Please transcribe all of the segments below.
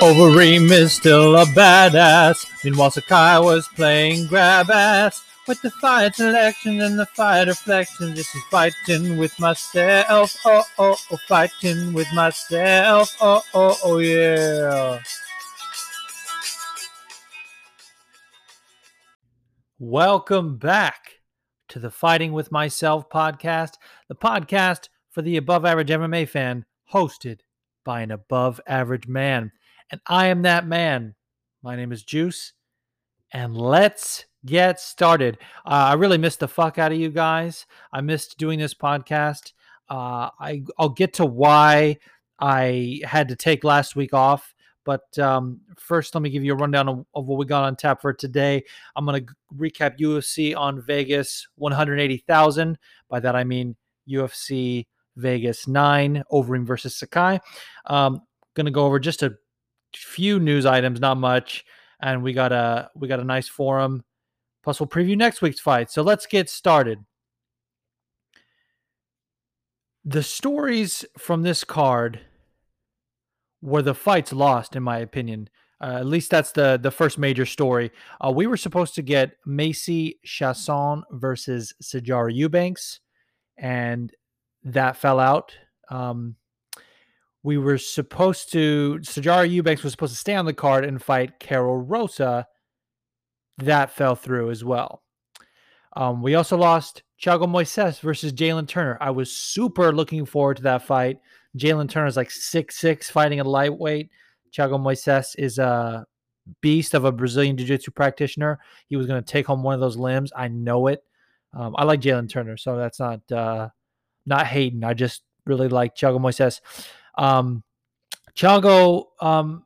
Overeem is still a badass. Meanwhile, Sakai was playing grab ass. With the fight selection and the fight reflection, this is fighting with myself. Oh, oh, oh, fighting with myself. Oh, oh, oh, yeah. Welcome back to the Fighting with Myself podcast, the podcast for the above average MMA fan, hosted by an above average man. And I am that man. My name is Juice. And let's get started. Uh, I really missed the fuck out of you guys. I missed doing this podcast. Uh, I, I'll get to why I had to take last week off. But um, first, let me give you a rundown of, of, what we got on tap for today. I'm going to recap UFC on Vegas 180,000. By that, I mean UFC Vegas 9, Overeem versus Sakai. Um, going to go over just a few news items, not much, and we got a we got a nice forum. Plus, we'll preview next week's fight. So let's get started. The stories from this card were the fights lost, in my opinion. Uh, at least that's the the first major story. Uh, we were supposed to get Macy Chiasson versus Sijara Eubanks, and that fell out. Um, we were supposed to Sijara Eubanks was supposed to stay on the card and fight Karol Rosa. That fell through as well. Um, we also lost Thiago Moises versus Jalen Turner. I was super looking forward to that fight. Jalen Turner is like six six fighting a lightweight. Thiago Moises is a beast of a Brazilian jiu-jitsu practitioner. He was going to take home one of those limbs. I know it. Um, I like Jalen Turner, so that's not uh, not hating. I just really like Chago Moises. Um, Thiago um,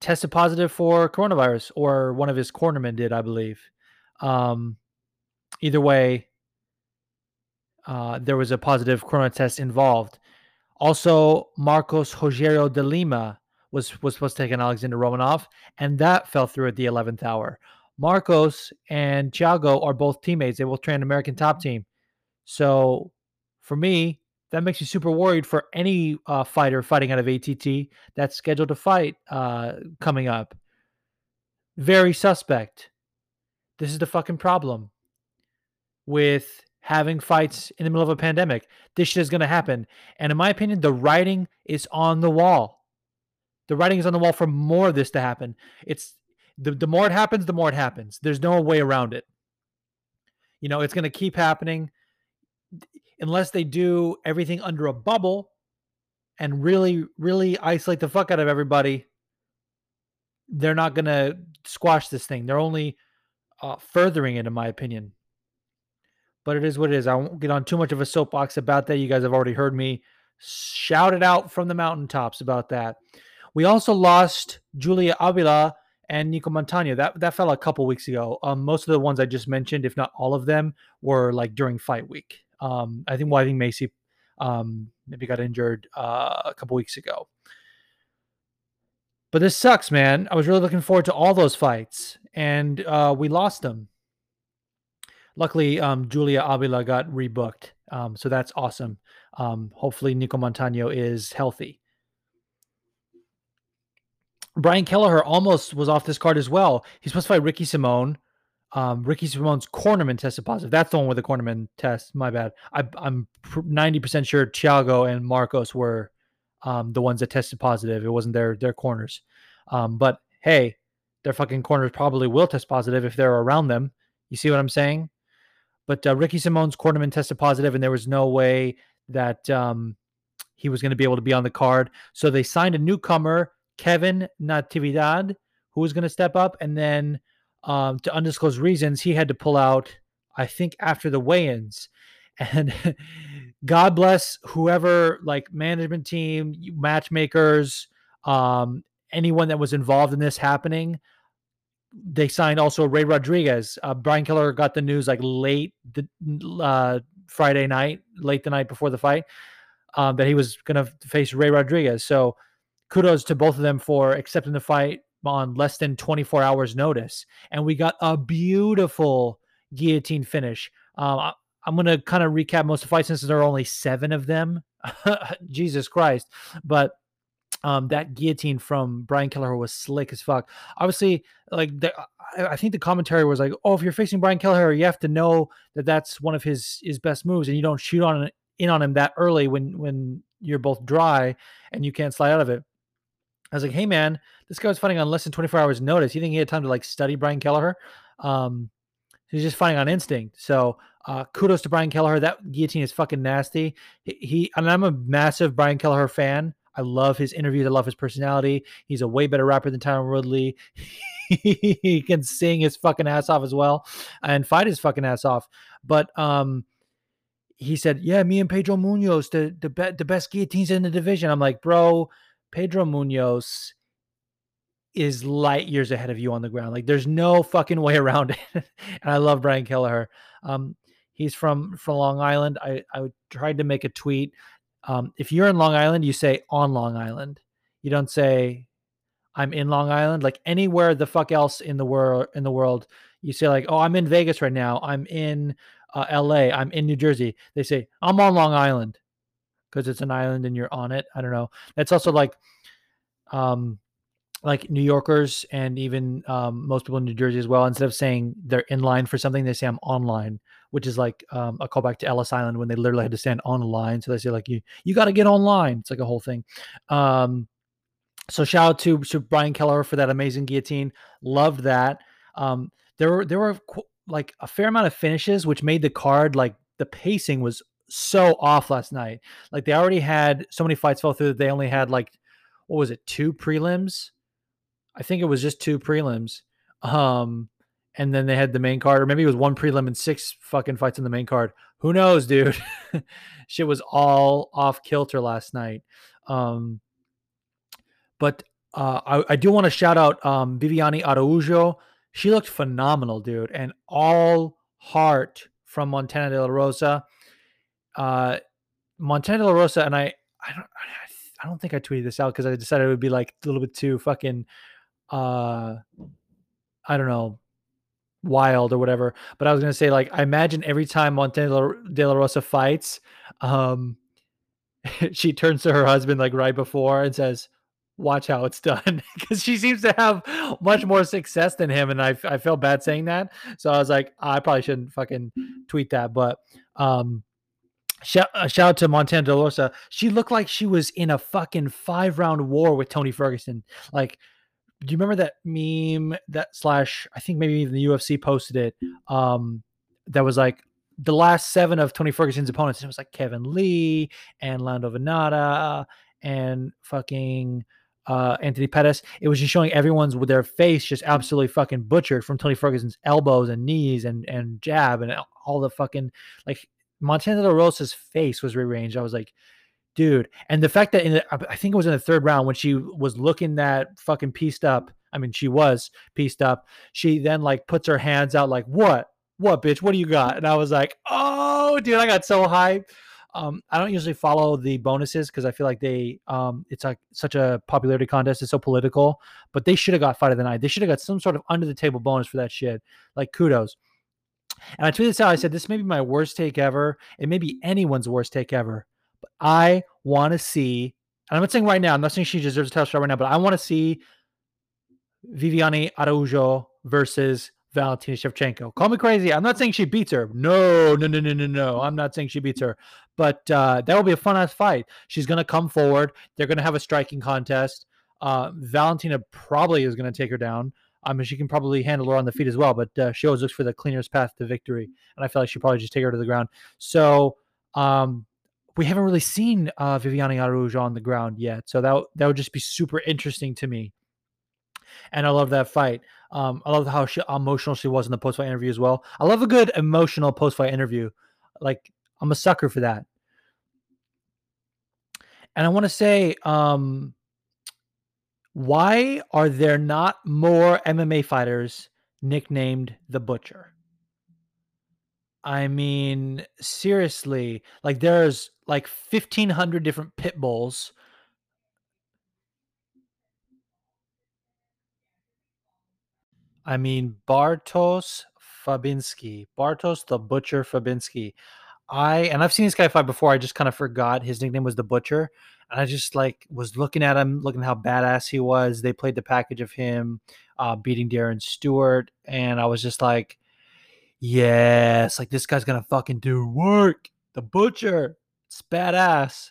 tested positive for coronavirus, or one of his cornermen did, I believe. Um, either way, uh, there was a positive corona test involved. Also, Marcos Rogerio de Lima was was supposed to take an Alexander Romanov, and that fell through at the eleventh hour. Marcos and Thiago are both teammates. They both train American Top Team. So, for me, that makes you super worried for any uh, fighter fighting out of ATT that's scheduled to fight uh, coming up. Very suspect. This is the fucking problem with having fights in the middle of a pandemic. This shit is going to happen. And in my opinion, the writing is on the wall. The writing is on the wall for more of this to happen. It's the, the more it happens, the more it happens. There's no way around it. You know, it's going to keep happening unless they do everything under a bubble and really, really isolate the fuck out of everybody, they're not going to squash this thing. They're only uh, furthering it, in my opinion. But it is what it is. I won't get on too much of a soapbox about that. You guys have already heard me shout it out from the mountaintops about that. We also lost Julia Avila and Nicco Montaño. That that fell a couple weeks ago. Um, most of the ones I just mentioned, if not all of them, were like during fight week. Um, I think well, I think Macy um, maybe got injured uh, a couple weeks ago. But this sucks, man. I was really looking forward to all those fights, and uh, we lost them. Luckily, um, Julia Avila got rebooked, um, so that's awesome. Um, hopefully, Nicco Montaño is healthy. Brian Kelleher almost was off this card as well. He's supposed to fight Ricky Simón um, Ricky Simón's cornerman tested positive. That's the one with the cornerman test. My bad. I, am 90% sure Thiago and Marcos were um, the ones that tested positive. It wasn't their their corners. Um, but hey, their fucking corners probably will test positive if they're around them. You see what I'm saying? But uh, Ricky Simón's cornerman tested positive, and there was no way that um, he was going to be able to be on the card. So they signed a newcomer, Kevin Natividad, who was going to step up, and then um, to undisclosed reasons, he had to pull out, I think, after the weigh ins. And God bless whoever, like management team, matchmakers, um, anyone that was involved in this happening. They signed also Ray Rodriguez. Uh, Brian Kelleher got the news like late the uh, Friday night, late the night before the fight, um, that he was going to face Ray Rodriguez. So kudos to both of them for accepting the fight, on less than 24 hours notice and we got a beautiful guillotine finish um, I, am going to kind of recap most of the fights since there are only seven of them jesus christ but um, that guillotine from Brian Kelleher was slick as fuck. Obviously, like the, I, I think the commentary was like, "Oh, if you're facing Brian Kelleher, you have to know that that's one of his his best moves, and you don't shoot on in on him that early when when you're both dry and you can't slide out of it." I was like, "Hey, man, this guy was fighting on less than 24 hours notice. You think he had time to like study Brian Kelleher?" Um, he's just fighting on instinct. So uh, kudos to Brian Kelleher. That guillotine is fucking nasty. He, he and I'm a massive Brian Kelleher fan. I love his interviews. I love his personality. He's a way better rapper than Tyron Woodley. he can sing his fucking ass off as well and fight his fucking ass off. But um, he said, "Yeah, me and Pedro Munhoz, the the, be- the best guillotines in the division." I'm like, bro, Pedro Munhoz is light years ahead of you on the ground. Like, there's no fucking way around it. and I love Brian Kelleher. Um, he's from from Long Island. I I tried to make a tweet um, if you're in Long Island, you say on Long Island. You don't say I'm in Long Island. Like anywhere the fuck else in the world in the world, you say like, oh, I'm in Vegas right now. I'm in uh, L.A. I'm in New Jersey. They say I'm on Long Island because it's an island and you're on it. I don't know. That's also like, um, like New Yorkers and even um, most people in New Jersey as well. Instead of saying they're in line for something, they say I'm online which is like um, a callback to Ellis Island when they literally had to stand on line. So they say like you you got to get online. It's like a whole thing. Um, so shout out to, to Brian Kelleher for that amazing guillotine. Loved that. Um, there were there were like a fair amount of finishes, which made the card like the pacing was so off last night. Like they already had so many fights fell through that they only had like what was it two prelims? I think it was just two prelims. Um, and then they had the main card, or maybe it was one prelim and six fucking fights in the main card. Who knows, dude? Shit was all off kilter last night. Um, but uh, I, I, do want to shout out um, Viviane Araujo. She looked phenomenal, dude, and all heart from Montana De La Rosa. Uh, Montana De La Rosa, and I, I don't, I don't think I tweeted this out because I decided it would be like a little bit too fucking, uh, I don't know, wild or whatever. But I was gonna say, like, I imagine every time Montana De La Rosa fights, um, she turns to her husband like right before and says, "Watch how it's done," because she seems to have much more success than him, and I I felt bad saying that, so I was like, I probably shouldn't fucking tweet that, but um. Shout, uh, shout out to Montana De La Rosa. She looked like she was in a fucking five round war with Tony Ferguson. Like do you remember that meme that slash I think maybe even the UFC posted it um that was like the last seven of Tony Ferguson's opponents it was like Kevin Lee and Lando Vannata and fucking uh, Anthony Pettis. It was just showing everyone's with their face just absolutely fucking butchered from Tony Ferguson's elbows and knees and and jab and all the fucking like Montana De Rosa's face was rearranged. I was like, dude. And the fact that in the, I think it was in the third round when she was looking that fucking pieced up. I mean, she was pieced up. She then like puts her hands out, like, "What? What, bitch? What do you got?" And I was like, "Oh, dude, I got so hyped." Um, I don't usually follow the bonuses because I feel like they, um, it's like such a popularity contest. It's so political, but they should have got fight of the night. They should have got some sort of under the table bonus for that shit. Like kudos. And I tweeted this out. I said, this may be my worst take ever. It may be anyone's worst take ever. I want to see, and I'm not saying right now, I'm not saying she deserves a title shot right now, but I want to see Viviane Araujo versus Valentina Shevchenko. Call me crazy. I'm not saying she beats her. No, no, no, no, no, no. I'm not saying she beats her. But uh, that will be a fun ass fight. She's going to come forward. They're going to have a striking contest. Uh, Valentina probably is going to take her down. I mean, she can probably handle her on the feet as well, but uh, she always looks for the cleanest path to victory. And I feel like she probably just take her to the ground. So um, we haven't really seen uh, Viviane Araujo on the ground yet, so that that would just be super interesting to me. And I love that fight. Um, I love how she, emotional she was in the post fight interview as well. I love a good emotional post fight interview. Like I'm a sucker for that. And I want to say, um, why are there not more MMA fighters nicknamed the Butcher? I mean, seriously, like there's like 1500 different pit bulls. I mean, Bartosz Fabinski, Bartosz the Butcher Fabinski. I and I've seen this guy fight before. I just kind of forgot his nickname was the Butcher, and I just like was looking at him, looking how badass he was. They played the package of him uh, beating Darren Stewart, and I was just like, yes, like this guy's gonna fucking do work. The Butcher, it's badass.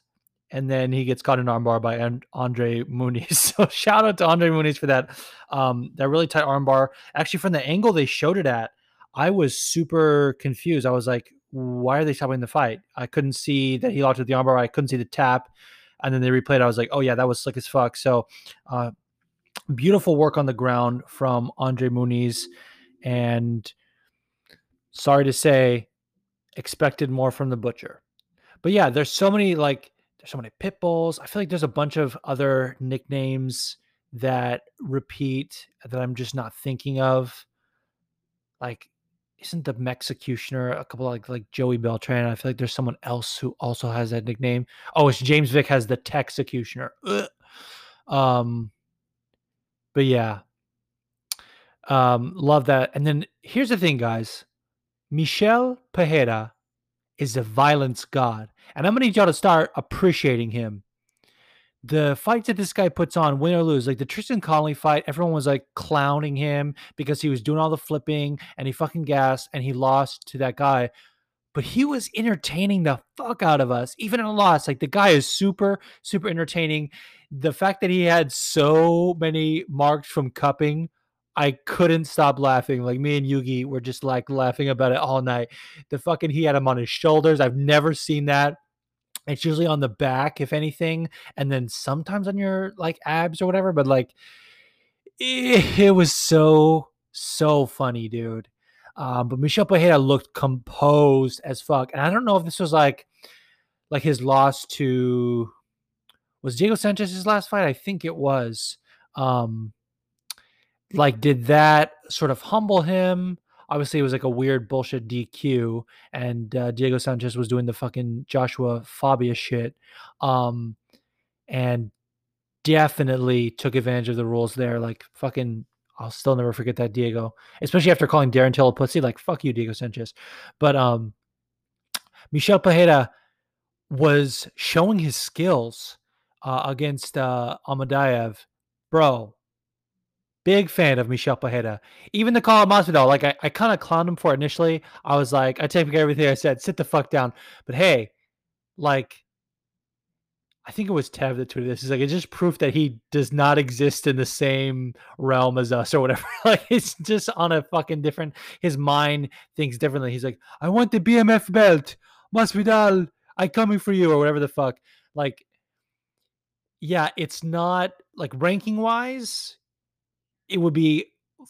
And then he gets caught in an armbar by Andre Muniz. So shout out to Andre Muniz for that. Um, that really tight armbar. Actually, from the angle they showed it at, I was super confused. I was like, why are they stopping the fight? I couldn't see that he locked with the armbar. I couldn't see the tap. And then they replayed. I was like, oh yeah, that was slick as fuck. So, uh, beautiful work on the ground from Andre Muniz, and sorry to say, expected more from the butcher. But yeah, there's so many like there's so many pit bulls. I feel like there's a bunch of other nicknames that repeat that I'm just not thinking of. Like isn't the Mexicutioner a couple like like Joey Beltran? I feel like there's someone else who also has that nickname. Oh, it's James Vick has the Texecutioner. Um, but yeah, um, love that. And then here's the thing, guys. Michel Pereira is a violence god, and I'm gonna need y'all to start appreciating him the fights that this guy puts on, win or lose, like the Tristan Connelly fight, everyone was like clowning him because he was doing all the flipping and he fucking gassed and he lost to that guy. But he was entertaining the fuck out of us, even in a loss. Like the guy is super, super entertaining. The fact that he had so many marks from cupping, I couldn't stop laughing. Like me and Yugi were just like laughing about it all night. The fucking he had him on his shoulders. I've never seen that it's usually on the back, if anything, and then sometimes on your like abs or whatever. But like, it, it was so so funny, dude. Um, but Michel Pereira looked composed as fuck, and I don't know if this was like like his loss to was Diego Sanchez's last fight. I think it was. Um, like, did that sort of humble him? obviously it was like a weird bullshit DQ, and uh, Diego Sanchez was doing the fucking Joshua Fabia shit, um, and definitely took advantage of the rules there. Like fucking, I'll still never forget that Diego, especially after calling Darren Till a pussy. Like fuck you, Diego Sanchez. But um, Michel Pereira was showing his skills uh, against uh, bro. Big fan of Michel Pereira. Even the call of Masvidal, like I, I kind of clowned him for it initially. I was like, I take everything I said, sit the fuck down. But hey, like, I think it was Tev that tweeted this. He's like, it's just proof that he does not exist in the same realm as us or whatever. like, it's just on a fucking different. His mind thinks differently. He's like, I want the BMF belt, Masvidal. I coming for you or whatever the fuck. Like, yeah, it's not like ranking wise it would be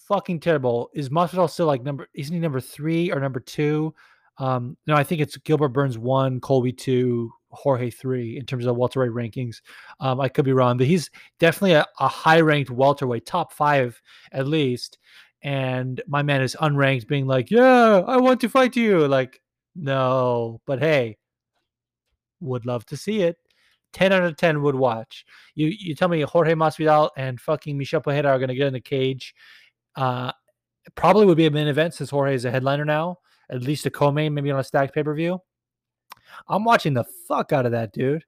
fucking terrible. Is Masvidal still like number? Isn't he number three or number two? Um, no, I think it's Gilbert Burns one, Colby two, Jorge three in terms of welterweight rankings. Um, I could be wrong, but he's definitely a, a high ranked welterweight, top five at least. And my man is unranked, being like, "Yeah, I want to fight you." Like, no, but hey, would love to see it. 10 out of 10 would watch. You you tell me Jorge Masvidal and fucking Michel Pereira are going to get in the cage. Uh, probably would be a main event since Jorge is a headliner now, at least a co-main, maybe on a stacked pay-per-view. I'm watching the fuck out of that, dude.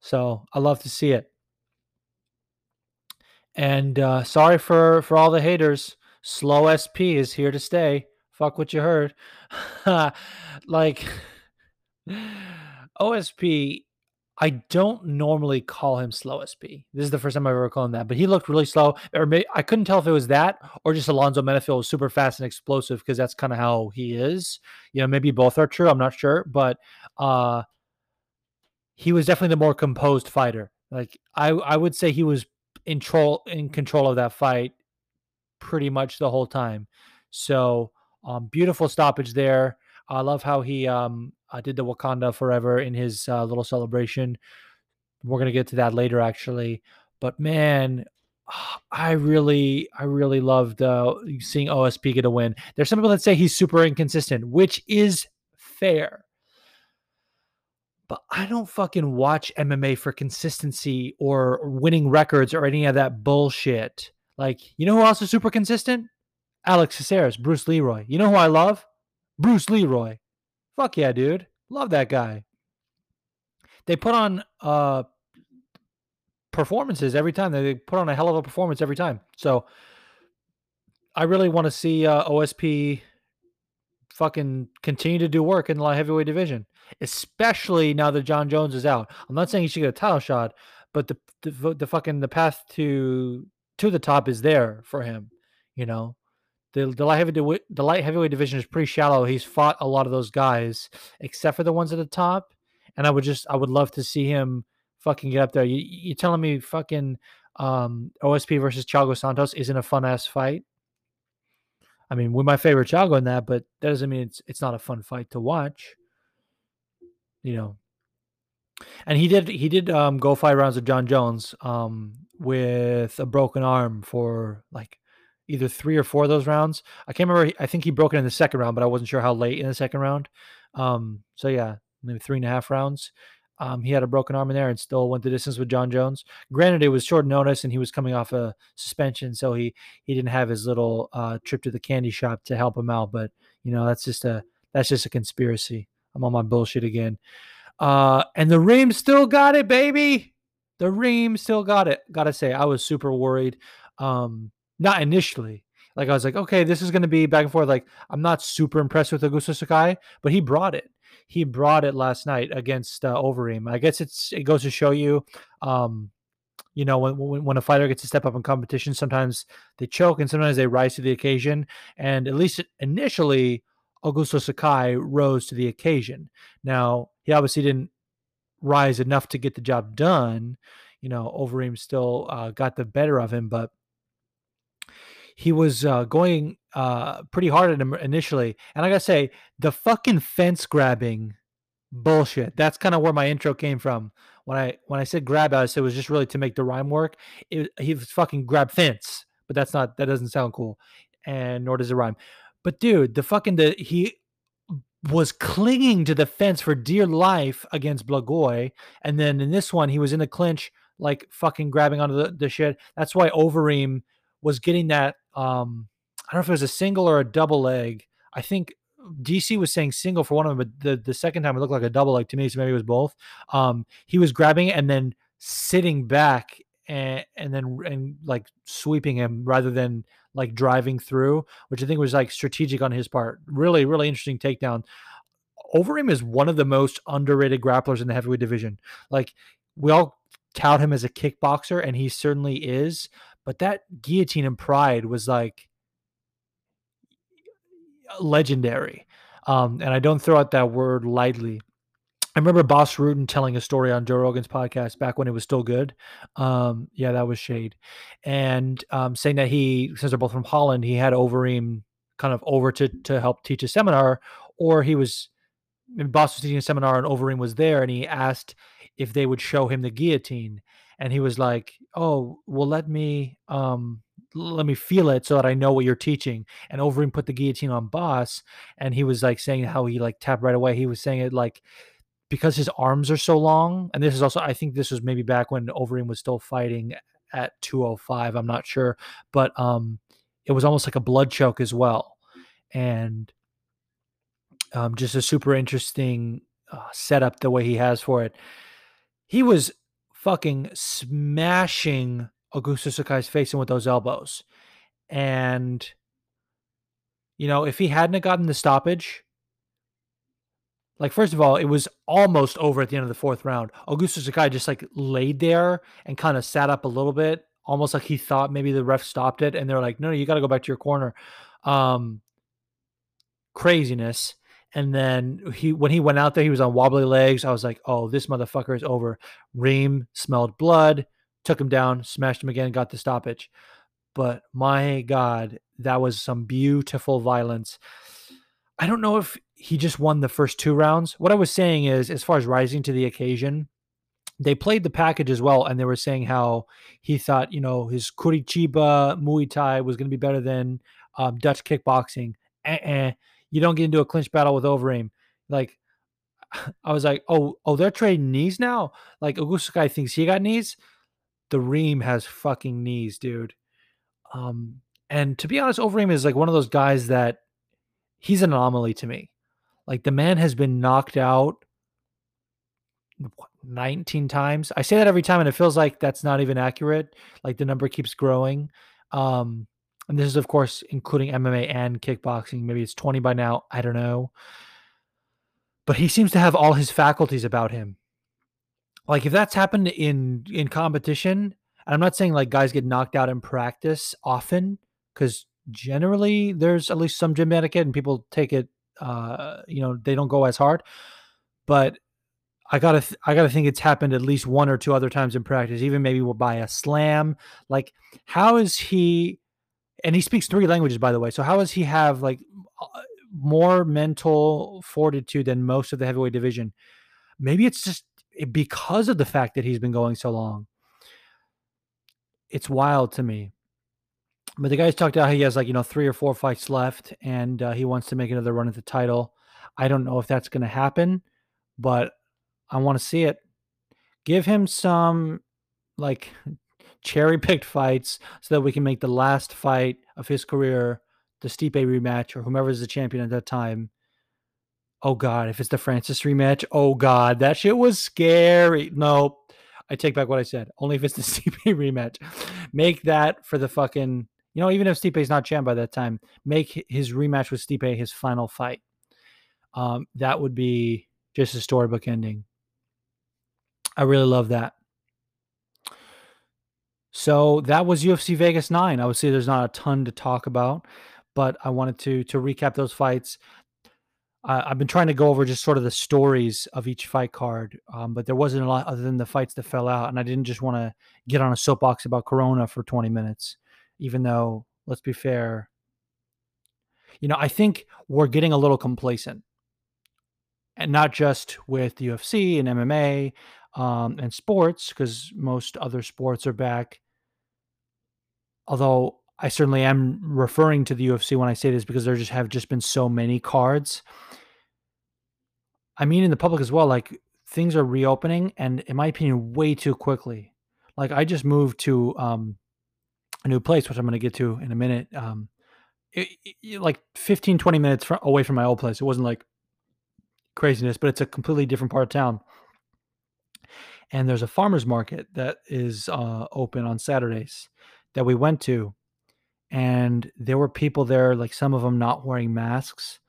So I love to see it. And uh, sorry for for all the haters. Slow SP is here to stay. Fuck what you heard. like OSP I don't normally call him slow SP. This is the first time I've ever called him that, but he looked really slow. Or may, I couldn't tell if it was that or just Alonzo Menifield was super fast and explosive because that's kind of how he is. You know, maybe both are true. I'm not sure, but uh, he was definitely the more composed fighter. Like I, I would say he was in control in control of that fight pretty much the whole time. So um, beautiful stoppage there. I love how he um, uh, did the Wakanda Forever in his uh, little celebration. We're gonna get to that later, actually. But man, I really, I really loved uh, seeing OSP get a win. There's some people that say he's super inconsistent, which is fair. But I don't fucking watch MMA for consistency or winning records or any of that bullshit. Like, you know who else is super consistent? Alex Caceres, Bruce Leroy. You know who I love? Bruce Leroy. Fuck yeah, dude. Love that guy. They put on uh performances every time. They put on a hell of a performance every time. So I really want to see uh, OSP fucking continue to do work in the light heavyweight division, especially now that Jon Jones is out. I'm not saying he should get a title shot, but the the, the fucking the path to to the top is there for him. You know, the the light heavyweight the light heavyweight division is pretty shallow. He's fought a lot of those guys, except for the ones at the top. And I would just I would love to see him fucking get up there. You you telling me fucking um, OSP versus Thiago Santos isn't a fun ass fight? I mean, we might favor Thiago in that, but that doesn't mean it's it's not a fun fight to watch. You know. And he did he did um, go five rounds with Jon Jones um, with a broken arm for like either three or four of those rounds. I can't remember. I think he broke it in the second round, but I wasn't sure how late in the second round. Um, so yeah, maybe three and a half rounds. Um, he had a broken arm in there and still went the distance with Jon Jones. Granted, it was short notice and he was coming off a suspension, so he he didn't have his little uh, trip to the candy shop to help him out. But you know, that's just a that's just a conspiracy. I'm on my bullshit again. Uh, and the Reem still got it, baby. The Reem still got it. Gotta say, I was super worried. Um, not initially. Like I was like, okay, this is going to be back and forth. Like I'm not super impressed with Augusto Sakai, but he brought it he brought it last night against uh, Overeem. I guess it's it goes to show you, um, you know, when, when when a fighter gets to step up in competition, sometimes they choke and sometimes they rise to the occasion. And at least initially, Augusto Sakai rose to the occasion. Now he obviously didn't rise enough to get the job done. You know, Overeem still uh, got the better of him, but he was uh, going uh, pretty hard at him initially. And I gotta say, the fucking fence grabbing bullshit. That's kind of where my intro came from. When I when I said grab, I said it was just really to make the rhyme work. It, he was fucking grab fence, but that's not that doesn't sound cool, and nor does it rhyme. But dude, the fucking the he was clinging to the fence for dear life against Blagoy, and then in this one he was in the clinch, like fucking grabbing onto the, the shit. That's why Overeem was getting that um, I don't know if it was a single or a double leg. I think DC was saying single for one of them, but the, the second time it looked like a double leg to me, so maybe it was both. Um, he was grabbing it and then sitting back and and then and like sweeping him rather than like driving through, which I think was like strategic on his part. Really, really interesting takedown. Overeem is one of the most underrated grapplers in the heavyweight division. Like we all tout him as a kickboxer, and he certainly is. But that guillotine and pride was like legendary. Um, and I don't throw out that word lightly. I remember Bas Rutten telling a story on Joe Rogan's podcast back when it was still good. Um, yeah, that was shade. And um, saying that he, since they're both from Holland, he had Overeem kind of over to to help teach a seminar, or he was Bas was teaching a seminar and Overeem was there, and he asked if they would show him the guillotine, and he was like, "Oh, well, let me um let me feel it so that I know what you're teaching." And Overeem put the guillotine on Bas, and he was like saying how he like tapped right away. He was saying it like because his arms are so long, and this is also I think this was maybe back when Overeem was still fighting at 205. I'm not sure, but um, it was almost like a blood choke as well, and um, just a super interesting uh, setup the way he has for it. He was fucking smashing Augusto Sakai's face in with those elbows. And, you know, if he hadn't gotten the stoppage, like first of all, it was almost over at the end of the fourth round. Augusto Sakai just like laid there and kind of sat up a little bit, almost like he thought maybe the ref stopped it, and they're like, "No, no, you got to go back to your corner." Um, craziness. And then he, when he went out there, he was on wobbly legs. I was like, "Oh, this motherfucker is over." Reem smelled blood, took him down, smashed him again, got the stoppage. But my God, that was some beautiful violence. I don't know if he just won the first two rounds. What I was saying is, as far as rising to the occasion, they played the package as well, and they were saying how he thought, you know, his Curitiba Muay Thai was going to be better than um, Dutch kickboxing. Uh-uh you don't get into a clinch battle with Overeem. Like, I was like, oh, oh, they're trading knees now. Like guy thinks he got knees. The Reem has fucking knees, dude. Um, and to be honest, Overeem is like one of those guys that he's an anomaly to me. Like the man has been knocked out 19 times. I say that every time and it feels like that's not even accurate. Like the number keeps growing. Um and this is of course including MMA and kickboxing. Maybe it's 20 by now. I don't know. But he seems to have all his faculties about him. Like if that's happened in in competition, and I'm not saying like guys get knocked out in practice often cuz generally there's at least some gym etiquette and people take it uh you know, they don't go as hard. But I gotta, th- I gotta think it's happened at least one or two other times in practice, even maybe by a slam. Like, how is he? And he speaks three languages, by the way. So how does he have like uh, more mental fortitude than most of the heavyweight division? Maybe it's just because of the fact that he's been going so long. It's wild to me. But the guy's talked about he has like you know three or four fights left, and uh, he wants to make another run at the title. I don't know if that's going to happen, but I want to see it. Give him some like cherry picked fights so that we can make the last fight of his career the Stipe rematch or whomever is the champion at that time. Oh God, if it's the Francis rematch, oh God, that shit was scary. No, I take back what I said. Only if it's the Stipe rematch. Make that for the fucking, you know, even if Stipe's not champ by that time, make his rematch with Stipe his final fight. Um, that would be just a storybook ending. I really love that. So that was UFC Vegas 9. I would say there's not a ton to talk about, but I wanted to to recap those fights. Uh, I've been trying to go over just sort of the stories of each fight card, um, but there wasn't a lot other than the fights that fell out, and I didn't just want to get on a soapbox about Corona for 20 minutes, even though let's be fair, you know, I think we're getting a little complacent, and not just with UFC and MMA um, and sports because most other sports are back. Although I certainly am referring to the UFC when I say this because there just have just been so many cards. I mean, in the public as well, like things are reopening, and in my opinion, way too quickly. Like I just moved to um, a new place, which I'm going to get to in a minute. Um, it, it, like 15, 20 minutes from, away from my old place. It wasn't like craziness, but it's a completely different part of town and there's a farmers market that is uh, open on Saturdays that we went to, and there were people there, like some of them not wearing masks.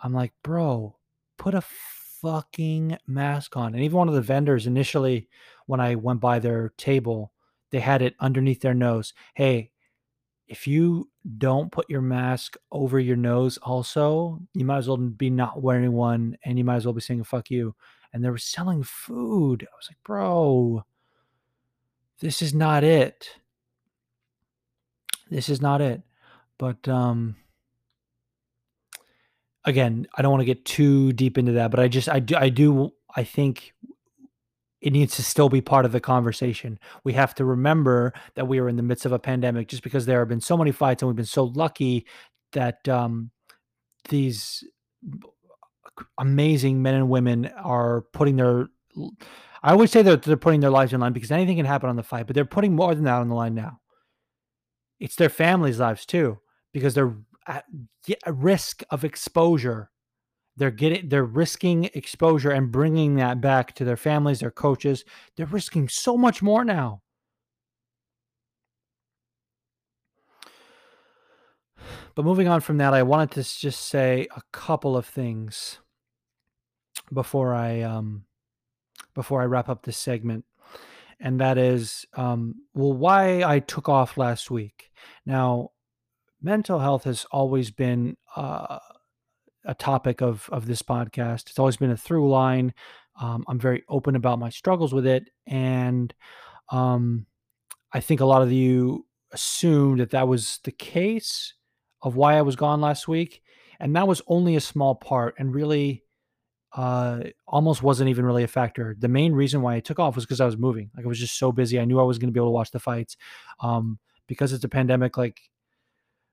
I'm like, bro, put a fucking mask on. And even one of the vendors initially, when I went by their table, they had it underneath their nose. Hey, if you don't put your mask over your nose, also, you might as well be not wearing one and you might as well be saying fuck you and they were selling food. I was like, bro, this is not it. This is not it. But um again, I don't want to get too deep into that, but I just I do I do I think it needs to still be part of the conversation. We have to remember that we are in the midst of a pandemic just because there have been so many fights and we've been so lucky that um these amazing men and women are putting their I always say that they're putting their lives on line because anything can happen on the fight, but they're putting more than that on the line now. It's their families' lives too, because they're at risk of exposure. They're getting, they're risking exposure and bringing that back to their families, their coaches. They're risking so much more now. But moving on from that, I wanted to just say a couple of things before I um, before I wrap up this segment, and that is um, well, why I took off last week. Now, mental health has always been uh, a topic of of this podcast. It's always been a through line. Um, I'm very open about my struggles with it, and um, I think a lot of you assumed that that was the case of why I was gone last week, and that was only a small part. And really, uh, almost wasn't even really a factor. The main reason why I took off was because I was moving. Like I was just so busy. I knew I was going to be able to watch the fights. Um, because it's a pandemic, like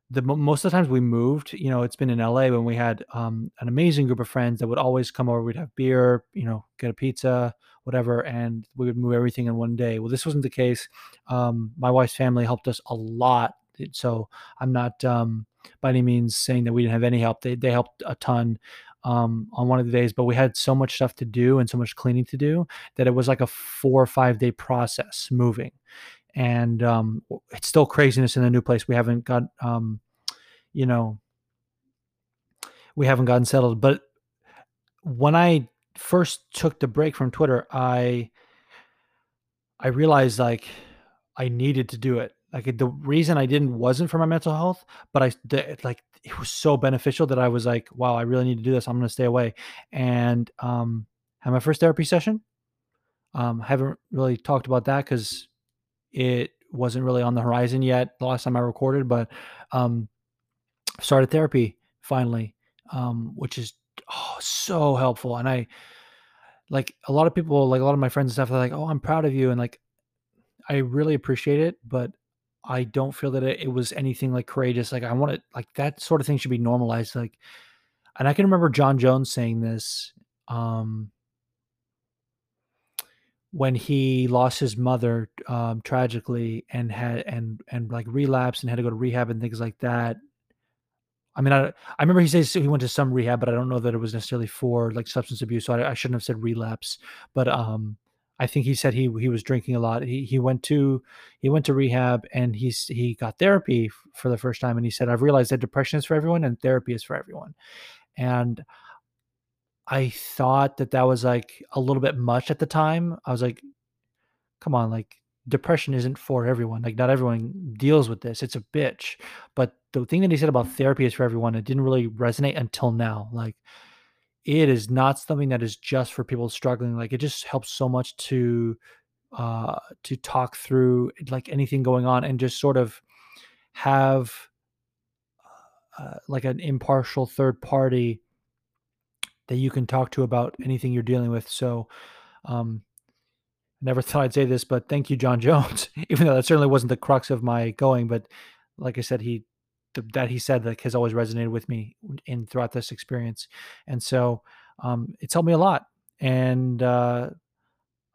the most of the times we moved, you know, it's been in LA when we had um, an amazing group of friends that would always come over. We'd have beer, you know, get a pizza, whatever, and we would move everything in one day. Well, this wasn't the case. Um, my wife's family helped us a lot, so I'm not um, by any means saying that we didn't have any help. They they helped a ton. Um, on one of the days, but we had so much stuff to do and so much cleaning to do that it was like a four or five day process moving. And um, it's still craziness in the new place. We haven't got, um, you know, we haven't gotten settled. But when I first took the break from Twitter, I I realized like I needed to do it. Like the reason I didn't wasn't for my mental health, but I the, like it was so beneficial that I was like, wow, I really need to do this. I'm going to stay away and um had my first therapy session. Um haven't really talked about that cuz it wasn't really on the horizon yet the last time I recorded, but um started therapy finally. Um which is oh, so helpful and I like a lot of people like a lot of my friends and stuff are like, "Oh, I'm proud of you." And like I really appreciate it, but I don't feel that it, it was anything like courageous. Like I want it like that sort of thing should be normalized. Like, and I can remember Jon Jones saying this um, when he lost his mother um, tragically and had and and like relapsed and had to go to rehab and things like that. I mean, I I remember he says he went to some rehab, but I don't know that it was necessarily for like substance abuse. So I, I shouldn't have said relapse, but um, I think he said he he was drinking a lot. He he went to he went to rehab and he's he got therapy f- for the first time and he said I've realized that depression is for everyone and therapy is for everyone. And I thought that that was like a little bit much at the time. I was like come on like depression isn't for everyone. Like not everyone deals with this. It's a bitch. But the thing that he said about mm-hmm. therapy is for everyone it didn't really resonate until now. Like it is not something that is just for people struggling. Like it just helps so much to uh to talk through like anything going on and just sort of have uh, like an impartial third party that you can talk to about anything you're dealing with. So um never thought I'd say this, but thank you, Jon Jones. Even though that certainly wasn't the crux of my going, but like I said, he that he said like has always resonated with me in throughout this experience, and so um, it's helped me a lot. And uh,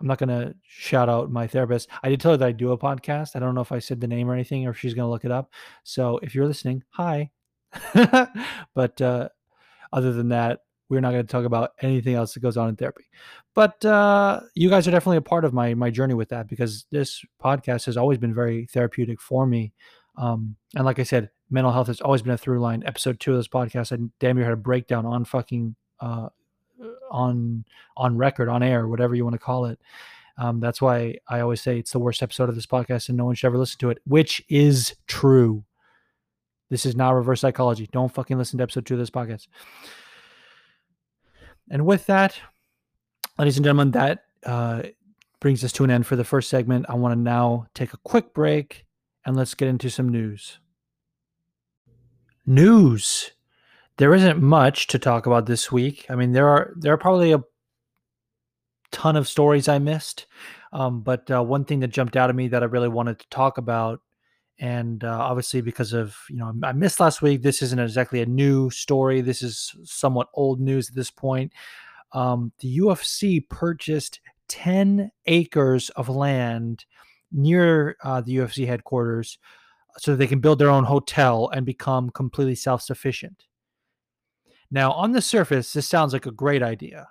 I'm not gonna shout out my therapist. I did tell her that I do a podcast. I don't know if I said the name or anything, or if she's gonna look it up. So if you're listening, hi. but uh, other than that, we're not going to talk about anything else that goes on in therapy. But uh, you guys are definitely a part of my my journey with that because this podcast has always been very therapeutic for me. Um, and like I said, mental health has always been a through line. Episode two of this podcast, I damn near had a breakdown on fucking uh, on on record, on air, whatever you want to call it. Um, that's why I always say it's the worst episode of this podcast, and no one should ever listen to it, which is true. This is not reverse psychology. Don't fucking listen to episode two of this podcast. And with that, ladies and gentlemen, that uh, brings us to an end for the first segment. I want to now take a quick break and let's get into some news. News. There isn't much to talk about this week. I mean, there are there are probably a ton of stories I missed, um, but uh, one thing that jumped out at me that I really wanted to talk about, and uh, obviously because of you know I missed last week, this isn't exactly a new story. This is somewhat old news at this point. Um, the UFC purchased ten acres of land near uh, the UFC headquarters so that they can build their own hotel and become completely self sufficient. Now, on the surface, this sounds like a great idea.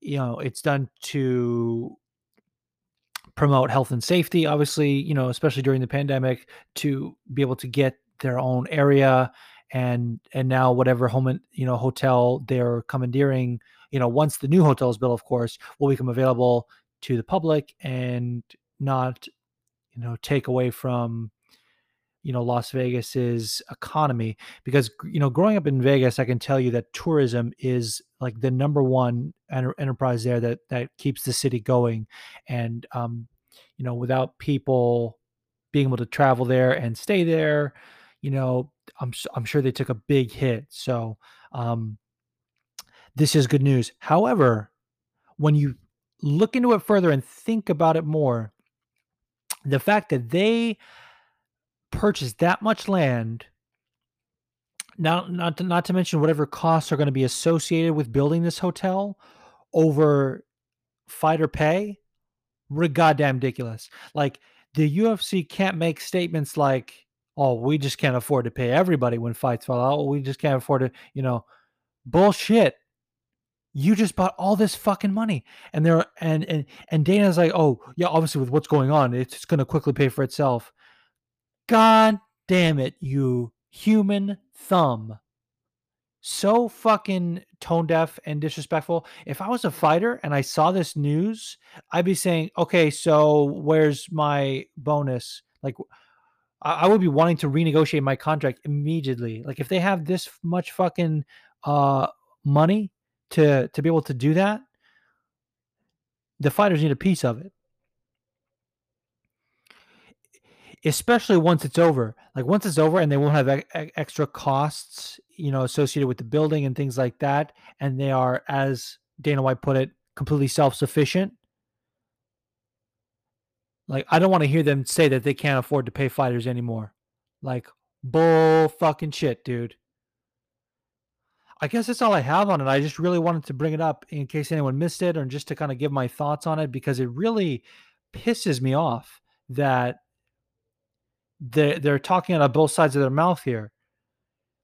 You know, it's done to promote health and safety, obviously, you know, especially during the pandemic, to be able to get their own area and and now whatever home you know hotel they're commandeering you know once the new hotel is built of course will become available to the public and not you know take away from you know Las Vegas's economy because you know growing up in Vegas I can tell you that tourism is like the number one enter- enterprise there that that keeps the city going. And um you know without people being able to travel there and stay there you know I'm I'm sure they took a big hit. So um this is good news. However when you look into it further and think about it more the fact that they purchase that much land now not to, not to mention whatever costs are going to be associated with building this hotel over fighter pay goddamn ridiculous. Like the UFC can't make statements like oh we just can't afford to pay everybody when fights fall out. We just can't afford to you know bullshit you just bought all this fucking money. And they're and and and dana's like oh yeah obviously with what's going on it's going to quickly pay for itself. God damn it you human thumb. So fucking tone deaf and disrespectful. If i was a fighter and i saw this news i'd be saying okay so where's my bonus? Like I would be wanting to renegotiate my contract immediately. Like if they have this much fucking uh money to to be able to do that, the fighters need a piece of it. Especially once it's over. Like once it's over and they won't have e- extra costs, you know, associated with the building and things like that, and they are, as Dana White put it, completely self-sufficient. Like I don't want to hear them say that they can't afford to pay fighters anymore. Like bull fucking shit, dude. I guess that's all I have on it. I just really wanted to bring it up in case anyone missed it or just to kind of give my thoughts on it because it really pisses me off that they're, they're talking out of both sides of their mouth here.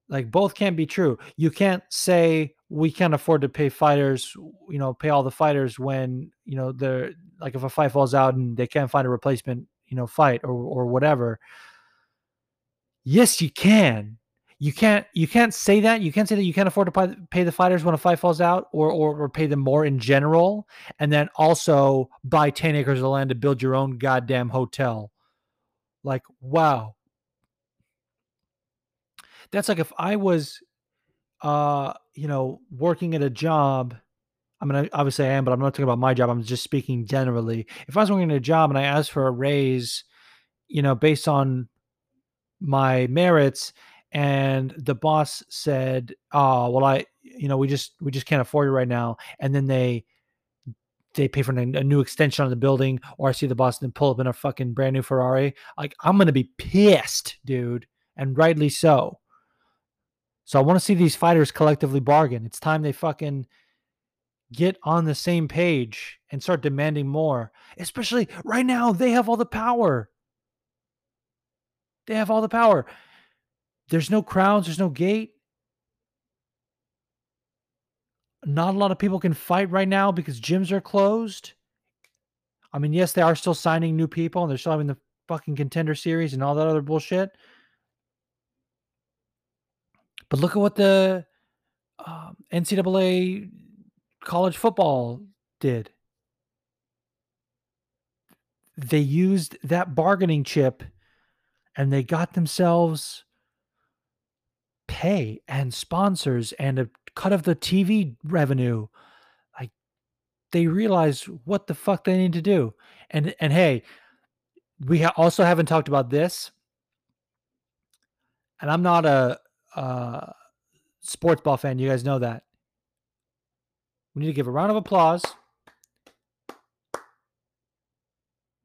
Like both can't be true. You can't say we can't afford to pay fighters, you know, pay all the fighters when, you know, they're like if a fight falls out and they can't find a replacement, you know, fight or or whatever. Yes, you can you can't you can't say that. You can't say that you can't afford to pay, the fighters when a fight falls out or, or or pay them more in general. And then also buy 10 acres of land to build your own goddamn hotel. Like wow. That's like if i was uh you know working at a job i mean obviously i am but i'm not talking about my job. I'm just speaking generally. If i was working at a job and i asked for a raise you know based on my merits and the boss said, "Oh, well, I, you know, we just we just can't afford it right now," and then they they pay for a, a new extension on the building, or I see the boss then pull up in a fucking brand new Ferrari. Like I'm gonna be pissed, dude, and rightly so. So I want to see these fighters collectively bargain. It's time they fucking get on the same page and start demanding more. Especially right now, they have all the power. They have all the power. There's no crowds, there's no gate. Not a lot of people can fight right now because gyms are closed. I mean, yes, they are still signing new people and they're still having the fucking contender series and all that other bullshit. But look at what the um, NCAA college football did. They used that bargaining chip and they got themselves pay and sponsors and a cut of the TV revenue. Like they realize what the fuck they need to do. And and hey, we ha- also haven't talked about this. And I'm not a, a sports ball fan. You guys know that. We need to give a round of applause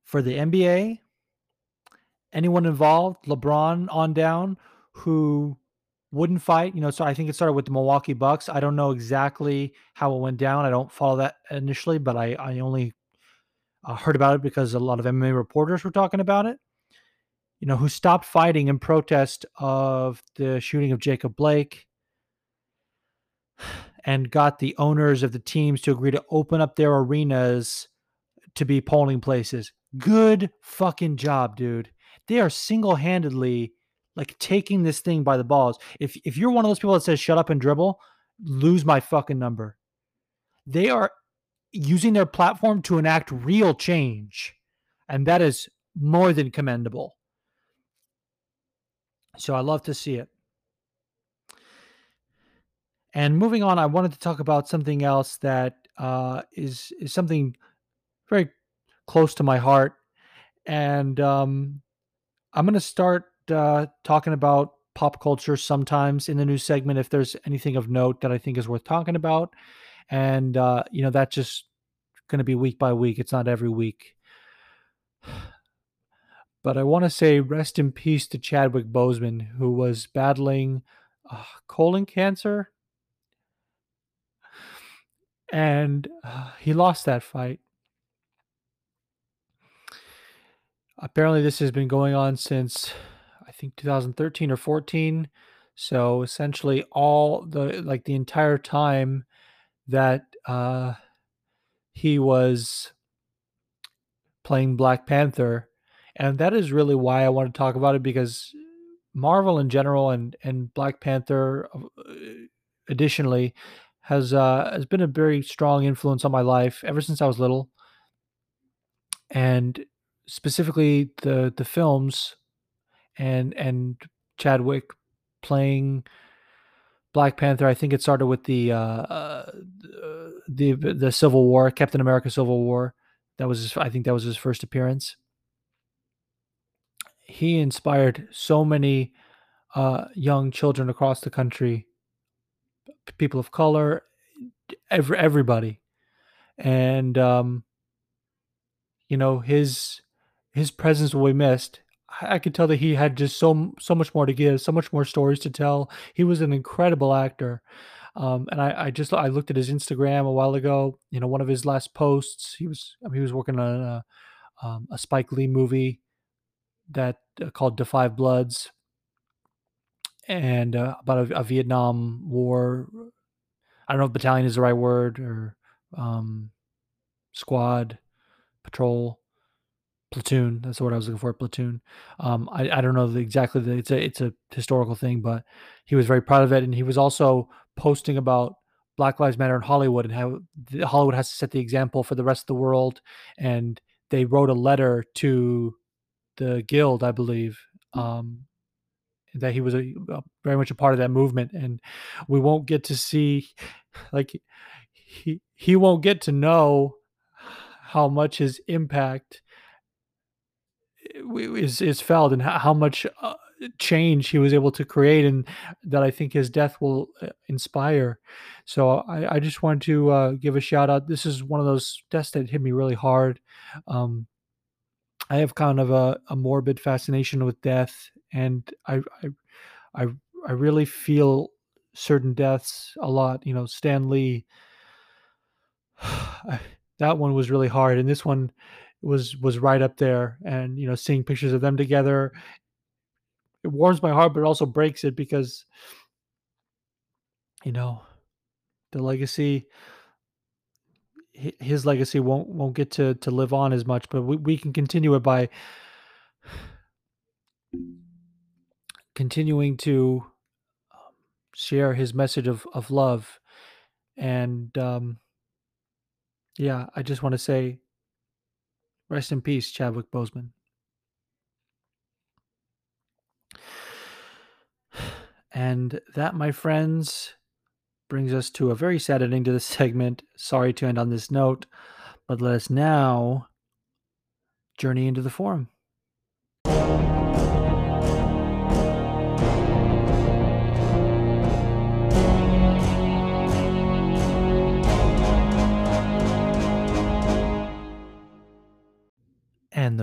for the NBA, anyone involved, LeBron on down, who wouldn't fight. You know, so I think it started with the Milwaukee Bucks. I don't know exactly how it went down. I don't follow that initially, but I I only uh, heard about it because a lot of MMA reporters were talking about it. You know, who stopped fighting in protest of the shooting of Jacob Blake and got the owners of the teams to agree to open up their arenas to be polling places. Good fucking job, dude. They are single-handedly like taking this thing by the balls. If if you're one of those people that says shut up and dribble, lose my fucking number. They are using their platform to enact real change. And that is more than commendable. So I love to see it. And moving on, I wanted to talk about something else that uh, is is something very close to my heart, and um, I'm going to start uh, talking about pop culture sometimes in the news segment if there's anything of note that I think is worth talking about. And, uh, you know, that's just going to be week by week. It's not every week. But I want to say rest in peace to Chadwick Boseman, who was battling uh, colon cancer. And uh, he lost that fight. Apparently, this has been going on since think 2013 or 14. So essentially, all the like the entire time that uh, he was playing Black Panther, and that is really why I want to talk about it because Marvel in general and and Black Panther, uh, additionally, has uh, has been a very strong influence on my life ever since I was little, and specifically the the films, and and Chadwick playing Black Panther. I think it started with the uh, uh, the the Civil War, Captain America: Civil War. That was his, I think that was his first appearance. He inspired so many uh, young children across the country, people of color, every everybody, and um, you know his his presence will be missed. I could tell that he had just so so much more to give, so much more stories to tell. He was an incredible actor. Um, and I, I just I looked at his Instagram a while ago. You know, one of his last posts, he was I mean, he was working on a, um, a Spike Lee movie that uh, called 5 Bloods, and uh, about a, a, Vietnam War. I don't know if battalion is the right word or um, squad patrol platoon. That's what I was looking for. Platoon. Um, I, I don't know the, exactly. The, it's a it's a historical thing, but he was very proud of it, and he was also posting about Black Lives Matter in Hollywood and how Hollywood has to set the example for the rest of the world. And they wrote a letter to the guild, I believe, um, that he was a, a, very much a part of that movement. And we won't get to see, like, he he won't get to know how much his impact is is felt and how much uh, change he was able to create and that I think his death will uh, inspire. So I, I just wanted to uh, give a shout out. This is one of those deaths that hit me really hard. Um, I have kind of a, a, morbid fascination with death, and I, I, I, I really feel certain deaths a lot. You know, Stan Lee. that one was really hard, and this one was was right up there. And you know, seeing pictures of them together it warms my heart, but it also breaks it because you know the legacy his legacy won't won't get to to live on as much, but we, we can continue it by continuing to um, share his message of of love and um yeah i just want to say rest in peace chadwick boseman And that, my friends, brings us to a very sad ending to this segment. Sorry to end on this note, but let us now journey into the forum.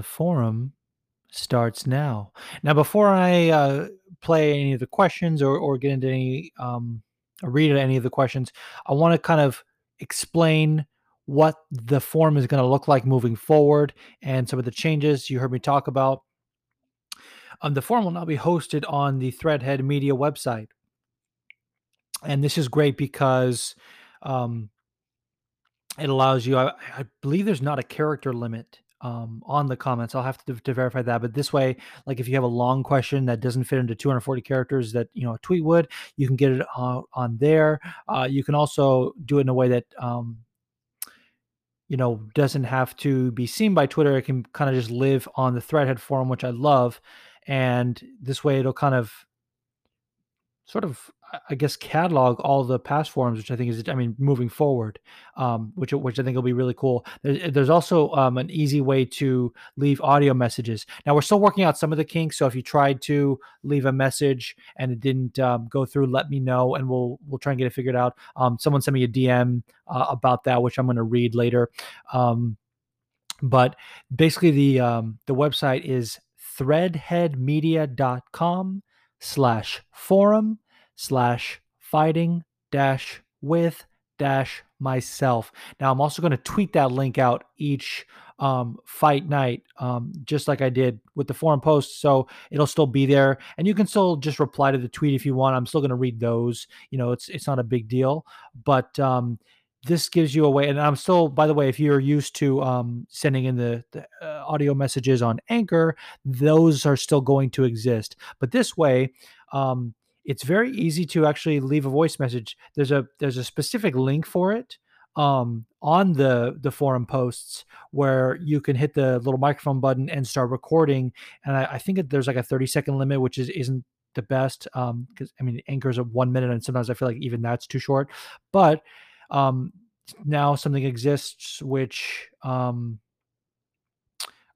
The forum starts now. Now, before I uh, play any of the questions or, or get into any, um, or read any of the questions, I want to kind of explain what the forum is going to look like moving forward and some of the changes you heard me talk about. Um, the forum will now be hosted on the Threadhead Media website. And this is great because um, it allows you, I, I believe there's not a character limit um, on the comments. I'll have to, to verify that. But this way, like if you have a long question that doesn't fit into 240 characters that you know a tweet would, you can get it on, on there. Uh, you can also do it in a way that um, you know doesn't have to be seen by Twitter. It can kind of just live on the Threadhead forum, which I love. And this way, it'll kind of sort of I guess catalog all the past forums, which I think is I mean moving forward, um, which which I think will be really cool. There's, there's also um, an easy way to leave audio messages. Now we're still working out some of the kinks, so if you tried to leave a message and it didn't um, go through, let me know and we'll we'll try and get it figured out. Um, someone sent me a DM uh, about that, which I'm going to read later. Um, but basically, the um, the website is threadheadmedia.com slash forum slash fighting dash with dash myself. Now I'm also going to tweet that link out each um, fight night, um, just like I did with the forum posts. So it'll still be there, and you can still just reply to the tweet if you want. I'm still going to read those. You know, it's it's not a big deal, but um, this gives you a way, and I'm still, by the way, if you're used to um, sending in the, the uh, audio messages on Anchor, those are still going to exist. But this way, um, it's very easy to actually leave a voice message. There's a there's a specific link for it um, on the the forum posts where you can hit the little microphone button and start recording. And I, I think that there's like a 30 second limit, which is isn't the best Um, because um, I mean anchors are one minute, and sometimes I feel like even that's too short. But um, now something exists which um,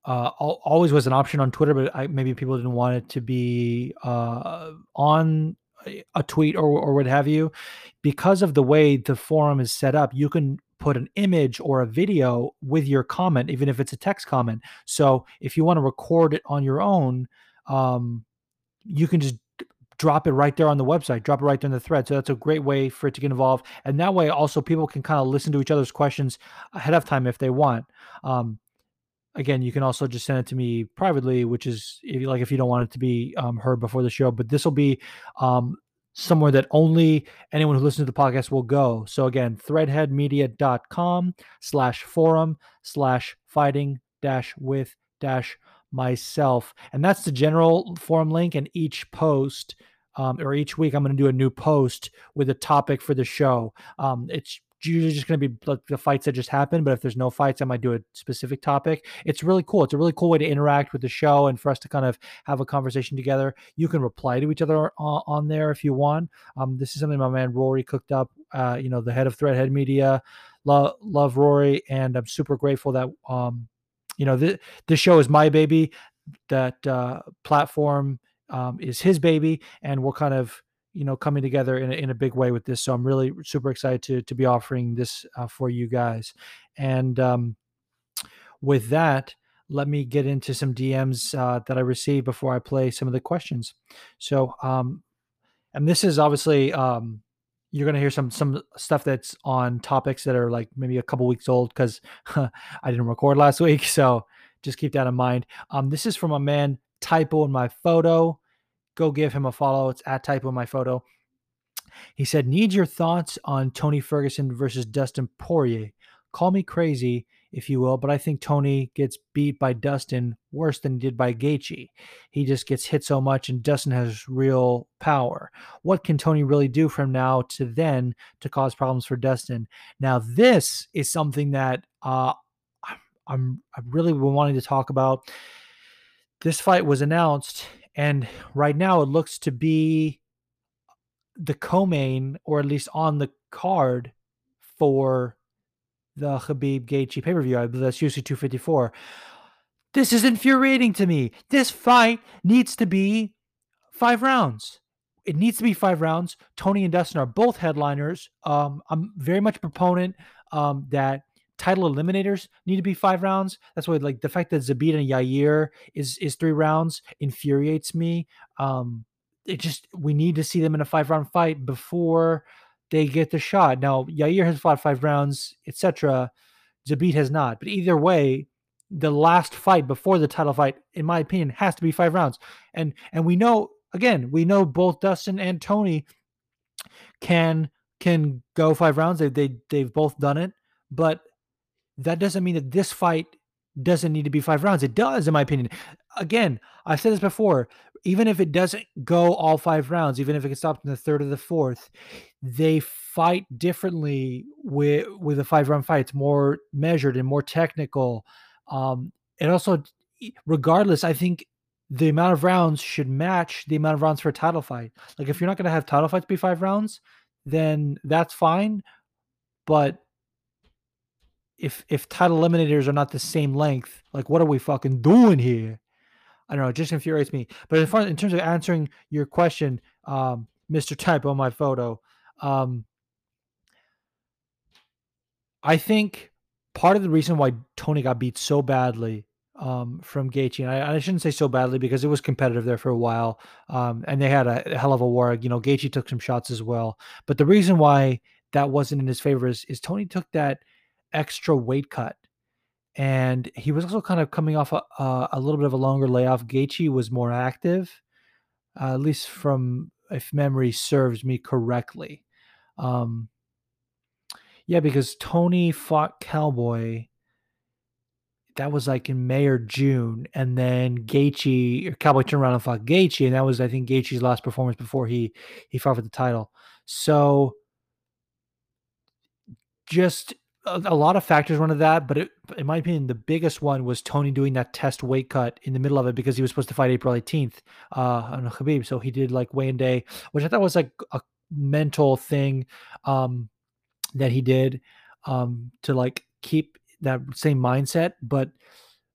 uh, always was an option on Twitter, but I, maybe people didn't want it to be uh, on a tweet or, or what have you. Because of the way the forum is set up, you can put an image or a video with your comment, even if it's a text comment. So if you want to record it on your own, um, you can just drop it right there on the website, drop it right there in the thread. So that's a great way for it to get involved. And that way, also, people can kind of listen to each other's questions ahead of time if they want. Um, again, you can also just send it to me privately, which is if you like if you don't want it to be um, heard before the show. But this will be um, somewhere that only anyone who listens to the podcast will go. So again, threadheadmedia.com slash forum slash fighting dash with dash myself. And that's the general forum link. And each post um, or each week, I'm going to do a new post with a topic for the show. Um, it's usually just going to be like the fights that just happened. But if there's no fights, I might do a specific topic. It's really cool. It's a really cool way to interact with the show and for us to kind of have a conversation together. You can reply to each other on, on there if you want. Um, this is something my man Rory cooked up. Uh, you know, the head of Threadhead Media. Love, love Rory, and I'm super grateful that um, you know, the this show is my baby. That uh, platform um, is his baby, and we're kind of you know coming together in a, in a big way with this. So I'm really super excited to to be offering this uh, for you guys. And um, with that, let me get into some DMs uh, that I received before I play some of the questions. So, um, and this is obviously um, you're going to hear some some stuff that's on topics that are like maybe a couple weeks old because I didn't record last week. So just keep that in mind. Um, this is from a man typo in my photo. Go give him a follow. It's at typo my photo. He said, "Need your thoughts on Tony Ferguson versus Dustin Poirier. Call me crazy if you will, but I think Tony gets beat by Dustin worse than he did by Gaethje. He just gets hit so much, and Dustin has real power. What can Tony really do from now to then to cause problems for Dustin? Now, this is something that uh, I'm I really wanting to talk about. This fight was announced, and right now it looks to be the co-main, or at least on the card for the Khabib Gaethje pay per view. I believe that's UFC 254. This is infuriating to me. This fight needs to be five rounds. It needs to be five rounds. Tony and Dustin are both headliners. Um, I'm very much a proponent um, that title eliminators need to be five rounds. That's why, like, the fact that Zabit and Yair is is three rounds infuriates me. Um, it just we need to see them in a five round fight before they get the shot. Now, Yair has fought five rounds, etc. Zabit has not. But either way, the last fight before the title fight, in my opinion, has to be five rounds. And and we know again, we know both Dustin and Tony can can go five rounds. They they they've both done it, but that doesn't mean that this fight doesn't need to be five rounds. It does, in my opinion. Again, I've said this before. Even if it doesn't go all five rounds, even if it gets stopped in the third or the fourth, they fight differently with with a five round fight. It's more measured and more technical. Um, and also, regardless, I think the amount of rounds should match the amount of rounds for a title fight. Like if you're not going to have title fights be five rounds, then that's fine. But if if title eliminators are not the same length, like what are we fucking doing here? I don't know. It just infuriates me. But in, front, in terms of answering your question, um, Mr. Type on my photo, um, I think part of the reason why Tony got beat so badly um, from Gaethje, and I, I, shouldn't say so badly because it was competitive there for a while, um, and they had a, a, hell of a war. You know, Gaethje took some shots as well, but the reason why that wasn't in his favor is, is Tony took that extra weight cut, and he was also kind of coming off a, a, a little bit of a longer layoff. Gaethje was more active, uh, at least from if memory serves me correctly. Um, Yeah, because Tony fought Cowboy. That was like in May or June, and then Gaethje or Cowboy turned around and fought Gaethje, and that was I think Gaethje's last performance before he he fought for the title. So just a, lot of factors went into that, but it, in my opinion, the biggest one was Tony doing that test weight cut in the middle of it because he was supposed to fight April 18th uh, on Khabib. So he did like weigh-in day, which I thought was like a mental thing um, that he did um, to like keep that same mindset. But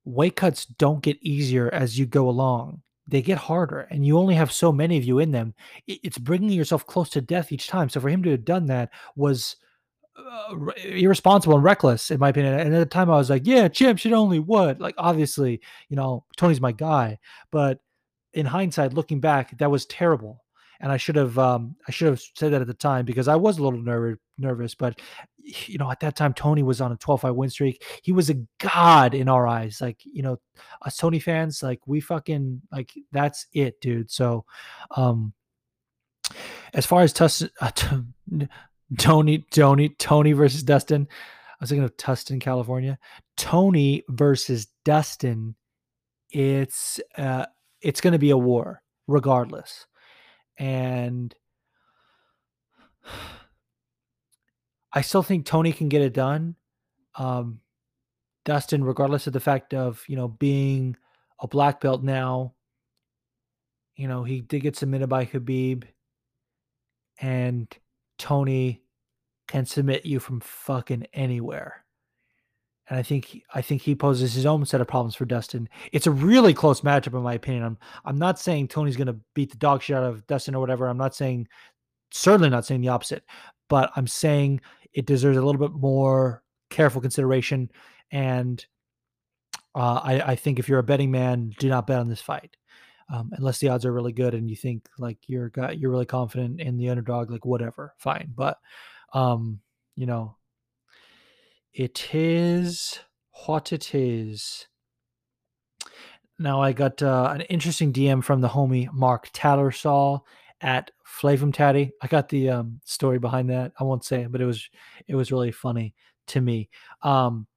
weight cuts don't get easier as you go along. They get harder, and you only have so many of you in them. It's bringing yourself close to death each time. So for him to have done that was uh, irresponsible and reckless in my opinion. And at the time, I was like, "Yeah, champ should only what?" Like, obviously, you know, Tony's my guy. But in hindsight, looking back, that was terrible. And I should have, um, I should have said that at the time because I was a little nervous. Nervous, but you know, at that time, Tony was on a 12 fight win streak. He was a god in our eyes. Like, you know, us Tony fans, like we fucking like that's it, dude. So, um, as far as Tuss, uh, Tony, Tony, Tony versus Dustin. I was thinking of Tustin, California. Tony versus Dustin. It's uh, it's going to be a war, regardless, and I still think Tony can get it done. Um, Dustin, regardless of the fact of you know being a black belt now, you know he did get submitted by Khabib, and Tony can submit you from fucking anywhere. And I think I think he poses his own set of problems for Dustin. It's a really close matchup, in my opinion. I'm I'm not saying Tony's going to beat the dog shit out of Dustin or whatever. I'm not saying, certainly not saying the opposite, but I'm saying it deserves a little bit more careful consideration. And uh, I, I think if you're a betting man, do not bet on this fight um, unless the odds are really good and you think like you're got you're really confident in the underdog, like whatever, fine. But um, you know, it is what it is. Now I got uh, an interesting DM from the homie Mark Tattersall at Flavum Tatty. I got the um, story behind that. I won't say it, but it was it was really funny to me. Um,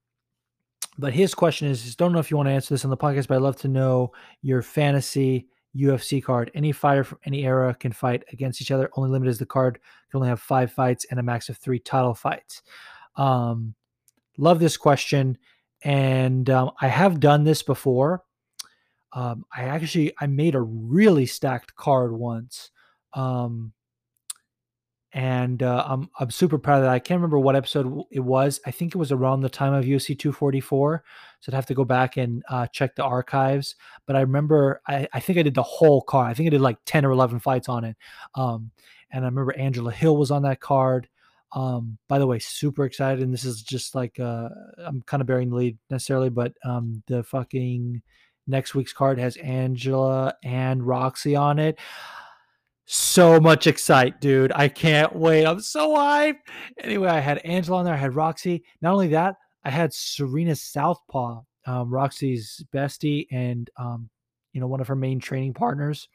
but his question is, is don't know if you want to answer this on the podcast, but I'd love to know your fantasy UFC card. Any fighter from any era can fight against each other. Only limit is the card can only have five fights and a max of three title fights. Um, love this question, and um, I have done this before. Um, I actually I made a really stacked card once. Um, and uh, I'm I'm super proud of that. I can't remember what episode it was. I think it was around the time of UFC 244, so I'd have to go back and uh, check the archives. But I remember I, I think I did the whole card. I think I did like 10 or 11 fights on it. Um, and I remember Angela Hill was on that card. Um, by the way, super excited. And this is just like uh, I'm kind of bearing the lead necessarily, but um, the fucking next week's card has Angela and Roxy on it so much excite, dude. I can't wait. I'm so hyped. Anyway, I had Angela on there. I had Roxy. Not only that, I had Serena Southpaw, um, Roxy's bestie, and um, you know one of her main training partners.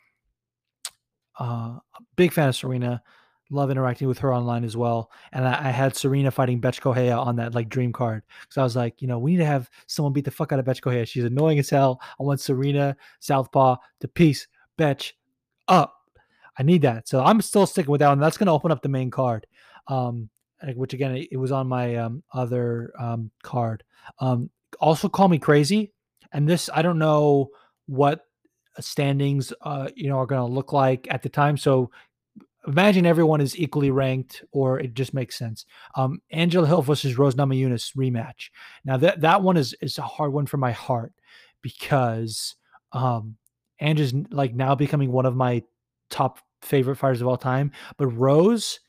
Uh, big fan of Serena. Love interacting with her online as well. And I, I had Serena fighting Bethe Correia on that like dream card. So I was like, you know, we need to have someone beat the fuck out of Bethe Correia. She's annoying as hell. I want Serena Southpaw to piece Betch up. I need that. So I'm still sticking with that one. That's going to open up the main card, um, which again, it, was on my um, other um, card. Um, also, call me crazy. And this, I don't know what standings, uh, you know, are going to look like at the time. So imagine everyone is equally ranked, or it just makes sense. Um, Angela Hill versus Rose Namajunas rematch. Now that that one is is a hard one for my heart because um, Angela's like now becoming one of my top favorite fighters of all time. But Rose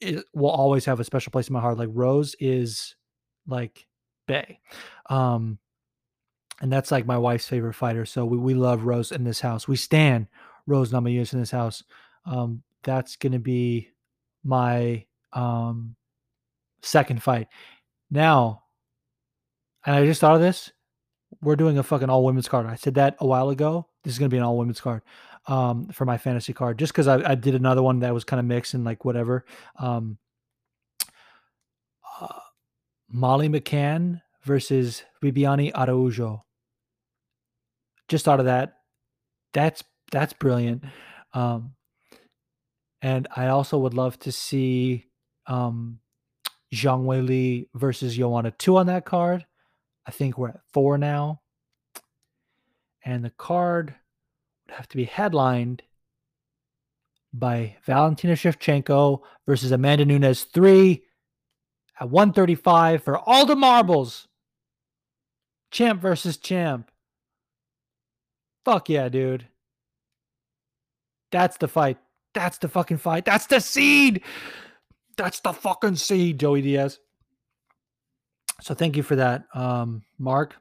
is, will always have a special place in my heart. Like Rose is like Bay. Um, and that's like my wife's favorite fighter. So we, we love Rose in this house. We stand Rose Namajunas in this house. Um, that's gonna be my um second fight. Now, and I just thought of this. We're doing a fucking all women's card. I said that a while ago. This is gonna be an all women's card um, for my fantasy card, just because I, I, did another one that was kind of mixed and like whatever. Um, uh, Molly McCann versus Viviane Araujo. Just thought of that. That's that's brilliant. Um, and I also would love to see um, Zhang Weili versus Joanna 2 on that card. I think we're at four now. And the card have to be headlined by Valentina Shevchenko versus Amanda Nunes 3 at 135 for all the marbles. Champ versus champ. Fuck yeah, dude. That's the fight. That's the fucking fight. That's the seed. That's the fucking seed, Joey Diaz. So thank you for that, um, Mark.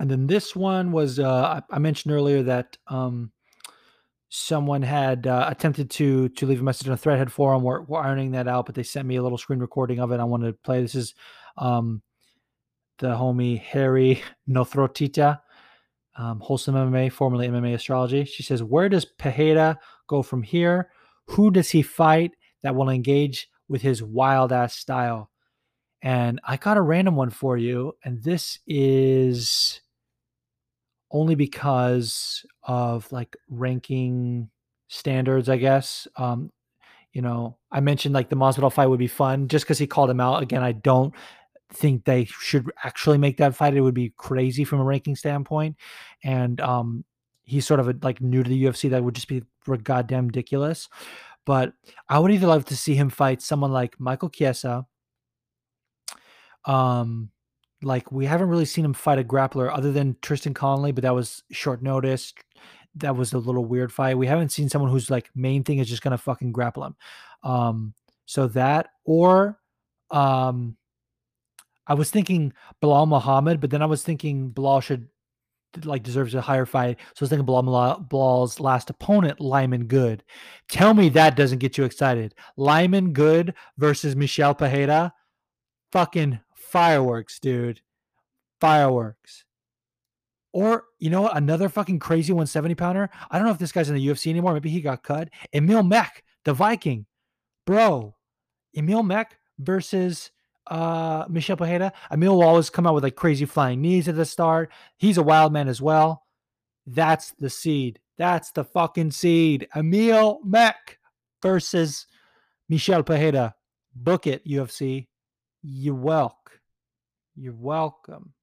And then this one was uh, I, mentioned earlier that um, someone had uh, attempted to to leave a message on a Threadhead forum. We're, we're ironing that out, but they sent me a little screen recording of it. I wanted to play. This is um, the homie Harry Nothrotita, um, Wholesome MMA, formerly MMA Astrology. She says, Where does Pereira go from here? Who does he fight that will engage with his wild ass style? And I got a random one for you. And this is only because of like ranking standards, I guess. Um, you know, I mentioned like the Masvidal fight would be fun just because he called him out. Again, I don't think they should actually make that fight. It would be crazy from a ranking standpoint. And um, he's sort of a, like new to the UFC. That would just be goddamn ridiculous. But I would either love to see him fight someone like Michael Chiesa, um, like we haven't really seen him fight a grappler other than Tristan Connelly, but that was short notice. That was a little weird fight. We haven't seen someone whose like main thing is just gonna fucking grapple him. Um, so that or um I was thinking Belal Muhammad, but then I was thinking Belal should like deserves a higher fight. So I was thinking Belal, Belal's last opponent, Lyman Good. Tell me that doesn't get you excited. Lyman Good versus Michel Pereira. Fucking Fireworks, dude. Fireworks. Or, you know what? Another fucking crazy 170 pounder. I don't know if this guy's in the UFC anymore. Maybe he got cut. Emil Meek, the Viking. Bro, Emil Meek versus uh Michel Pereira. Emil will always come out with like crazy flying knees at the start. He's a wild man as well. That's the seed. That's the fucking seed. Emil Meek versus Michel Pajeda. Book it, UFC. You welcome. You're welcome.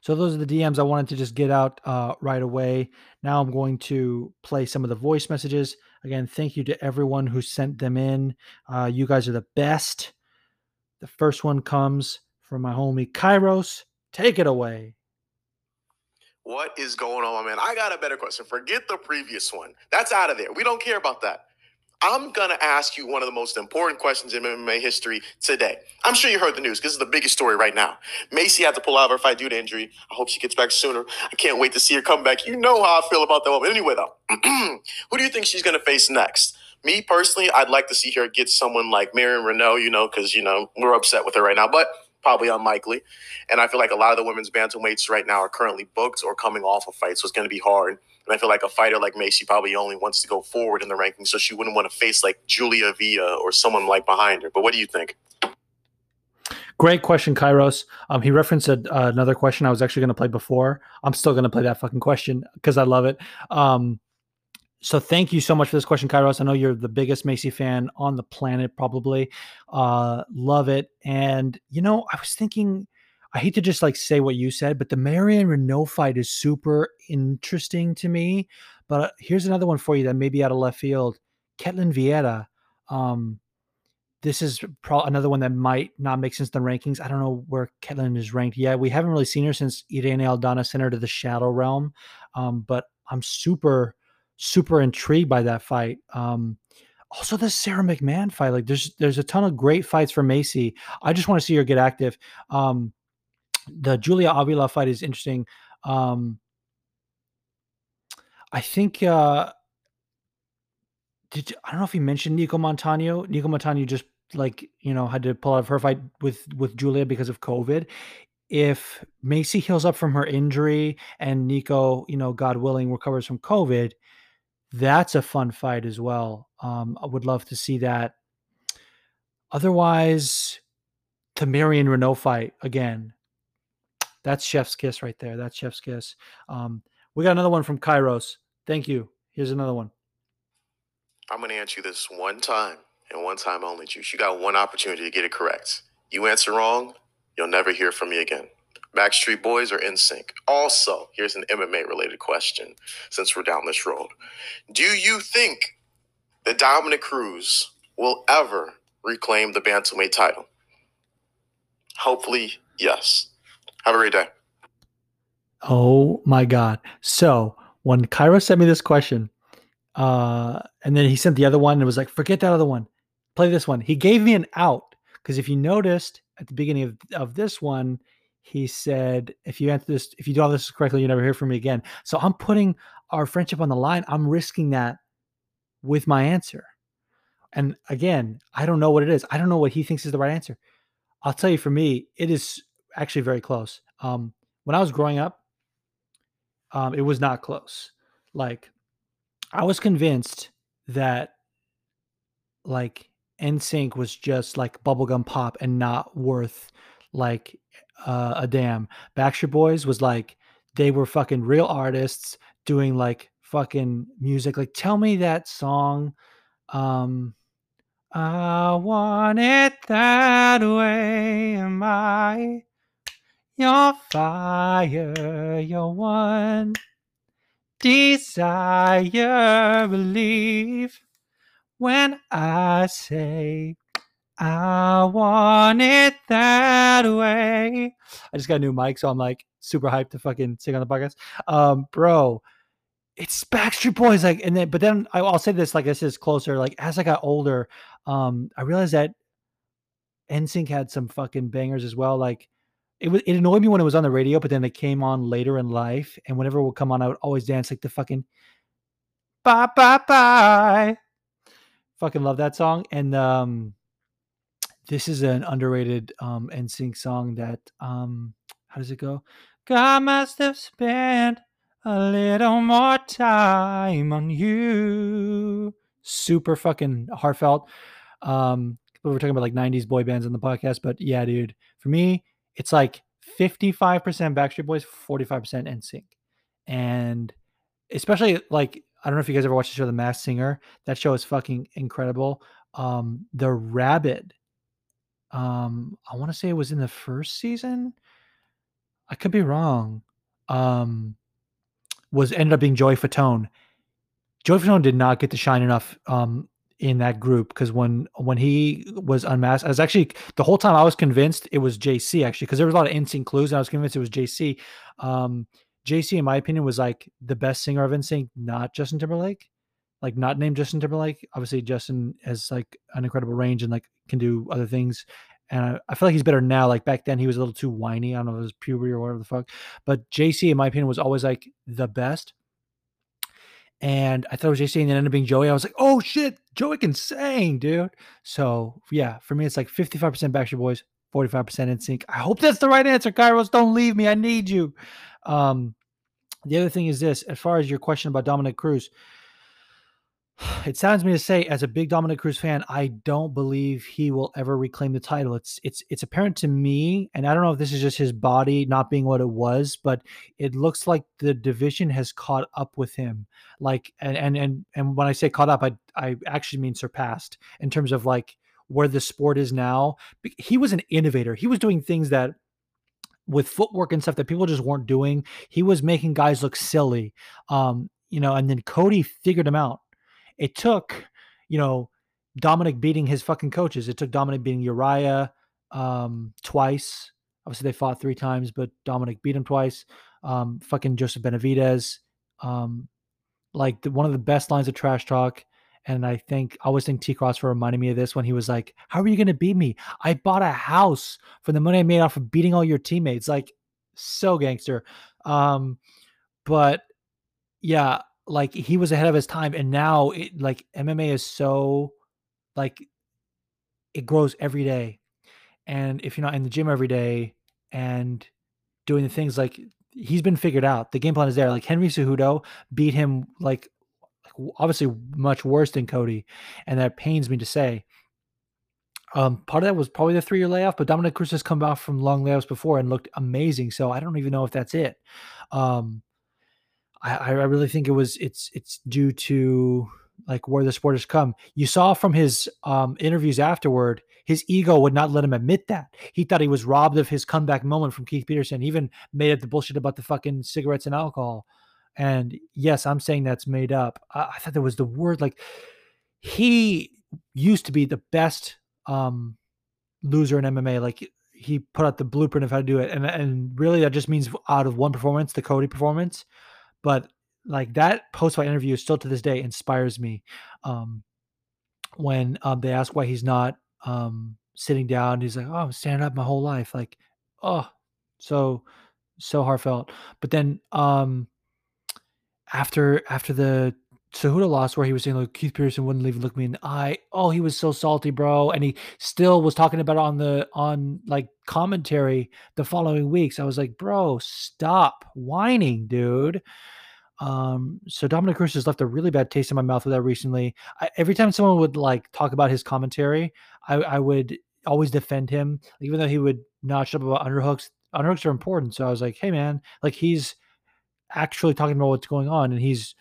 So those are the DMs I wanted to just get out uh, right away. Now I'm going to play some of the voice messages. Again, thank you to everyone who sent them in. Uh, you guys are the best. The first one comes from my homie Kairos. Take it away. What is going on, my man? I got a better question. Forget the previous one. That's out of there. We don't care about that. I'm going to ask you one of the most important questions in MMA history today. I'm sure you heard the news This is the biggest story right now. Macy had to pull out of her fight due to injury. I hope she gets back sooner. I can't wait to see her come back. You know how I feel about that woman. Anyway, though, who do you think she's going to face next? Me personally, I'd like to see her get someone like Marion Reneau, you know, because, you know, we're upset with her right now, but probably unlikely. And I feel like a lot of the women's bantamweights right now are currently booked or coming off a fight, so it's going to be hard. And I feel like a fighter like Macy probably only wants to go forward in the rankings, so she wouldn't want to face like Julia Avila or someone like behind her. But what do you think? Great question, Kairos. Um, he referenced a, uh, another question I was actually going to play before. I'm still going to play that fucking question because I love it. Um, so thank you so much for this question, Kairos. I know you're the biggest Macy fan on the planet, probably. Uh, love it. And you know, I was thinking I hate to just like say what you said, but the Marion Reneau fight is super interesting to me. But here's another one for you that may be out of left field. Ketlen Vieira. Um, this is pro- another one that might not make sense in the rankings. I don't know where Ketlen is ranked yet. We haven't really seen her since Irene Aldana sent her to the Shadow Realm. Um, but I'm super, super intrigued by that fight. Um, also the Sarah McMann fight. Like there's there's a ton of great fights for Macy. I just want to see her get active. Um, the Julia Avila fight is interesting. Um, I think uh, did I don't know if he mentioned Nicco Montaño. Nicco Montaño just like you know had to pull out of her fight with with Julia because of COVID. If Macy heals up from her injury and Nicco, you know, God willing, recovers from COVID, that's a fun fight as well. Um, I would love to see that. Otherwise, the Marion Reneau fight again. That's Chef's Kiss right there. That's Chef's Kiss. Um, we got another one from Kairos. Thank you. Here's another one. I'm going to answer you this one time and one time only, Juice. You got one opportunity to get it correct. You answer wrong, you'll never hear from me again. Backstreet Boys are NSYNC. Also, here's an MMA related question since we're down this road. Do you think that Dominick Cruz will ever reclaim the bantamweight title? Hopefully, yes. Have a great day. Oh my god. So when Kairos sent me this question, uh, and then he sent the other one and was like, forget that other one. Play this one. He gave me an out. Because if you noticed at the beginning of, of this one, he said, if you answer this, if you do all this correctly, you never hear from me again. So I'm putting our friendship on the line. I'm risking that with my answer. And again, I don't know what it is. I don't know what he thinks is the right answer. I'll tell you for me, it is actually very close. Um, when I was growing up, um, it was not close. Like, I was convinced that like NSYNC was just like bubblegum pop and not worth like uh, a damn. Backstreet Boys was like they were fucking real artists doing like fucking music. Like tell me that song. Um I want it that way. Am I your fire, your one desire? Believe when I say I want it that way. I just got a new mic, so I'm like super hyped to fucking sing on the podcast. Um, bro, it's Backstreet Boys. Like, and then, but then I, will say this, like, this is closer. Like, as I got older, um, I realized that NSYNC had some fucking bangers as well. Like, it was, it annoyed me when it was on the radio, but then it came on later in life, and whenever it would come on, I would always dance like the fucking bye bye bye fucking love that song. And um, this is an underrated um NSYNC song that um how does it go? God must have spent a little more time on you. Super fucking heartfelt. Um, we were talking about like 90s boy bands on the podcast, but yeah, dude, for me, it's like 55% Backstreet Boys, 45% NSYNC. And especially like I don't know if you guys ever watched the show The Masked Singer. That show is fucking incredible. Um, the Rabbit. Um, I want to say it was in the first season. I could be wrong. Um, was ended up being Joey Fatone. Joey Fatone did not get to shine enough um, in that group because when when he was unmasked, I was actually the whole time I was convinced it was JC actually because there was a lot of NSYNC clues and I was convinced it was JC. Um, JC, in my opinion, was like the best singer of NSYNC, not Justin Timberlake, like not named Justin Timberlake. Obviously, Justin has like an incredible range and like can do other things. And I, I feel like he's better now. Like back then, he was a little too whiny. I don't know if it was puberty or whatever the fuck. But JC, in my opinion, was always like the best. And I thought it was JC and then ended up being Joey. I was like, oh shit, Joey can sing, dude. So yeah, for me, it's like 55% Backstreet Boys, 45% NSYNC. I hope that's the right answer. Kairos, don't leave me. I need you. Um, the other thing is this as far as your question about Dominick Cruz, it sounds me to say, as a big Dominick Cruz fan, I don't believe he will ever reclaim the title. It's it's it's apparent to me, and I don't know if this is just his body not being what it was, but it looks like the division has caught up with him. Like, and and and and when I say caught up, I I actually mean surpassed in terms of like where the sport is now. He was an innovator. He was doing things that with footwork and stuff that people just weren't doing. He was making guys look silly. Um, you know, and then Cody figured him out. It took, you know, Dominick beating his fucking coaches. It took Dominick beating Uriah um, twice. Obviously, they fought three times, but Dominick beat him twice. Um, fucking Joseph Benavidez. Um, like the, one of the best lines of trash talk and I think I always think T Cross for reminding me of this when he was like, How are you gonna beat me? I bought a house for the money I made off of beating all your teammates. Like so gangster. Um, but yeah, like he was ahead of his time, and now it like MMA is so like it grows every day. And if you're not in the gym every day and doing the things like he's been figured out, the game plan is there. Like Henry Cejudo beat him like obviously much worse than Cody, and that pains me to say. Um, part of that was probably the three year layoff, but Dominick Cruz has come back from long layoffs before and looked amazing. So I don't even know if that's it. Um, I, I really think it was it's it's due to like where the sport has come. You saw from his um, interviews afterward, his ego would not let him admit that. He thought he was robbed of his comeback moment from Keith Peterson. He even made up the bullshit about the fucking cigarettes and alcohol. And yes, I'm saying that's made up. I, I thought that was the word. Like he used to be the best um, loser in MMA. Like he put out the blueprint of how to do it, and and really that just means out of one performance, the Cody performance. But like that post fight interview still to this day inspires me. Um, when um, they ask why he's not um, sitting down, he's like, "Oh, I'm standing up my whole life." Like, oh, so so heartfelt. But then um, after after the Cejudo loss, where he was saying like Keith Peterson wouldn't even look me in the eye. Oh, he was so salty, bro, and he still was talking about it on the on like commentary the following weeks. I was like, bro, stop whining, dude. Um, so Dominick Cruz has left a really bad taste in my mouth with that recently. I, every time someone would like talk about his commentary, I, I would always defend him, even though he would notch up about underhooks. Underhooks are important, so I was like, hey man, like he's actually talking about what's going on, and he's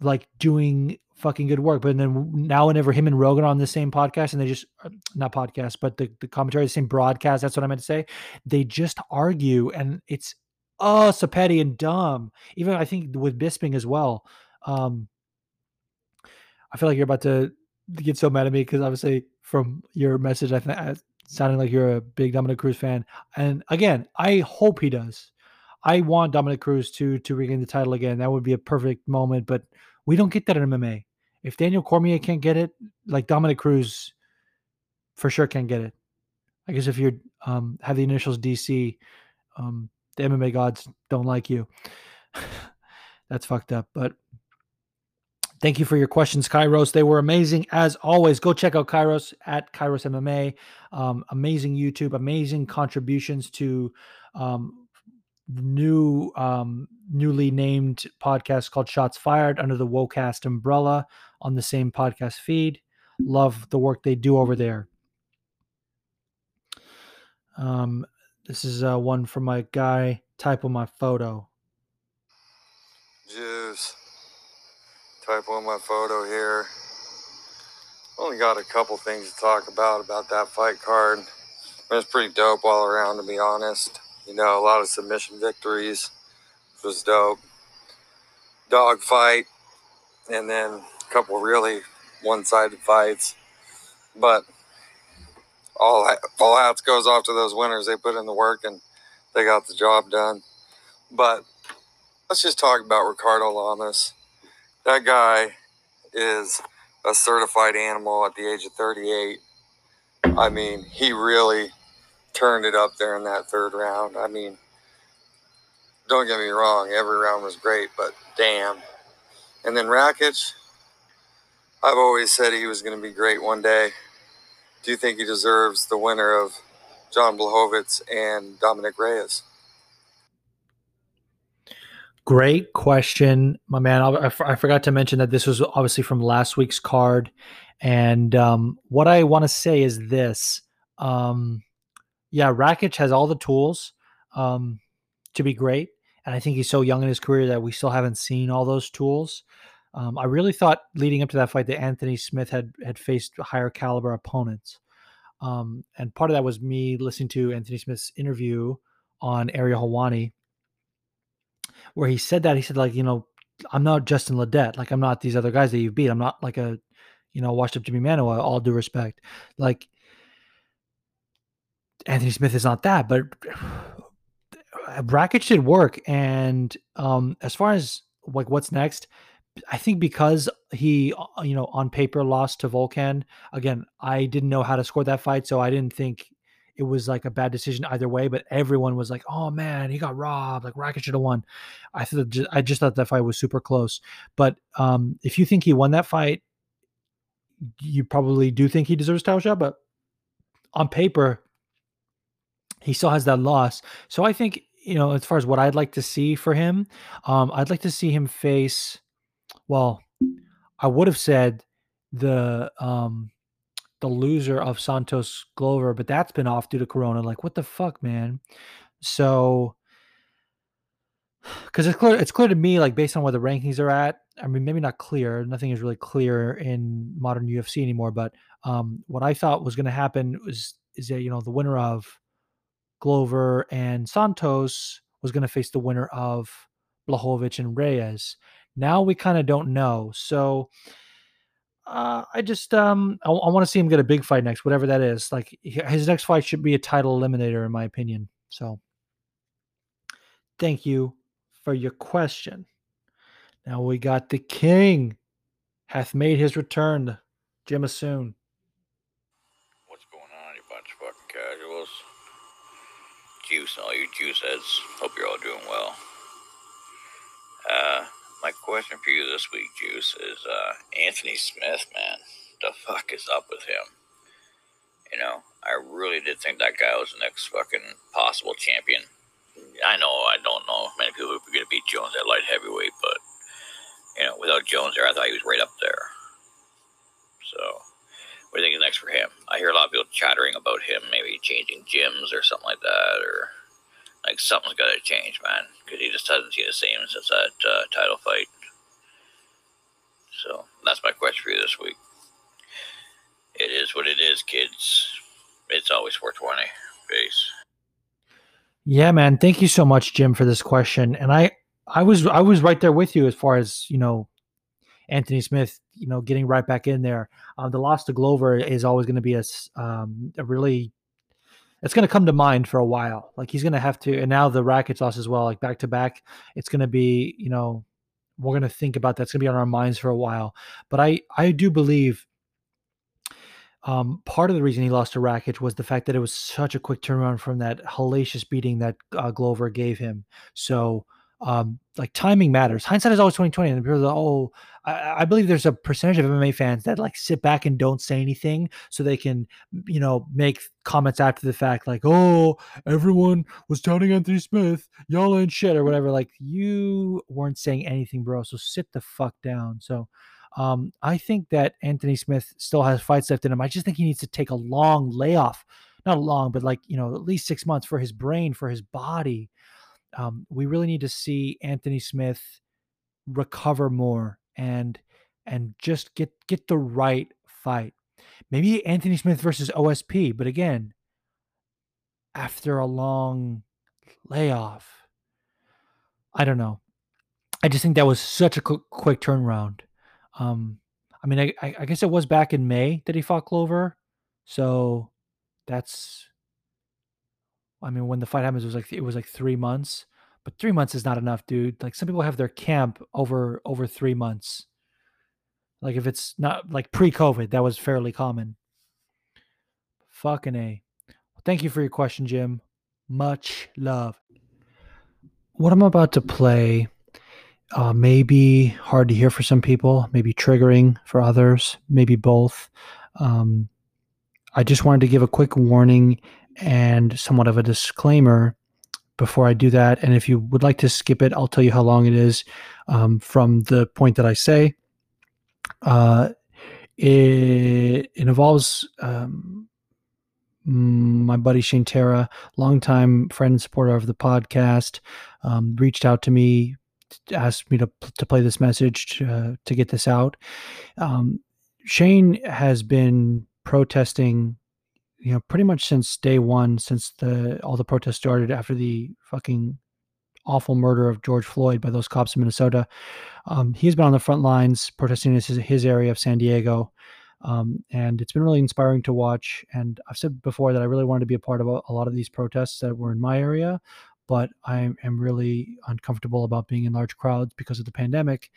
like doing fucking good work. But then now, whenever him and Rogan are on the same podcast, and they just uh, not podcast, but the the commentary, the same broadcast. That's what I meant to say. They just argue, and it's oh, so petty and dumb. Even I think with Bisping as well. Um, I feel like you're about to get so mad at me because obviously from your message, I think sounding like you're a big Dominick Cruz fan. And again, I hope he does. I want Dominick Cruz to to regain the title again. That would be a perfect moment, but we don't get that in MMA. If Daniel Cormier can't get it, like Dominick Cruz, for sure can't get it. I guess if you um, have the initials DC, um, the MMA gods don't like you. That's fucked up. But thank you for your questions, Kairos. They were amazing as always. Go check out Kairos at Kairos MMA. Um, amazing YouTube, amazing contributions to um, new um, newly named podcast called Shots Fired under the Wocast umbrella on the same podcast feed. Love the work they do over there. Um, this is uh, one from my guy. Type on my photo. Juice. Type on my photo here. Only got a couple things to talk about about that fight card. It was pretty dope all around, to be honest. You know, a lot of submission victories, which was dope. Dog fight, and then a couple really one-sided fights. But all all hats goes off to those winners. They put in the work and they got the job done. But let's just talk about Ricardo Lamas. That guy is a certified animal at the age of 38. I mean, he really turned it up there in that third round. I mean, don't get me wrong, every round was great, but damn. And then Rakic, I've always said he was going to be great one day do you think he deserves the winner of John Blachowicz and Dominick Reyes? Great question, my man. I, I, forgot to mention that this was obviously from last week's card. And um, what I want to say is this um, yeah, Rakic has all the tools um, to be great. And I think he's so young in his career that we still haven't seen all those tools. Um, I really thought leading up to that fight that Anthony Smith had had faced higher caliber opponents, um, and part of that was me listening to Anthony Smith's interview on Ariel Helwani, where he said that he said like you know I'm not Justin Ledet, like I'm not these other guys that you beat. I'm not like a you know washed up Jimi Manuwa. All due respect, like Anthony Smith is not that, but Rakic did work, and um, as far as like what's next I think because he, uh, you know, on paper lost to Volkan. Again, I didn't know how to score that fight, so I didn't think it was like a bad decision either way. But everyone was like, "Oh man, he got robbed. Like Rakic should have won." I thought I just thought that fight was super close. But um, if you think he won that fight, you probably do think he deserves title shot. But on paper, he still has that loss. So I think you know, as far as what I'd like to see for him, um, I'd like to see him face well, I would have said the um the loser of Santos Glover, but that's been off due to Corona. Like, what the fuck, man? So, because it's clear, it's clear to me, like based on where the rankings are at. I mean, maybe not clear. Nothing is really clear in modern UFC anymore. But um, what I thought was going to happen was is that you know the winner of Glover and Santos was going to face the winner of Blachowicz and Reyes. Now we kind of don't know. So uh, I just um I, I want to see him get a big fight next, whatever that is. Like his next fight should be a title eliminator, in my opinion. So thank you for your question. Now we got the king hath made his return, Jim Assoon. What's going on, you bunch of fucking casuals? Juice all you juice heads. Hope you're all doing well. Uh, my question for you this week, Juice, is uh, Anthony Smith, man. The fuck is up with him? You know, I really did think that guy was the next fucking possible champion. I know, I don't know if many people are going to beat Jones at light heavyweight, but, you know, without Jones there, I thought he was right up there. So, what do you think is next for him? I hear a lot of people chattering about him maybe changing gyms or something like that, or like something's got to change, man, because he just doesn't seem the same since that uh, title fight. So that's my question for you this week. It is what it is, kids. It's always 420. Peace. Yeah, man. Thank you so much, Jim, for this question. And I, I was, I was right there with you as far as you know, Anthony Smith, you know, getting right back in there. Uh, the loss to Glover is always going to be a, um, a really it's going to come to mind for a while. Like he's going to have to, and now the Rakic loss as well, like back to back. It's going to be, you know, we're going to think about that. It's going to be on our minds for a while. But I, I do believe um, part of the reason he lost to Rakic was the fact that it was such a quick turnaround from that hellacious beating that uh, Glover gave him. So um, like timing matters. Hindsight is always twenty twenty, and people are like, oh, I, I, believe there's a percentage of MMA fans that like sit back and don't say anything so they can, you know, make comments after the fact, like, oh, everyone was touting Anthony Smith, y'all ain't shit or whatever. Like you weren't saying anything, bro. So sit the fuck down. So. Um, I think that Anthony Smith still has fights left in him. I just think he needs to take a long layoff, not long, but like you know, at least six months for his brain, for his body, um, we really need to see Anthony Smith recover more and and just get get the right fight. Maybe Anthony Smith versus OSP, but again, after a long layoff, I don't know. I just think that was such a quick, quick turnaround. Um, I mean, I, I guess it was back in May that he fought Glover, so that's I mean, when the fight happens, it was like it was like three months, but three months is not enough, dude. Like some people have their camp over over three months. Like if it's not like pre-COVID, that was fairly common. Fucking a. Thank you for your question, Jim. Much love. What I'm about to play uh, may be hard to hear for some people, maybe triggering for others, maybe both. Um, I just wanted to give a quick warning and somewhat of a disclaimer before I do that. And if you would like to skip it, I'll tell you how long it is um, from the point that I say. Uh, it, it, involves um, my buddy Shane Terra, longtime friend and supporter of the podcast, um, reached out to me, asked me to to play this message to, uh, to get this out. Um, Shane has been protesting you know, pretty much since day one, since the all the protests started after the fucking awful murder of George Floyd by those cops in Minnesota. Um, he's been on the front lines protesting his his area of San Diego, um, and it's been really inspiring to watch. And I've said before that I really wanted to be a part of a, a lot of these protests that were in my area, but I am really uncomfortable about being in large crowds because of the pandemic,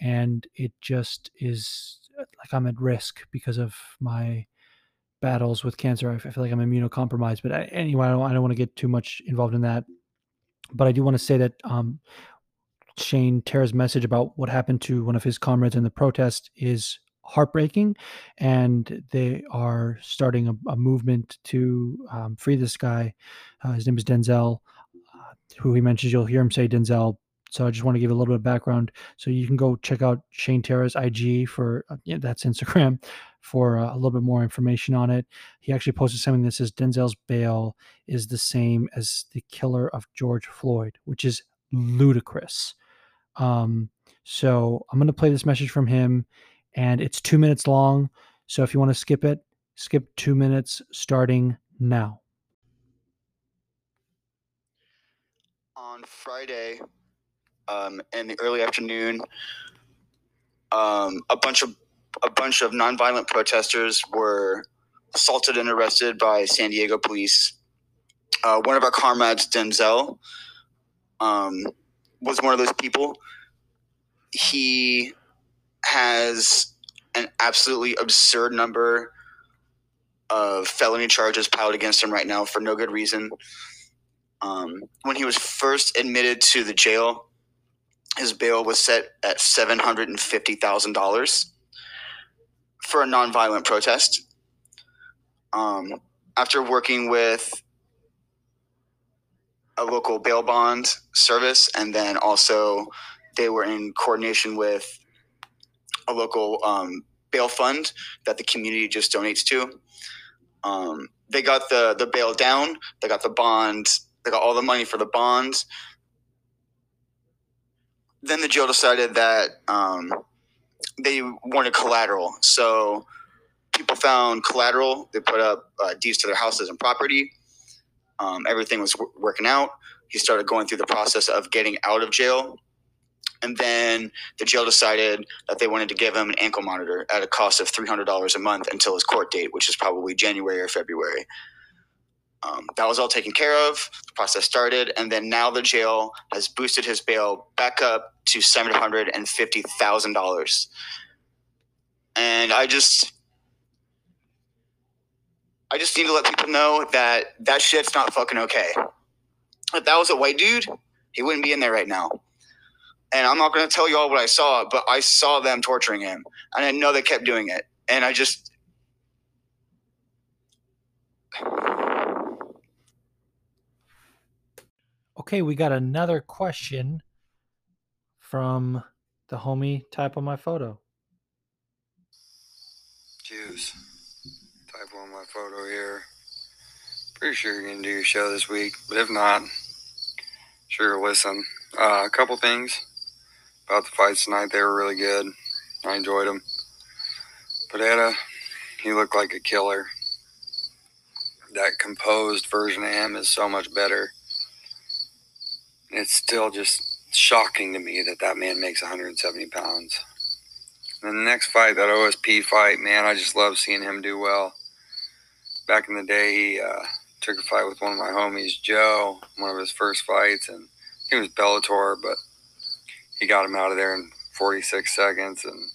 and it just is like I'm at risk because of my battles with cancer. I feel like I'm immunocompromised. But anyway, I don't, I don't want to get too much involved in that. But I do want to say that um, Shane Terra's message about what happened to one of his comrades in the protest is heartbreaking, and they are starting a, a movement to um, free this guy. Uh, his name is Denzel, uh, who he mentions. You'll hear him say Denzel so I just want to give a little bit of background. So you can go check out Shane Terra's IG for uh, yeah, that's Instagram for uh, a little bit more information on it. He actually posted something that says Denzel's bail is the same as the killer of George Floyd, which is ludicrous. Um, so I'm going to play this message from him, and it's two minutes long. So if you want to skip it, skip two minutes starting now. On Friday, um, in the early afternoon, um, a bunch of a bunch of nonviolent protesters were assaulted and arrested by San Diego police. Uh, one of our comrades, Denzel, um, was one of those people. He has an absolutely absurd number of felony charges piled against him right now for no good reason. Um, when he was first admitted to the jail, his bail was set at seven hundred and fifty thousand dollars for a nonviolent protest. Um, after working with a local bail bond service, and then also they were in coordination with a local um, bail fund that the community just donates to. Um, they got the the bail down. They got the bond. They got all the money for the bonds. Then the jail decided that um, they wanted collateral. So people found collateral. They put up uh, deeds to their houses and property. Um, everything was w- working out. He started going through the process of getting out of jail. And then the jail decided that they wanted to give him an ankle monitor at a cost of $300 a month until his court date, which is probably January or February. Um, that was all taken care of. The process started, and then now the jail has boosted his bail back up to seven hundred and fifty thousand dollars. And I just, I just need to let people know that that shit's not fucking okay. If that was a white dude, he wouldn't be in there right now. And I'm not going to tell you all what I saw, but I saw them torturing him, and I know they kept doing it. And I just, Okay, we got another question from the homie type on my photo. Juice. Type on my photo here. Pretty sure you're gonna do your show this week, but if not, sure listen. Uh, a couple things about the fights tonight. They were really good. I enjoyed them. Pereira, he looked like a killer. That composed version of him is so much better. It's still just shocking to me that that man makes 170 pounds. The next fight, that OSP fight, man, I just love seeing him do well. Back in the day, he uh, took a fight with one of my homies, Joe, one of his first fights, and he was Bellator, but he got him out of there in 46 seconds. And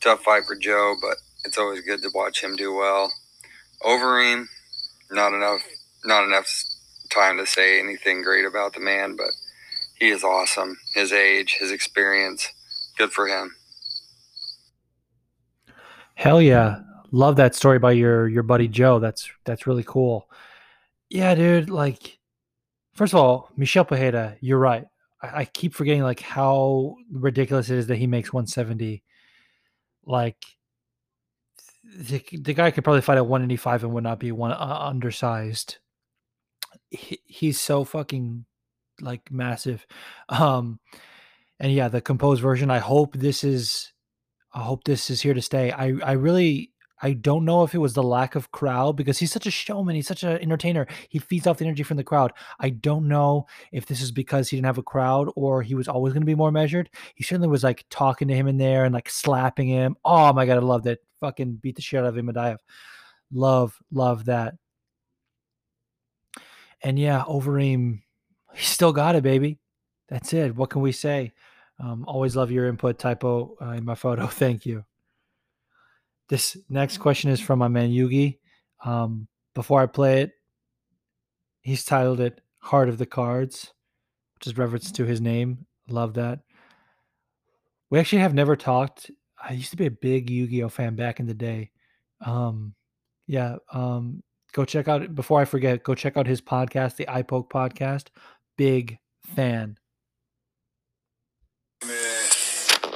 tough fight for Joe, but it's always good to watch him do well. Overeem, not enough, not enough time to say anything great about the man, but he is awesome. His age, his experience, good for him. Hell yeah. Love that story by your your buddy Joe. That's that's really cool. Yeah, dude, like first of all, Michel Pereira, you're right. I, I keep forgetting like how ridiculous it is that he makes 170. Like the, the guy could probably fight at 185 and would not be one uh, undersized. He, he's so fucking like massive. Um and yeah, the composed version, I hope this is I hope this is here to stay. I I really I don't know if it was the lack of crowd because he's such a showman. He's such an entertainer. He feeds off the energy from the crowd. I don't know if this is because he didn't have a crowd or he was always going to be more measured. He certainly was like talking to him in there and like slapping him. Oh my god, I loved it. Fucking beat the shit out of him, Imadaev. Love, love that. And yeah, Overeem, he still got it, baby. That's it. What can we say? Um, always love your input, typo uh, in my photo. Thank you. This next question is from my man Yugi. Um, before I play it, he's titled it "Heart of the Cards," which is reference to his name. Love that. We actually have never talked. I used to be a big Yu-Gi-Oh fan back in the day. Um, yeah. Um, go check out before I forget. Go check out his podcast, the iPoke podcast. Big fan.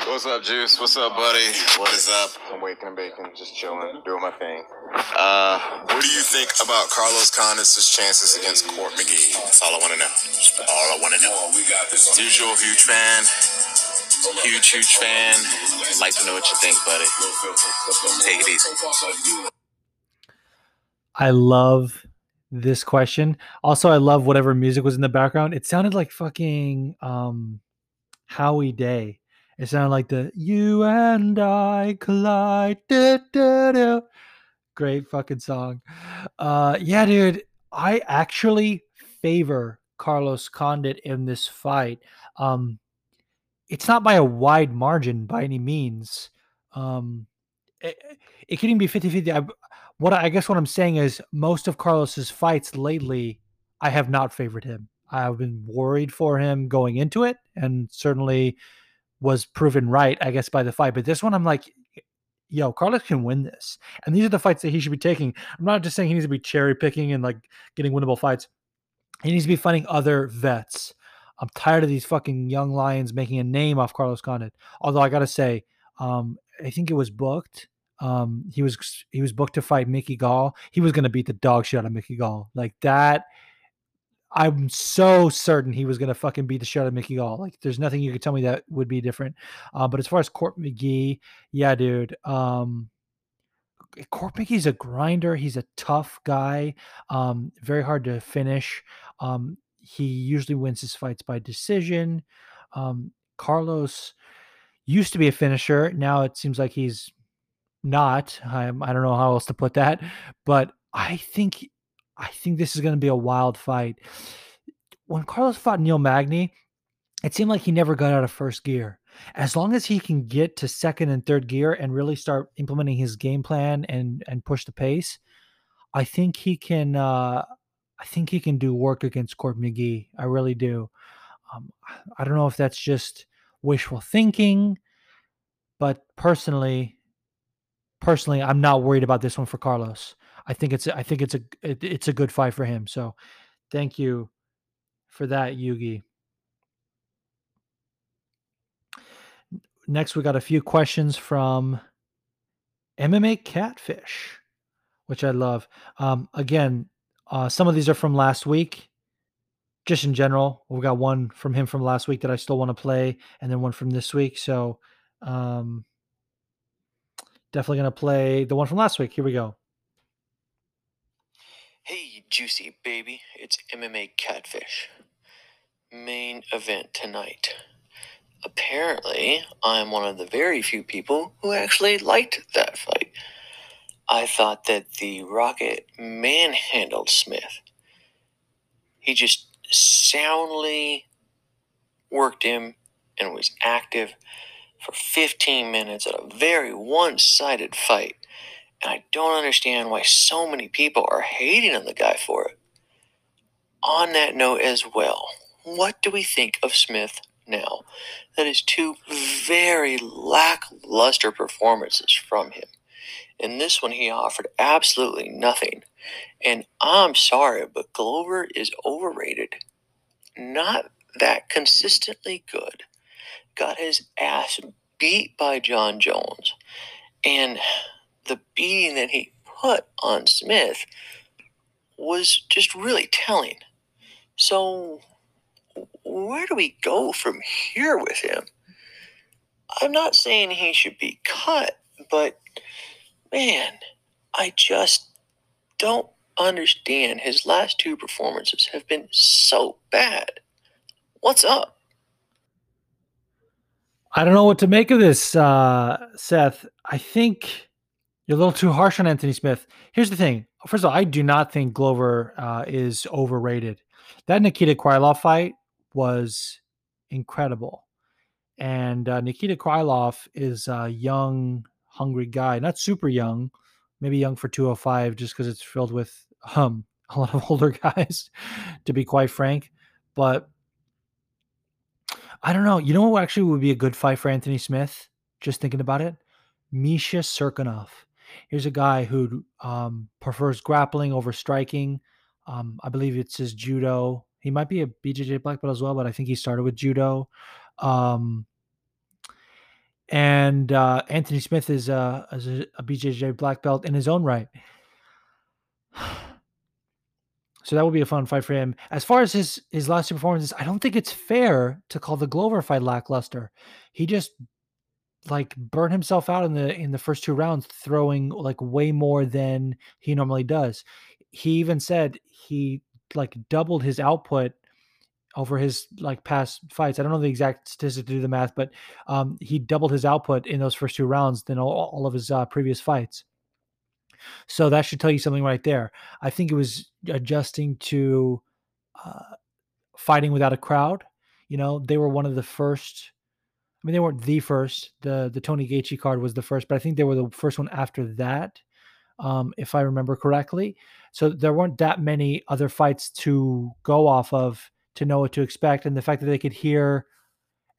What's up, Juice? What's up, buddy? What is up? I'm waking and baking, just chilling, doing my thing. Uh, what do you think about Carlos Condit's chances against Court McGee? That's all I want to know. All I want to know. As usual, huge fan. Huge, huge fan. I'd like to know what you think, buddy. Take it easy. I love this question. Also, I love whatever music was in the background. It sounded like fucking um Howie Day. It sounded like the "You and I collide." Da, da, da. Great fucking song. Uh, yeah, dude. I actually favor Carlos Condit in this fight. Um, it's not by a wide margin by any means. Um, it, it can even be 50 50. I, what I guess what I'm saying is most of Carlos's fights lately, I have not favored him. I've been worried for him going into it, and certainly was proven right, I guess, by the fight. But this one, I'm like, yo, Carlos can win this. And these are the fights that he should be taking. I'm not just saying he needs to be cherry picking and like getting winnable fights. He needs to be fighting other vets. I'm tired of these fucking young lions making a name off Carlos Condit. Although I gotta say, um, I think it was booked. Um, he was he was booked to fight Mickey Gall. He was gonna beat the dog shit out of Mickey Gall. Like that I'm so certain he was going to fucking beat the shit out of Mickey Gall. Like, there's nothing you could tell me that would be different. Uh, but as far as Court McGee, yeah, dude. Um, Court McGee's a grinder. He's a tough guy. Um, very hard to finish. Um, he usually wins his fights by decision. Um, Carlos used to be a finisher. Now it seems like he's not. I'm, I don't know how else to put that, but I think I think this is going to be a wild fight. When Carlos fought Neil Magny, it seemed like he never got out of first gear. As long as he can get to second and third gear and really start implementing his game plan and and push the pace, I think he can. Uh, I think he can do work against Court McGee. I really do. Um, I don't know if that's just wishful thinking, but personally, personally, I'm not worried about this one for Carlos. I think it's I think it's a it, it's a good fight for him. So thank you for that, Yugi. Next, we got a few questions from MMA Catfish, which I love. Um, again, uh, some of these are from last week. Just in general, we got one from him from last week that I still want to play, and then one from this week. So, um, definitely gonna play the one from last week. Here we go. Hey, juicy baby, it's MMA Catfish. Main event tonight. Apparently, I'm one of the very few people who actually liked that fight. I thought that the Rocket manhandled Smith. He just soundly worked him and was active for 15 minutes at a very one sided fight. And I don't understand why so many people are hating on the guy for it. On that note, as well, what do we think of Smith now? That is two very lackluster performances from him. In this one, he offered absolutely nothing. And I'm sorry, but Glover is overrated. Not that consistently good. Got his ass beat by John Jones. And the beating that he put on Smith was just really telling. So, where do we go from here with him? I'm not saying he should be cut, but man, I just don't understand. His last two performances have been so bad. What's up? I don't know what to make of this, uh, Seth. I think you're a little too harsh on Anthony Smith. Here's the thing. First of all, I do not think Glover uh, is overrated. That Nikita Krylov fight was incredible. And uh, Nikita Krylov is a young, hungry guy. Not super young, maybe young for 205, just because it's filled with um, a lot of older guys, to be quite frank. But I don't know. You know what actually would be a good fight for Anthony Smith? Just thinking about it. Misha Cirkunov. Here's a guy who um, prefers grappling over striking. Um, I believe it's his judo. He might be a BJJ black belt as well, but I think he started with judo. Um, and uh, Anthony Smith is, uh, a, a BJJ black belt in his own right. So that would be a fun fight for him. As far as his his last two performances, I don't think it's fair to call the Glover fight lackluster. He just like burned himself out in the in the first two rounds, throwing like way more than he normally does. He even said he like doubled his output over his like past fights. I don't know the exact statistic to do the math, but um, he doubled his output in those first two rounds than all, all of his uh, previous fights. So that should tell you something right there. I think it was adjusting to uh, fighting without a crowd. You know, they were one of the first. I mean, they weren't the first. the The Tony Gaethje card was the first, but I think they were the first one after that, um, if I remember correctly. So there weren't that many other fights to go off of to know what to expect, and the fact that they could hear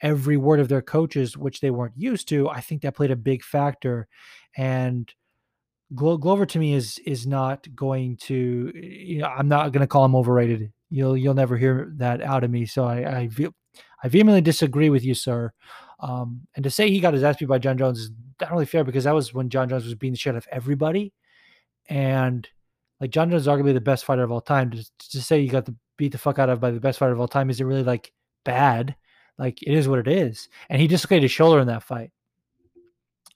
every word of their coaches, which they weren't used to, I think that played a big factor. And Glo- Glover to me is is not going to. You know, I'm not going to call him overrated. You'll you'll never hear that out of me. So I I, ve- I vehemently disagree with you, sir. Um, and to say he got his ass beat by John Jones is not really fair because that was when John Jones was beating the shit out of everybody, and like John Jones is arguably the best fighter of all time. To, to say you got the beat the fuck out of by the best fighter of all time is it really like bad? Like it is what it is. And he dislocated his shoulder in that fight.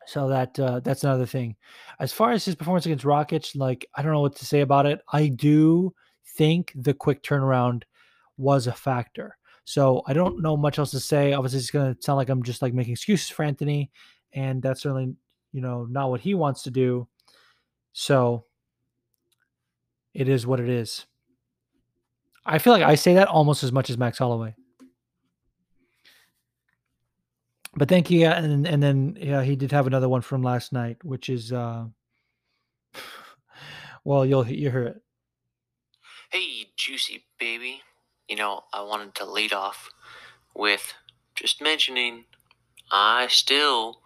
So that uh, that's another thing. As far as his performance against Rockets, like I don't know what to say about it. I do think the quick turnaround was a factor. So I don't know much else to say. Obviously, it's going to sound like I'm just like making excuses for Anthony, and that's certainly you know not what he wants to do. So it is what it is. I feel like I say that almost as much as Max Holloway. But thank you. Yeah, and and then yeah, he did have another one from last night, which is uh, well, you'll you hear it. Hey, juicy baby. You know, I wanted to lead off with just mentioning I still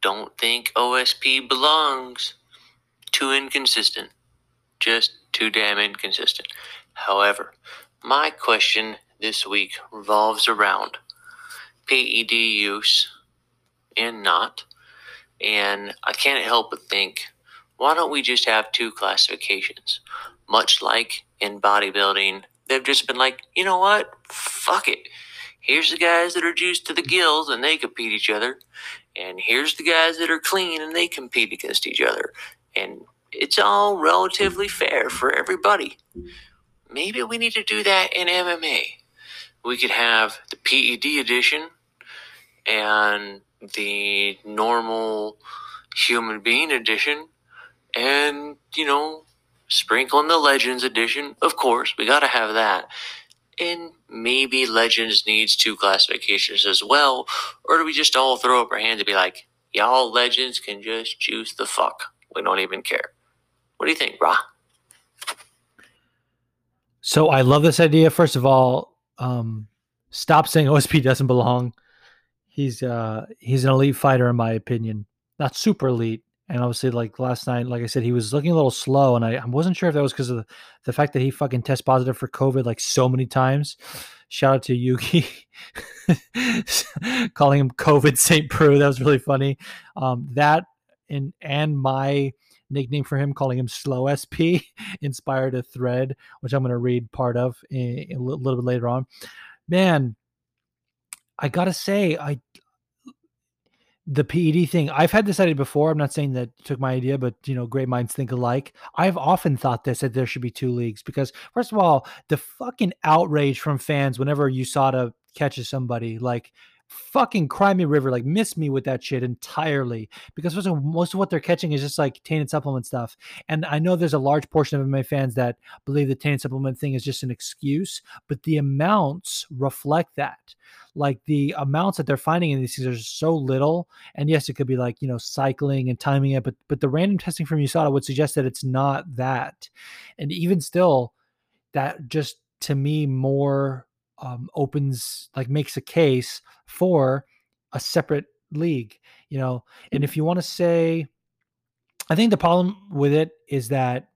don't think OSP belongs. Too inconsistent. Just too damn inconsistent. However, my question this week revolves around PED use and not. And I can't help but think, why don't we just have two classifications? Much like in bodybuilding, they've just been like, you know what? Fuck it. Here's the guys that are juiced to the gills and they compete each other. And here's the guys that are clean and they compete against each other. And it's all relatively fair for everybody. Maybe we need to do that in MMA. We could have the PED edition and the normal human being edition and you know sprinkle in the legends edition of course we got to have that. And maybe legends needs two classifications as well or do we just all throw up our hands and be like y'all legends can just juice the fuck. We don't even care. What do you think brah so i love this idea first of all. Um, stop saying osp doesn't belong he's uh he's an elite fighter in my opinion. Not super elite. And obviously, like last night, like I said, he was looking a little slow, and I, I wasn't sure if that was because of the, the fact that he fucking test positive for COVID like so many times. Shout out to Yuki, calling him COVID Saint Preux. That was really funny. Um, that and and my nickname for him, calling him Slow SP, inspired a thread, which I'm going to read part of a, a little bit later on. Man, I gotta say, I the PED thing. I've had this idea before. I'm not saying that took my idea, but you know, great minds think alike. I've often thought this that there should be two leagues because, first of all, the fucking outrage from fans whenever USADA catches somebody like fucking cry me river like miss me with that shit entirely because most of, most of what they're catching is just like tainted supplement stuff. And i know there's a large portion of my fans that believe the tainted supplement thing is just an excuse but the amounts reflect that. Like the amounts that they're finding in these things are so little and yes it could be like you know cycling and timing it but but the random testing from usada would suggest that it's not that. And even still that just to me more um, opens like makes a case for a separate league you know? And if you want to say i think the problem with it is that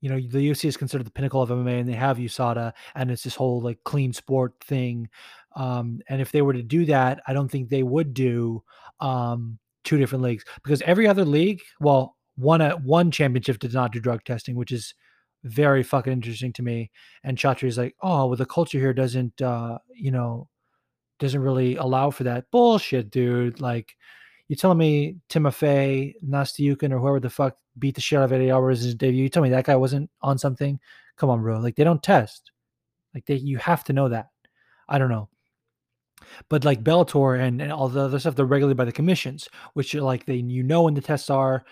you know the UFC is considered the pinnacle of MMA and they have USADA and it's this whole like clean sport thing Um, and if they were to do that, I don't think they would do um, two different leagues because every other league, well, one at one championship did not do drug testing, which is very fucking interesting to me. And Chatri is like, oh, well, the culture here doesn't, uh, you know, doesn't really allow for that bullshit, dude. Like, you telling me Timofey Nastyukhin or whoever the fuck beat the shit out of Eddie Alvarez in his debut? You tell me that guy wasn't on something? Come on, bro. Like, they don't test. Like, they you have to know that. I don't know. But like Bellator and, and all the other stuff, they're regulated by the commissions, which are like they you know when the tests are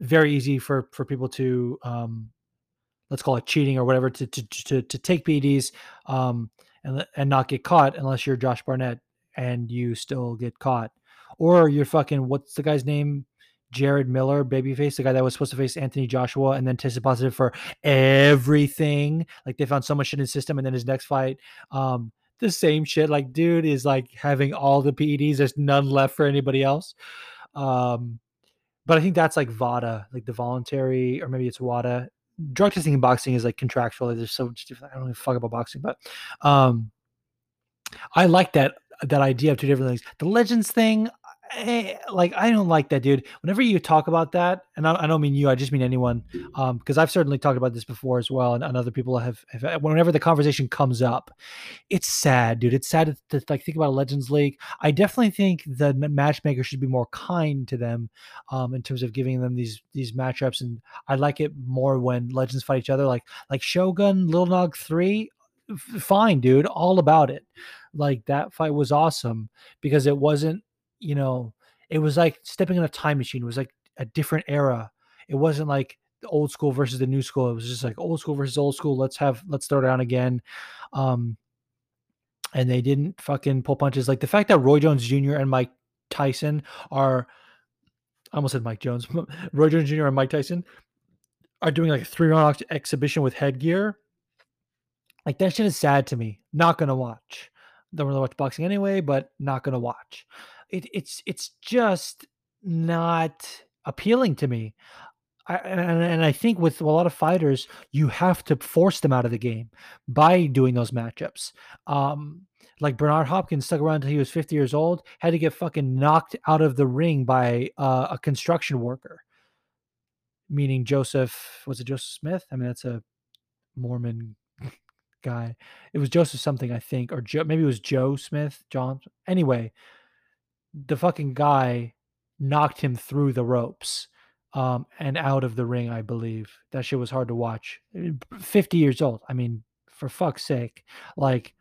very easy for for people to um let's call it cheating or whatever to to to, to take PEDs um and and not get caught unless you're Josh Barnett and you still get caught or you're fucking what's the guy's name Jarrell Miller, babyface, the guy that was supposed to face Anthony Joshua and then tested positive for everything. Like they found so much shit in his system, and then his next fight, um, the same shit. Like, dude is like having all the PEDs. There's none left for anybody else. Um, but I think that's like VADA, like the voluntary, or maybe it's WADA. Drug testing in boxing is like contractual. There's so much different. I don't a fuck about boxing, but um, I like that that idea of two different things. The legends thing, Eh, like I don't like that, dude. Whenever you talk about that, and I, I don't mean you, I just mean anyone, um, because I've certainly talked about this before as well, and, and other people have, have. Uh, whenever the conversation comes up, it's sad, dude. It's sad to, to, like think about Legends League. I definitely think the matchmaker should be more kind to them, um, in terms of giving them these these matchups, and I like it more when Legends fight each other, like like Shogun, Little Nog three. Fine, dude, all about it. Like that fight was awesome because it wasn't you know, it was like stepping in a time machine. It was like a different era. It wasn't like the old school versus the new school. It was just like old school versus old school. Let's have let's throw down again. Um, and they didn't fucking pull punches. Like the fact that Roy Jones Jr. and Mike Tyson are I almost said Mike Jones, Roy Jones Jr. and Mike Tyson are doing like a three round exhibition with headgear. Like that shit is sad to me. Not gonna watch. Don't really watch boxing anyway, but not gonna watch it, it's it's just not appealing to me. I, and, and I think with a lot of fighters, you have to force them out of the game by doing those matchups. Um, like Bernard Hopkins stuck around until he was 50 years old, had to get fucking knocked out of the ring by uh, a construction worker. Meaning Joseph, was it Joseph Smith? I mean, that's a Mormon guy. It was Joseph something, I think, or Joe, maybe it was Joe Smith, John. Anyway, the fucking guy knocked him through the ropes um, and out of the ring, I believe. That shit was hard to watch. 50 years old. I mean, for fuck's sake. Like,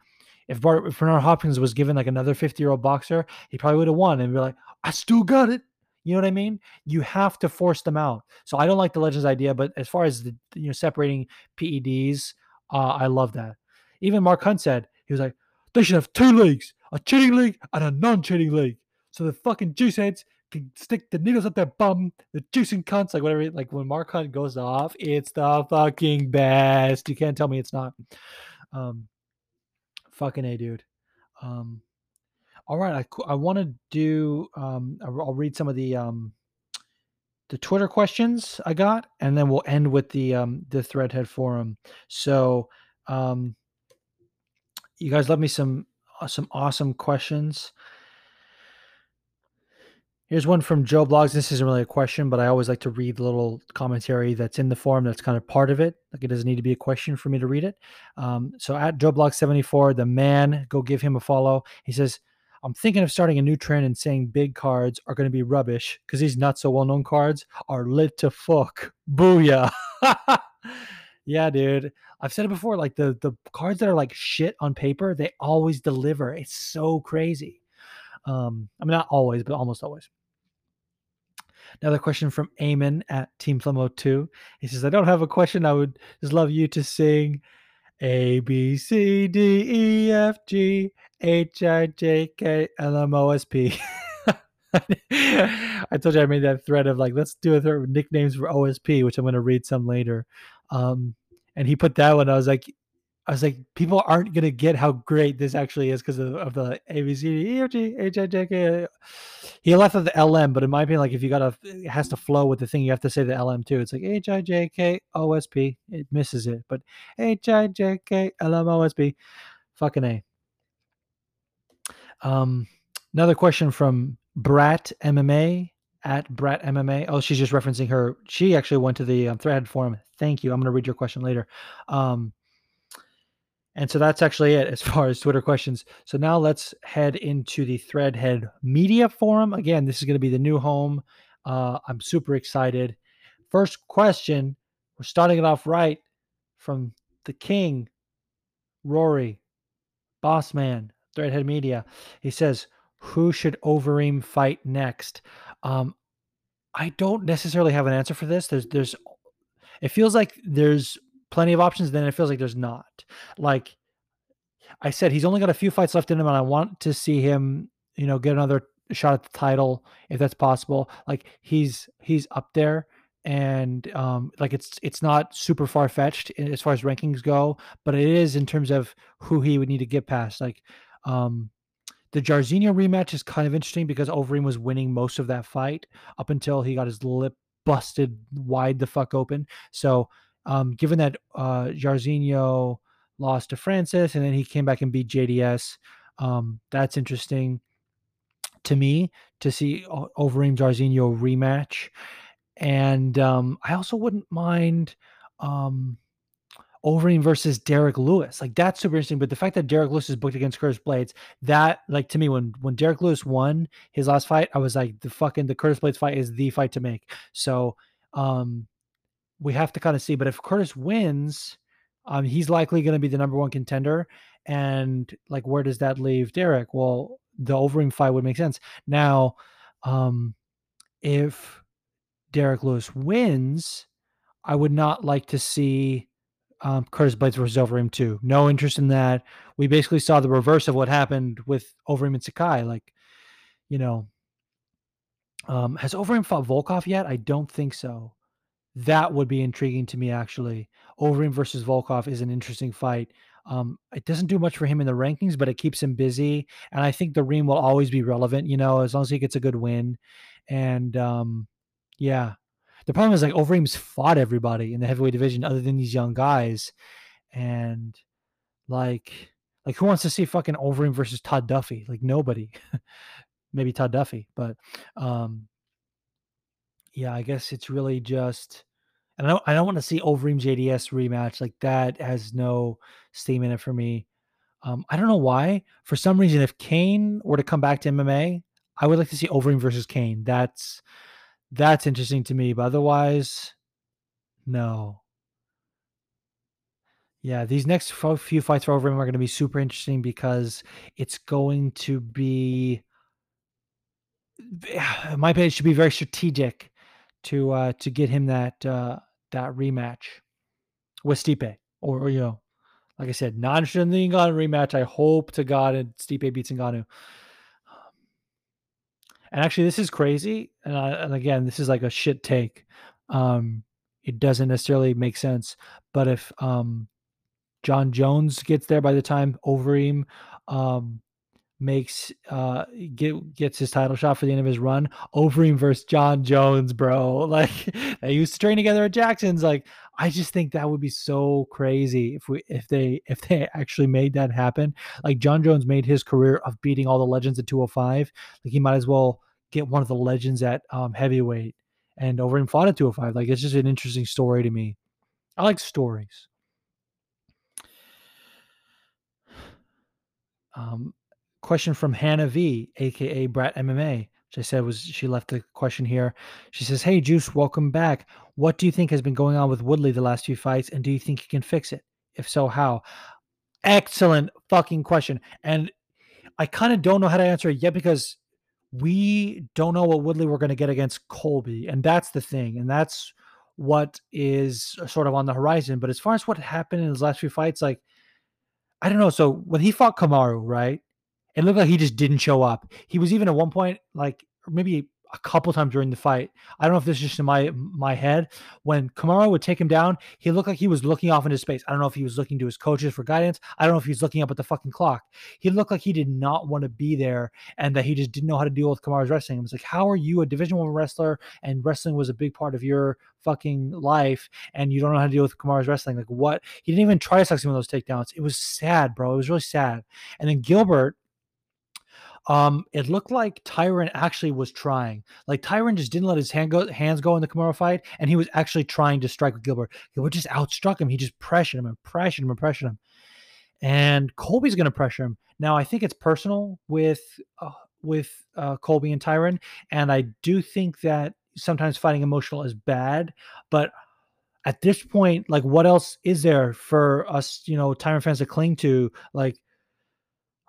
if, Bart, if Bernard Hopkins was given like another 50 year old boxer, he probably would have won and be like, I still got it. You know what I mean? You have to force them out. So I don't like the Legends idea, but as far as the you know separating PEDs, uh, I love that. Even Mark Hunt said he was like, they should have two leagues: a cheating league and a non-cheating league so the fucking juice heads can stick the needles up their bum, the juicing cunts, like whatever. Like when Mark Hunt goes off, it's the fucking best. You can't tell me it's not. Um, fucking a dude. Um, all right, I I want to do. Um, I'll read some of the um the Twitter questions I got, and then we'll end with the um the Threadhead forum. So um, you guys love me some uh, some awesome questions. Here's one from Joe Blogs. This isn't really a question, but I always like to read the little commentary that's in the forum that's kind of part of it. Like it doesn't need to be a question for me to read it. Um, so at Joe Blog 74, the man, go give him a follow. He says, I'm thinking of starting a new trend and saying big cards are going to be rubbish because these not so well known cards are lit to fuck. Booyah. yeah, dude. I've said it before. Like the, the cards that are like shit on paper, they always deliver. It's so crazy. Um, I mean, not always, but almost always. Another question from Eamon at Team Flemo 2. He says, I don't have a question. I would just love you to sing A, B, C, D, E, F, G, H, I, J, K, L, M, O, S, P. I told you I made that thread of like, let's do a thread nicknames for OSP, which I'm going to read some later. Um, and he put that one. I was like, I was like, people aren't gonna get how great this actually is because of, of the ABCD He left of the LM, but in my opinion, like if you gotta, it has to flow with the thing. You have to say the LM too. It's like H I J K O S P. It misses it, but H I J K L M O S P. Fucking a. Um, another question from Brat MMA at Brat MMA. Oh, she's just referencing her. She actually went to the um, Threadhead forum. Thank you. I'm to read your question later. Um, and so that's actually it as far as Twitter questions. So now let's head into the Threadhead Media Forum. Again, this is going to be the new home. Uh, I'm super excited. First question, we're starting it off right from the King, Rory, Boss Man, Threadhead Media. He says, "Who should Overeem fight next?" Um, I don't necessarily have an answer for this. There's, there's, it feels like there's plenty of options. Then it feels like there's not. Like I said, he's only got a few fights left in him, and I want to see him, you know, get another shot at the title if that's possible. Like he's he's up there and um like it's it's not super far fetched as far as rankings go, but it is in terms of who he would need to get past. Like um the Jairzinho rematch is kind of interesting because Overeem was winning most of that fight up until he got his lip busted wide the fuck open. So um given that uh Jairzinho lost to Francis and then he came back and beat JDS, um that's interesting to me to see Overeem Jairzinho rematch. And um, I also wouldn't mind um, Overeem versus Derrick Lewis. Like that's super interesting. But the fact that Derrick Lewis is booked against Curtis Blaydes, that like to me, when when Derrick Lewis won his last fight, I was like, the fucking the Curtis Blaydes fight is the fight to make. So um we have to kind of see. But if Curtis wins, um, he's likely going to be the number one contender. And like, where does that leave Derrick? Well, the Overeem fight would make sense. Now, um, if Derrick Lewis wins, I would not like to see um, Curtis Blaydes versus Overeem too. No interest in that. We basically saw the reverse of what happened with Overeem and Sakai. Like, you know, um, has Overeem fought Volkov yet? I don't think so. That would be intriguing to me, actually. Overeem versus Volkov is an interesting fight. Um, it doesn't do much for him in the rankings, but it keeps him busy. And I think the Reem will always be relevant, you know, as long as he gets a good win. And um, yeah, the problem is like Overeem's fought everybody in the heavyweight division other than these young guys. And like, like who wants to see fucking Overeem versus Todd Duffy? Like nobody. Maybe Todd Duffy, but um, yeah, I guess it's really just and I don't, I don't want to see Overeem JDS rematch like that has no steam in it for me. Um, I don't know why. For some reason, if Cain were to come back to MMA, I would like to see Overeem versus Cain. That's that's interesting to me. But otherwise, no. Yeah, these next few fights for Overeem are going to be super interesting because it's going to be. My opinion should be very strategic to uh, to get him that uh, that rematch with Stipe, or, or you know, like I said, in the Ngannou rematch. I hope to God and Stipe beats Ngannou. And actually, this is crazy. And, I, and again, this is like a shit take. Um, it doesn't necessarily make sense. But if um, Jon Jones gets there by the time Overeem um, makes uh get gets his title shot for the end of his run. Overeem versus Jon Jones, bro. Like they used to train together at Jackson's. Like I just think that would be so crazy if we if they if they actually made that happen. Like Jon Jones made his career of beating all the legends at 205. Like he might as well get one of the legends at um heavyweight and Overeem fought at 205. Like it's just an interesting story to me. I like stories. Um, question from Hannah V, aka Brat MMA, which I said was she left the question here. She says, Hey Juice, welcome back. What do you think has been going on with Woodley the last few fights, and do you think he can fix it? If so, how? Excellent fucking question. And I kind of don't know how to answer it yet because we don't know what Woodley we're going to get against Colby. And that's the thing. And that's what is sort of on the horizon. But as far as what happened in his last few fights, like, I don't know. So when he fought Kamaru, right? It looked like he just didn't show up. He was even at one point, like maybe a couple times during the fight. I don't know if this is just in my my head. When Kamaru would take him down, he looked like he was looking off into space. I don't know if he was looking to his coaches for guidance. I don't know if he's looking up at the fucking clock. He looked like he did not want to be there and that he just didn't know how to deal with Kamaru's wrestling. It was like, how are you a Division One wrestler and wrestling was a big part of your fucking life and you don't know how to deal with Kamaru's wrestling? Like what? He didn't even try to suck some of those takedowns. It was sad, bro. It was really sad. And then Gilbert Um, it looked like Tyron actually was trying. Like Tyron just didn't let his hand go, hands go in the Kamaru fight, and he was actually trying to strike with Gilbert. Gilbert just outstruck him. He just pressured him and pressured him and pressured him. And Colby's going to pressure him. Now, I think it's personal with uh, with uh, Colby and Tyron, and I do think that sometimes fighting emotional is bad, but at this point, like what else is there for us, you know, Tyron fans to cling to? Like,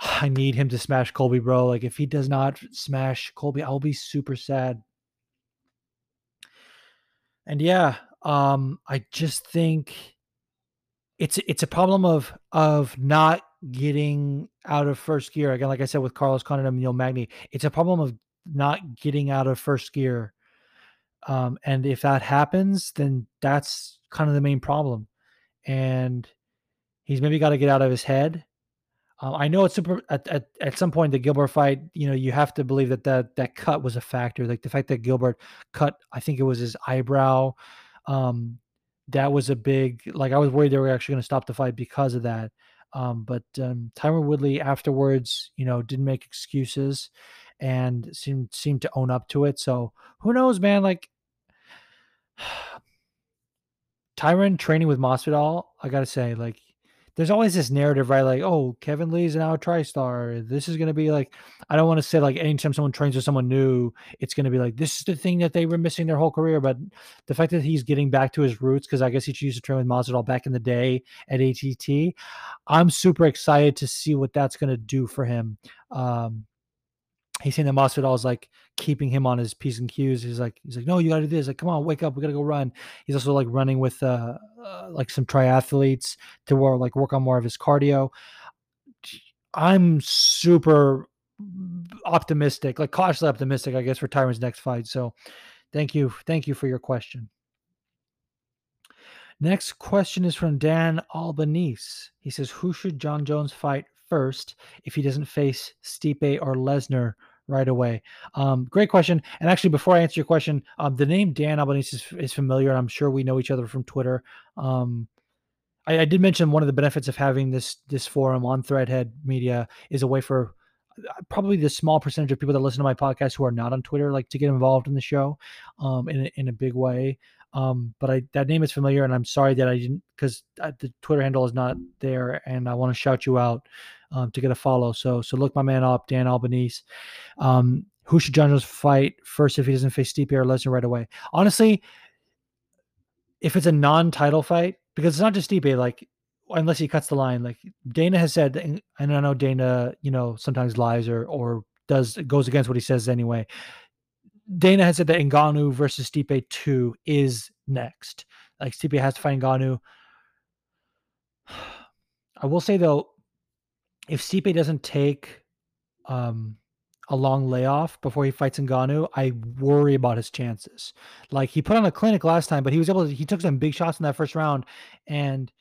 I need him to smash Colby, bro. Like, if he does not smash Colby, I'll be super sad. And yeah, um, I just think it's it's a problem of of not getting out of first gear. Again, like I said with Carlos Condit and Neil Magny, it's a problem of not getting out of first gear. Um, and if that happens, then that's kind of the main problem. And he's maybe got to get out of his head. Um, I know it's super at, at, at some point the Gilbert fight, you know, you have to believe that, that that cut was a factor. Like the fact that Gilbert cut, I think it was his eyebrow. Um, that was a big like I was worried they were actually going to stop the fight because of that. Um, but um, Tyron Woodley afterwards, you know, didn't make excuses and seemed seemed to own up to it. So who knows, man? Like Tyron training with Masvidal, I gotta say, like, there's always this narrative, right? Like, oh, Kevin Lee's now a TriStar. This is gonna be like, I don't want to say like anytime someone trains with someone new, it's gonna be like this is the thing that they were missing their whole career. But the fact that he's getting back to his roots, because I guess he used to train with Masvidal back in the day at ATT, I'm super excited to see what that's gonna do for him. Um, he's saying that Masvidal is like keeping him on his p's and q's. He's like, he's like, no, you got to do this. Like, come on, wake up, we got to go run. He's also like running with uh, uh, like some triathletes to work like work on more of his cardio. I'm super optimistic, like cautiously optimistic, I guess, for Tyron's next fight. So, thank you, thank you for your question. Next question is from Dan Albanese. He says, "Who should Jon Jones fight first if he doesn't face Stipe or Lesnar right away? Um, great question. And actually, before I answer your question, um, the name Dan Albanese is, is, familiar. I'm sure we know each other from Twitter. Um, I, I, did mention one of the benefits of having this this forum on Threadhead Media is a way for uh, probably the small percentage of people that listen to my podcast who are not on Twitter, like to get involved in the show um, in a, in a big way. Um, but I that name is familiar, and I'm sorry that I didn't because uh, the Twitter handle is not there, and I want to shout you out um, to get a follow. So so look my man up, Dan Albanese. Um, who should Jon Jones fight first if he doesn't face Stipe or Lesnar right away? Honestly, if it's a non-title fight, because it's not just Stipe, like unless he cuts the line, like Dana has said, and I know Dana, you know, sometimes lies or or does goes against what he says anyway. Dana has said that Ngannou versus Stipe 2 is next. Like Stipe has to fight Ngannou. I will say though, if Stipe doesn't take um, a long layoff before he fights Ngannou, I worry about his chances. Like he put on a clinic last time, but he was able to he took some big shots in that first round and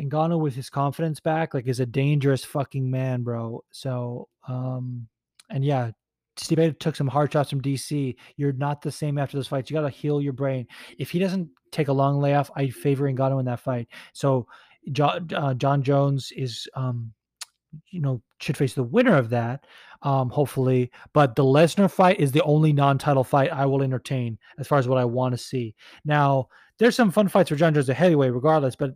Ngannou with his confidence back, like is a dangerous fucking man, bro. So um and yeah, Stipe took some hard shots from DC. You're not the same after those fights. You got to heal your brain. If he doesn't take a long layoff, I favor Ngannou in that fight. So Jon, uh, Jon Jones is, um, you know, should face the winner of that, um, hopefully. But the Lesnar fight is the only non-title fight I will entertain as far as what I want to see. Now, there's some fun fights for Jon Jones a heavyweight, regardless. But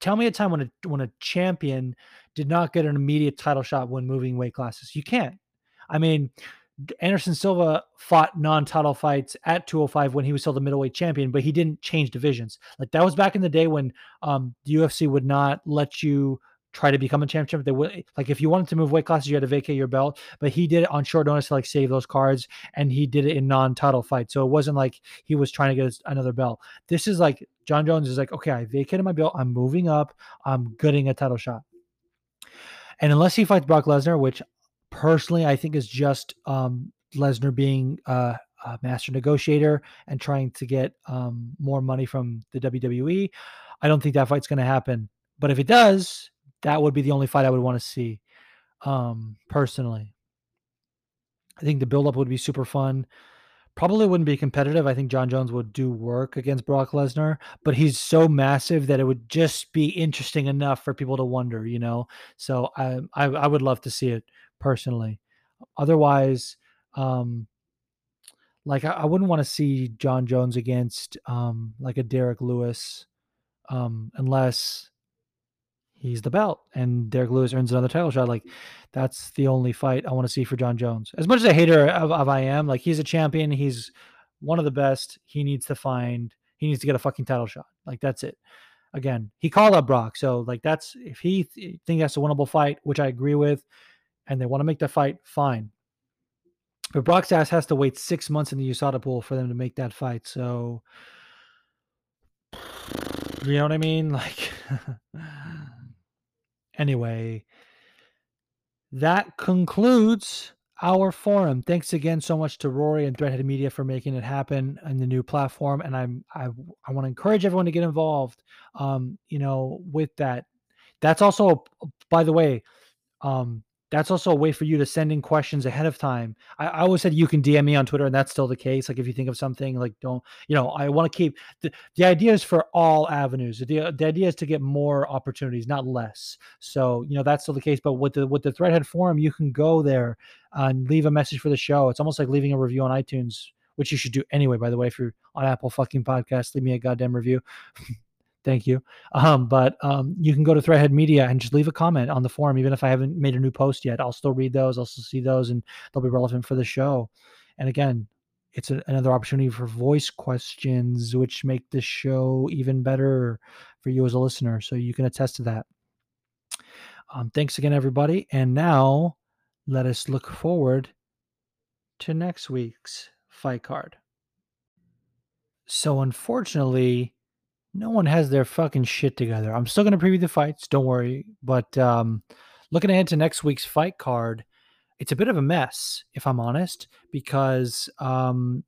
tell me a time when a when a champion did not get an immediate title shot when moving weight classes. You can't. I mean, Anderson Silva fought non-title fights at 205 when he was still the middleweight champion, but he didn't change divisions. Like that was back in the day when um, the UFC would not let you try to become a champion. They would like if you wanted to move weight classes, you had to vacate your belt. But he did it on short notice to like save those cards, and he did it in non-title fights. So it wasn't like he was trying to get another belt. This is like Jon Jones is like, okay, I vacated my belt. I'm moving up. I'm getting a title shot. And unless he fights Brock Lesnar, which personally, I think is just um, Lesnar being uh, a master negotiator and trying to get um, more money from the WWE. I don't think that fight's going to happen. But if it does, that would be the only fight I would want to see um, personally. I think the buildup would be super fun. Probably wouldn't be competitive. I think Jon Jones would do work against Brock Lesnar, but he's so massive that it would just be interesting enough for people to wonder, you know. So I I, I would love to see it personally. Otherwise, um, like I, I wouldn't want to see Jon Jones against um like a Derrick Lewis, um, unless he's the belt and Derrick Lewis earns another title shot. Like that's the only fight I want to see for Jon Jones. As much as a hater of, of I am, like he's a champion, he's one of the best. He needs to find he needs to get a fucking title shot. Like that's it. Again, he called up Brock, so like that's if he th- that's a winnable fight, which I agree with, and they want to make the fight, fine. But Brock's ass has to wait six months in the USADA pool for them to make that fight. So, you know what I mean? Like, anyway, that concludes our forum. Thanks again so much to Rory and Threadhead Media for making it happen in the new platform. And I'm I I want to encourage everyone to get involved. Um, you know, with that. That's also, by the way, um, that's also a way for you to send in questions ahead of time. I, I, always said you can DM me on Twitter, and that's still the case. Like if you think of something, like don't you know? I want to keep the, the idea is for all avenues. The, the idea is to get more opportunities, not less. So you know that's still the case. But with the with the Threadhead forum, you can go there and leave a message for the show. It's almost like leaving a review on iTunes, which you should do anyway. By the way, if you're on Apple fucking podcast, leave me a goddamn review. Thank you. Um, but um, you can go to Threadhead Media and just leave a comment on the forum, even if I haven't made a new post yet. I'll still read those. I'll still see those, and they'll be relevant for the show. And again, it's a, another opportunity for voice questions, which make the show even better for you as a listener. So you can attest to that. Um, thanks again, everybody. And now let us look forward to next week's fight card. So, unfortunately, no one has their fucking shit together. I'm still going to preview the fights, don't worry. But um, looking ahead to next week's fight card, it's a bit of a mess, if I'm honest, because um,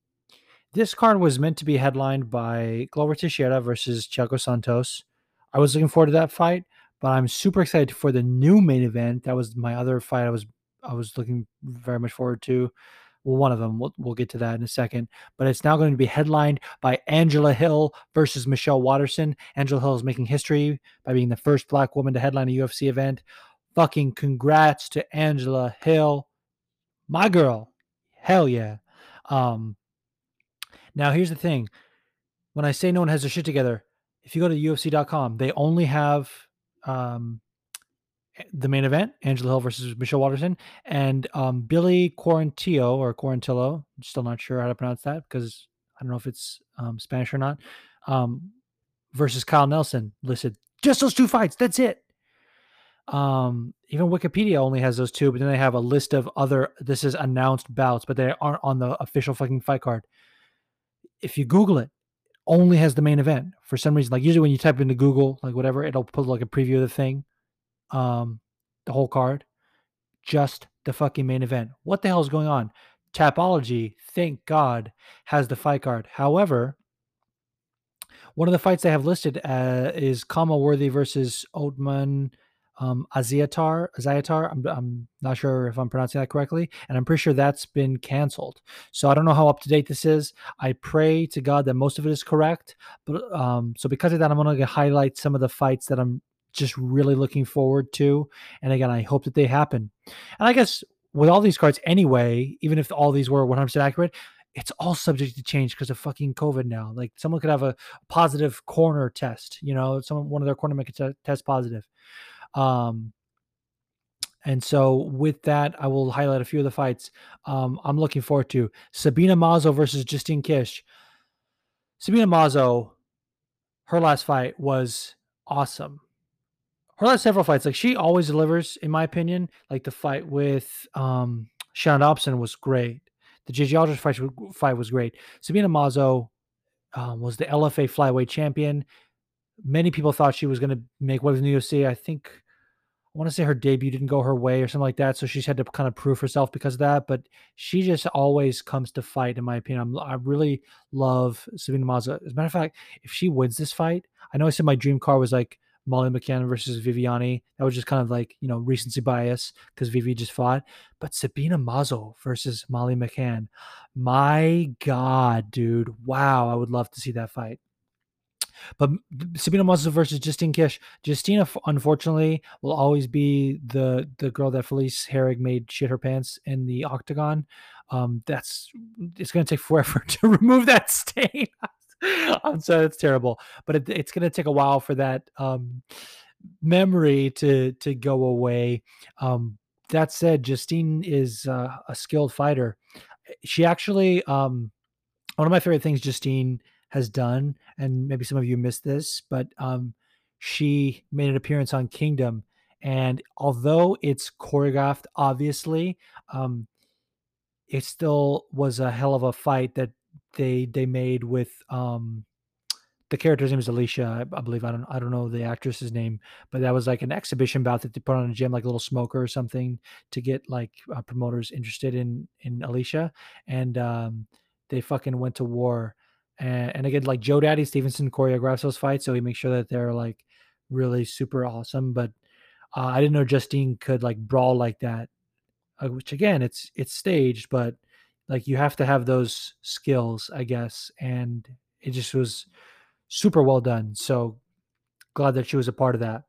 this card was meant to be headlined by Glover Teixeira versus Thiago Santos. I was looking forward to that fight, but I'm super excited for the new main event. That was my other fight I was I was looking very much forward to well, one of them. We'll, we'll get to that in a second. But it's now going to be headlined by Angela Hill versus Michelle Waterson. Angela Hill is making history by being the first black woman to headline a UFC event. Fucking congrats to Angela Hill, my girl. Hell yeah. Um, now here's the thing: when I say no one has their shit together, if you go to UFC.com, they only have um, the main event, Angela Hill versus Michelle Waterson, and um, Billy Quarantillo or Quarantillo. Still not sure how to pronounce that because I don't know if it's um, Spanish or not. Um, versus Kyle Nelson listed. Just those two fights. That's it. Um, even Wikipedia only has those two, but then they have a list of other. This is announced bouts, but they aren't on the official fucking fight card. If you Google it, only has the main event for some reason. Like usually when you type into Google, like whatever, it'll put like a preview of the thing um, the whole card, just the fucking main event. What the hell is going on? Tapology, thank God, has the fight card. However, one of the fights they have listed uh, is Khama Worthy versus Ottman um, Aziatar. Aziatar. I'm, I'm not sure if I'm pronouncing that correctly, and I'm pretty sure that's been canceled. So I don't know how up to date this is. I pray to God that most of it is correct. But um, so because of that, I'm going to highlight some of the fights that I'm just really looking forward to. And again, I hope that they happen. And I guess with all these cards anyway, even if all these were 100% accurate, it's all subject to change because of fucking COVID now. Like someone could have a positive corner test, you know, someone one of their cornermen could t- test positive. Um, and so with that, I will highlight a few of the fights um, I'm looking forward to. Sabina Mazo versus Justine Kish. Sabina Mazo, her last fight was awesome her last several fights, like she always delivers, in my opinion. Like the fight with um Shannon Dobson was great. The JJ Aldrich fight, fight was great. Sabina Mazo um, was the LFA flyweight champion. Many people thought she was going to make waves in the UFC. I think I want to say her debut didn't go her way or something like that, so she's had to kind of prove herself because of that. But she just always comes to fight, in my opinion. I'm, i really love Sabina Mazo. As a matter of fact, if she wins this fight, I know I said my dream car was like Molly McCann versus Viviane. That was just kind of like, you know, recency bias because Vivi just fought. But Sabina Mazo versus Molly McCann. My God, dude. Wow. I would love to see that fight. But Sabina Mazo versus Justine Kish. Justine, unfortunately, will always be the the girl that Felice Herrig made shit her pants in the octagon. Um, that's it's going to take forever to remove that stain. I'm sorry, it's terrible, but it, it's going to take a while for that um, memory to to go away. Um, that said, Justine is uh, a skilled fighter. She actually, um, one of my favorite things Justine has done, and maybe some of you missed this, but um, she made an appearance on Kingdom, and although it's choreographed, obviously, um, it still was a hell of a fight that they they made with um the character's name is Alicia, I, I, believe. I don't I don't know the actress's name, but that was like an exhibition bout that they put on a gym, like a little smoker or something, to get like uh, promoters interested in in Alicia, and um, they fucking went to war. And, and again, like Joe Daddy Stevenson choreographs those fights, so he makes sure that they're like really super awesome. But uh, I didn't know Justine could like brawl like that, uh, which again, it's it's staged, but like you have to have those skills, I guess, and it just was super well done. So glad that she was a part of that.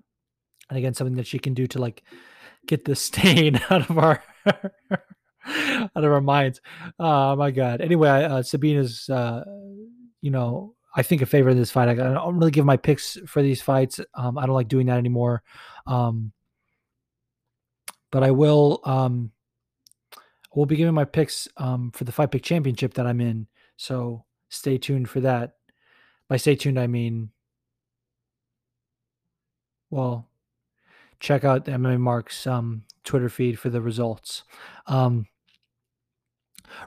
And again, something that she can do to like get the stain out of our out of our minds. Oh my god. Anyway, uh, Sabina's uh, you know, I think a favor in this fight. I, don't really give my picks for these fights. Um, I don't like doing that anymore. Um, but I will um we'll be giving my picks um for the five pick championship that I'm in. So stay tuned for that. By stay tuned, I mean, well, check out the MMA Mark's um, Twitter feed for the results. Um,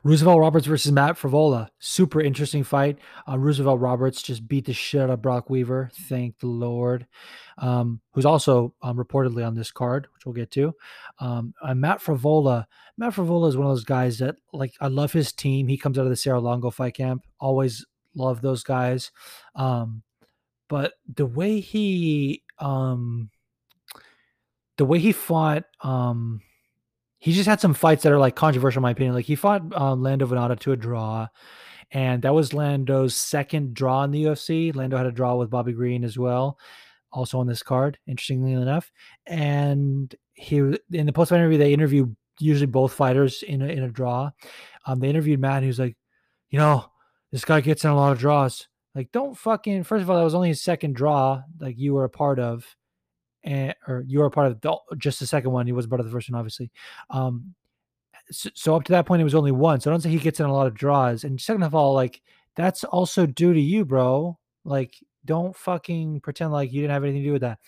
Roosevelt Roberts versus Matt Frevola. Super interesting fight. Uh, Roosevelt Roberts just beat the shit out of Brock Weaver. Thank the Lord. Um, who's also um, reportedly on this card, which we'll get to. Um, uh, Matt Frevola. Matt Frevola is one of those guys that, like, I love his team. He comes out of the Serra-Longo fight camp. Always love those guys. Um, but the way he um the way he fought he just had some fights that are like controversial in my opinion. Like he fought um, Lando Vannata to a draw, and that was Lando's second draw in the UFC. Lando had a draw with Bobby Green as well, also on this card. Interestingly enough, and he in the post fight interview they interview usually both fighters in a, in a draw. Um, they interviewed Matt, and he was like, you know, this guy gets in a lot of draws. Like, don't fucking. First of all, that was only his second draw. Like you were a part of, and or you were part of the, just the second one. He was part of the first one, obviously. Um, so, so, up to that point, it was only one. So I don't say he gets in a lot of draws. And second of all, like that's also due to you, bro. Like, don't fucking pretend like you didn't have anything to do with that.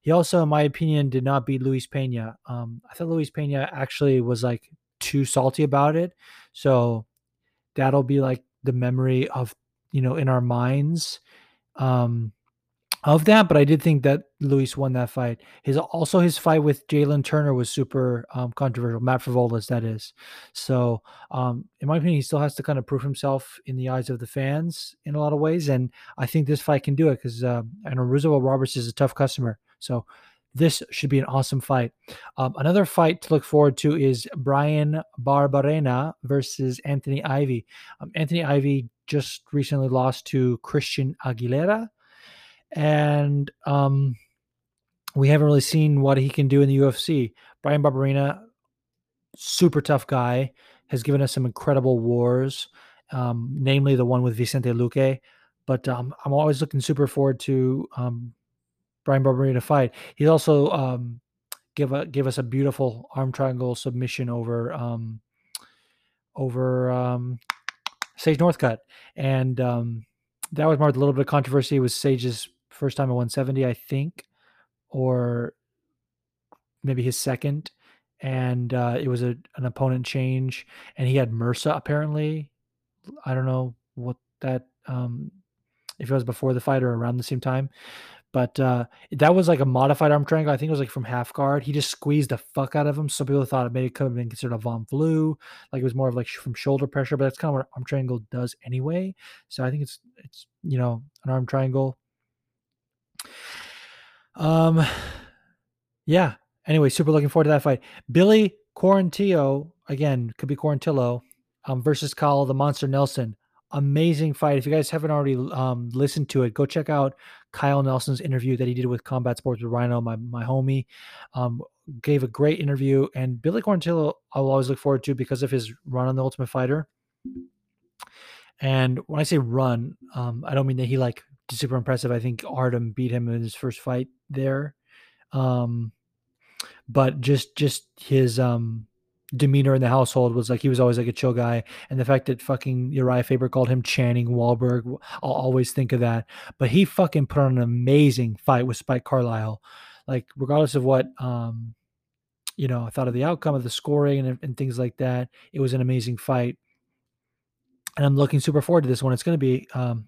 He also, in my opinion, did not beat Luis Pena. Um, I thought Luis Pena actually was like too salty about it. So that'll be like the memory of you know in our minds um of that but i did think that luis won that fight his also his fight with jalen turner was super um, controversial matt Frevola's that is so um in my opinion he still has to kind of prove himself in the eyes of the fans in a lot of ways and i think this fight can do it because uh, i know roosevelt roberts is a tough customer so this should be an awesome fight. Um, another fight to look forward to is Bryan Barberena versus Anthony Ivy. Um, Anthony Ivy just recently lost to Christian Aguilera, and um, we haven't really seen what he can do in the UFC. Bryan Barberena, super tough guy, has given us some incredible wars, um, namely the one with Vicente Luque. But um, I'm always looking super forward to um, Bryan Barberena fight. He also um, give a give us a beautiful arm triangle submission over um, over um, Sage Northcutt, and um, that was marked a little bit of controversy. It was Sage's first time at 170, I think, or maybe his second, and uh, it was a, an opponent change, and he had MRSA apparently. I don't know what that um, if it was before the fight or around the same time, but uh, that was like a modified arm triangle. I think it was like from half guard. He just squeezed the fuck out of him. Some people thought it maybe could have been considered a Von Flue, like it was more of like from shoulder pressure. But that's kind of what arm triangle does anyway. So I think it's it's you know an arm triangle. Um, yeah. Anyway, super looking forward to that fight. Billy Quarantillo again could be Quarantillo um, versus Kyle the Monster Nelson. amazing fight. If you guys haven't already um, listened to it, go check out Kyle Nelson's interview that he did with Combat Sports with Rhino, my my homie. Um, gave a great interview, and Billy Quarantillo, I'll always look forward to because of his run on the Ultimate Fighter. And when I say run, um, I don't mean that he like super impressive. I think Artem beat him in his first fight there. Um, but just just his um demeanor in the household was like he was always like a chill guy, and the fact that fucking Uriah Faber called him Channing Wahlberg, I'll always think of that. But he fucking put on an amazing fight with Spike Carlyle, like regardless of what um you know I thought of the outcome of the scoring and, and things like that. It was an amazing fight, and I'm looking super forward to this one. It's going to be um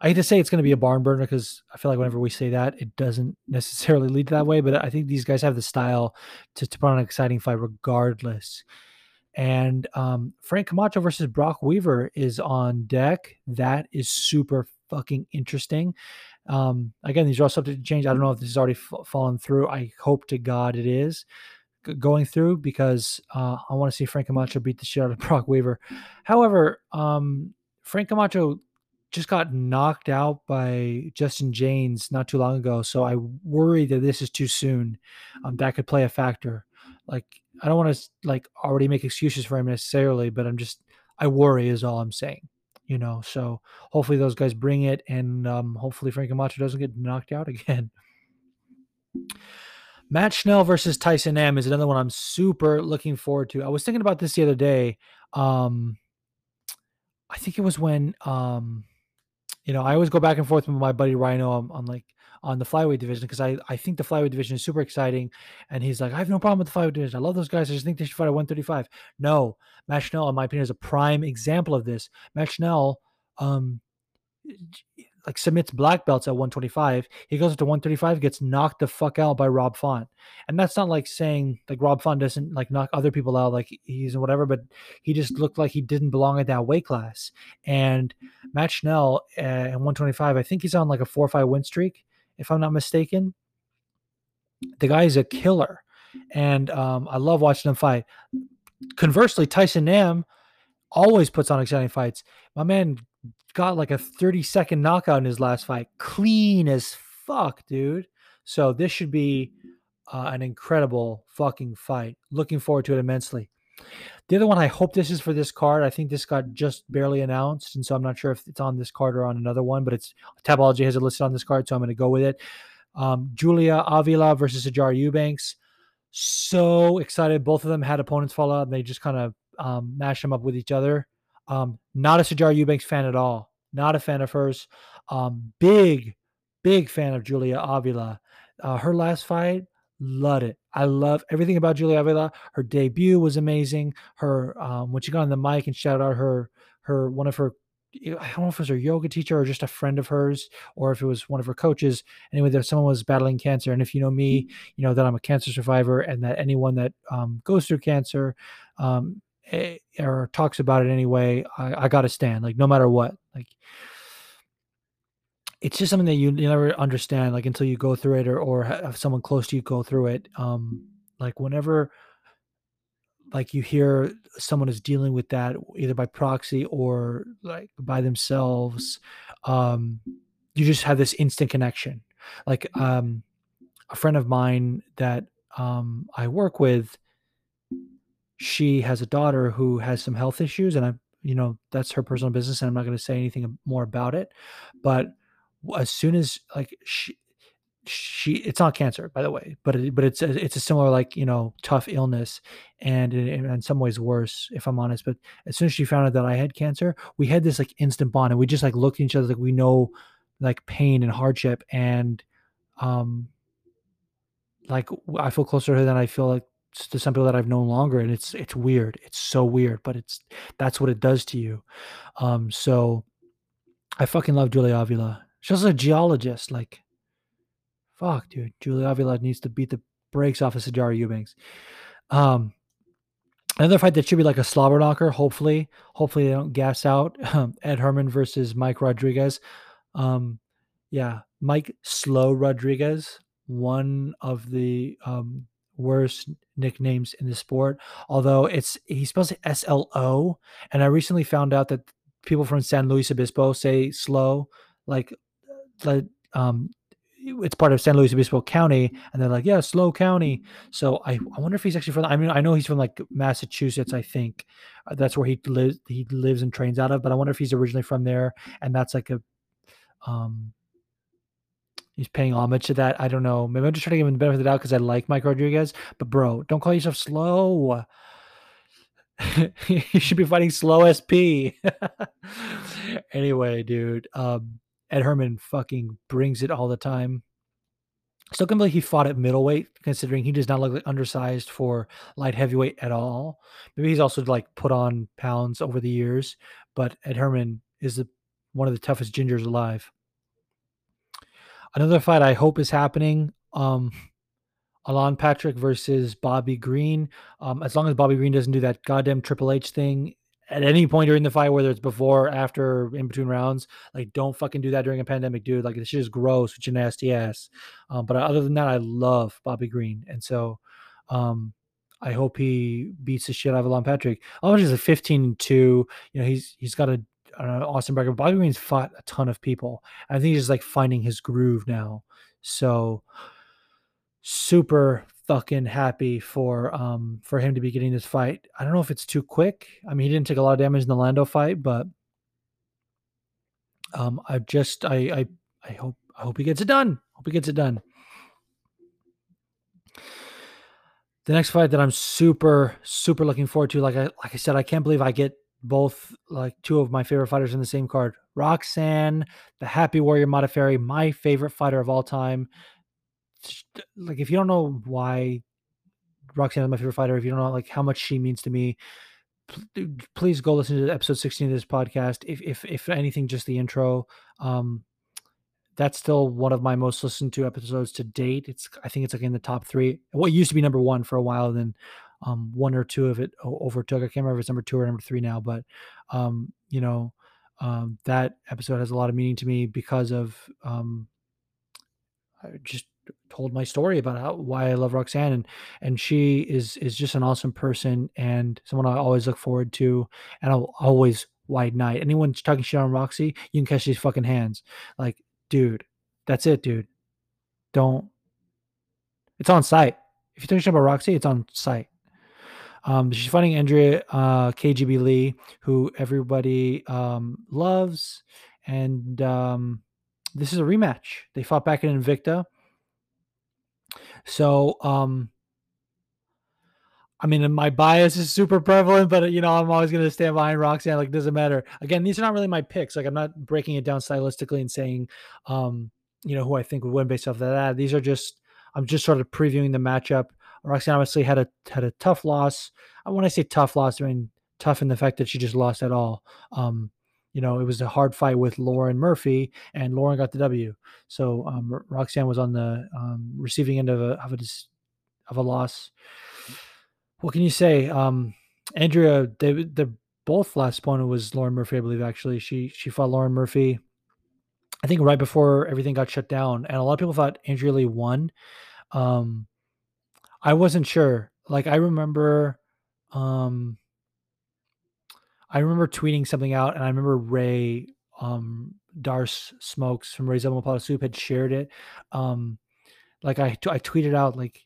I hate to say it's going to be a barn burner because I feel like whenever we say that, it doesn't necessarily lead that way. But I think these guys have the style to, to put on an exciting fight regardless. And um, Frank Camacho versus Brock Weaver is on deck. That is super fucking interesting. Um, again, these are all subject to change. I don't know if this has already f- fallen through. I hope to God it is g- going through because uh, I want to see Frank Camacho beat the shit out of Brock Weaver. However, um, Frank Camacho just got knocked out by Justin Jaynes not too long ago. So I worry that this is too soon. Um, that could play a factor. Like I don't want to like already make excuses for him necessarily, but I'm just I worry is all I'm saying. You know, so hopefully those guys bring it, and um, hopefully Frank Camacho doesn't get knocked out again. Matt Schnell versus Tyson Nam is another one I'm super looking forward to. I was thinking about this the other day. Um, I think it was when um, you know, I always go back and forth with my buddy Rhino on, on like on the flyweight division because I, I think the flyweight division is super exciting. And he's like, I have no problem with the flyweight division. I love those guys. I just think they should fight at 135. No, Matt Schnell, in my opinion, is a prime example of this. Matt Schnell, um, like submits black belts at 125. He goes up to 135, gets knocked the fuck out by Rob Font. And that's not like saying like Rob Font doesn't like knock other people out like he's whatever, but he just looked like he didn't belong at that weight class. And Matt Schnell uh, at 125, I think he's on like a four or five win streak, if I'm not mistaken. The guy is a killer. And um, I love watching him fight. Conversely, Tyson Nam always puts on exciting fights. My man got like a 30 second knockout in his last fight. Clean as fuck, dude. So this should be uh, an incredible fucking fight. Looking forward to it immensely. The other one, I hope this is for this card. I think this got just barely announced, and so I'm not sure if it's on this card or on another one, but it's Tapology has it listed on this card, so I'm going to go with it. Um, Julia Avila versus Sijara Eubanks. So excited. Both of them had opponents fall out, and they just kind of um, mash them up with each other. Um, not a Sijara Eubanks fan at all. Not a fan of hers. Um, big, big fan of Julia Avila. Uh, her last fight, loved it. I love everything about Julia Avila. Her debut was amazing. Her um, when she got on the mic and shouted out her her one of her I don't know if it was her yoga teacher or just a friend of hers, or if it was one of her coaches. Anyway, that someone was battling cancer, and if you know me, you know that I'm a cancer survivor, and that anyone that um, goes through cancer, um, Eh, or talks about it anyway, I, I got to stand. Like no matter what, like it's just something that you, you never understand like until you go through it or or have someone close to you go through it. Um, like whenever like you hear someone is dealing with that either by proxy or like by themselves um you just have this instant connection like um a friend of mine that um i work with she has a daughter who has some health issues and i you know that's her personal business and i'm not going to say anything more about it. But as soon as like she she it's not cancer by the way but it, but it's a, it's a similar like you know tough illness and in, in some ways worse if i'm honest. But as soon as she found out that i had cancer we had this like instant bond and we just like looked at each other like we know like pain and hardship and um like i feel closer to her than i feel like to some people that I've known longer, and it's it's weird. It's so weird, but it's that's what it does to you. Um, so I fucking love Julia Avila. She's a geologist. Like, fuck, dude. Julia Avila needs to beat the brakes off of Sijara Eubanks. Um, another fight that should be like a slobber knocker. Hopefully, hopefully they don't gas out. Ed Herman versus Mike Rodriguez. Um, yeah, Mike Slow Rodriguez, one of the um, worst nicknames in the sport. Although it's he spells it S L O, and I recently found out that people from San Luis Obispo say slow, like like um it's part of San Luis Obispo County, and they're like, yeah, slow county. So I, I wonder if he's actually from. I mean, I know he's from like Massachusetts. I think uh, that's where he lives. He lives and trains out of. But I wonder if he's originally from there, and that's like a, um, he's paying homage to that. I don't know. Maybe I'm just trying to give him the benefit of the doubt because I like Mike Rodriguez. But bro, don't call yourself slow. you should be fighting slow SP. anyway, dude. Um, Ed Herman fucking brings it all the time. Still can't believe he fought at middleweight, considering he does not look like undersized for light heavyweight at all. Maybe he's also like put on pounds over the years, but Ed Herman is the, one of the toughest gingers alive. Another fight I hope is happening. Um, Alan Patrick versus Bobby Green. Um, as long as Bobby Green doesn't do that goddamn Triple H thing at any point during the fight, whether it's before, after, in between rounds, like don't fucking do that during a pandemic, dude. Like this shit is gross with your nasty ass. Um, but other than that, I love Bobby Green, and so um, I hope he beats the shit out of Alan Patrick. Alan is a 15 and two. You know, he's he's got a an awesome record. Bobby Green's fought a ton of people. I think he's like finding his groove now. So super fucking happy for um for him to be getting this fight. I don't know if it's too quick. I mean, he didn't take a lot of damage in the Lando fight, but um I just I I I hope I hope he gets it done. Hope he gets it done. The next fight that I'm super super looking forward to, like I like I said, I can't believe I get both like two of my favorite fighters in the same card. Roxanne, the Happy Warrior Modafferi, my favorite fighter of all time like if you don't know why Roxanne is my favorite fighter, if you don't know like how much she means to me, please go listen to episode 16 of this podcast. If if if anything, just the intro. Um, that's still one of my most listened to episodes to date. It's I think it's like in the top three. What used to be number one for a while, then um, one or two of it overtook. I can't remember if it's number two or number three now, but um, you know, um, that episode has a lot of meaning to me because of um, I just told my story about how why I love Roxanne and and she is is just an awesome person and someone I always look forward to and I'll always wide night. Anyone talking shit on Roxy, you can catch these fucking hands. Like, dude, that's it, dude. Don't. It's on sight. If you're talking shit about Roxy, it's on sight. Um, she's fighting Andrea uh, KGB Lee, who everybody um, loves, and um, this is a rematch. They fought back in Invicta. So, um, I mean, my bias is super prevalent, but you know, I'm always going to stand behind Roxanne. Like, doesn't matter. Again, these are not really my picks. Like, I'm not breaking it down stylistically and saying, um, you know, who I think would win based off of that. These are just, I'm just sort of previewing the matchup. Roxanne obviously had a had a tough loss. I when I say tough loss, I mean tough in the fact that she just lost at all. Um, you know, it was a hard fight with Lauren Murphy, and Lauren got the W. So um, Roxanne was on the um, receiving end of a of a of a loss. What can you say? Um, Andrea, they the both last opponent was Lauren Murphy, I believe. Actually, she she fought Lauren Murphy. I think right before everything got shut down, and a lot of people thought Andrea Lee won. Um, I wasn't sure. Like I remember, um, I remember tweeting something out, and I remember Ray um, Darce Smokes from Ray's Elmo Soup had shared it. Um, like I, I tweeted out like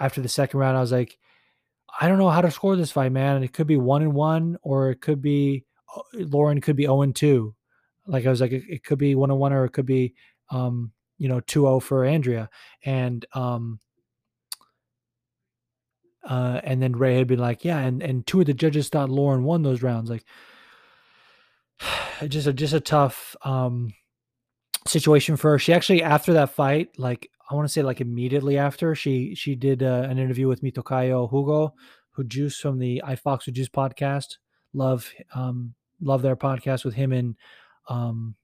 after the second round, I was like, I don't know how to score this fight, man. And it could be one and one, or it could be uh, Lauren could be zero oh and two. Like I was like, it, it could be one and one, or it could be, um, you know, 2-0 for Andrea. And um, uh, and then Ray had been like, yeah, and, and two of the judges thought Lauren won those rounds. Like, just a just a tough um, situation for her. She actually after that fight, like I want to say like immediately after, she she did uh, an interview with Mito Kayo Hugo, who juice from the iFox Fox who Juice podcast. Love um love their podcast with him and um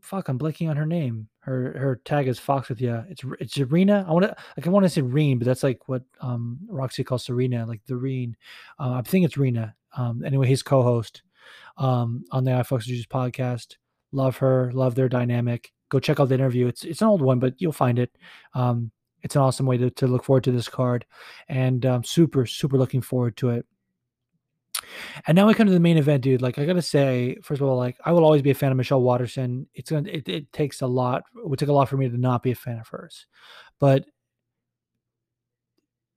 fuck, I'm blanking on her name. Her her tag is Fox with you. It's it's Serena. I want to like I want to say Reen, but that's like what um Roxy calls Serena, like the Reen. Uh, I think it's Rena. Um, anyway, he's co-host um on the iFox Jesus podcast. Love her. Love their dynamic. Go check out the interview. It's it's an old one, but you'll find it. Um, it's an awesome way to, to look forward to this card, and um, super super looking forward to it. And now we come to the main event, dude. Like I gotta say, first of all, like I will always be a fan of Michelle Waterson. It's gonna it, it takes a lot. It would take a lot for me to not be a fan of hers. But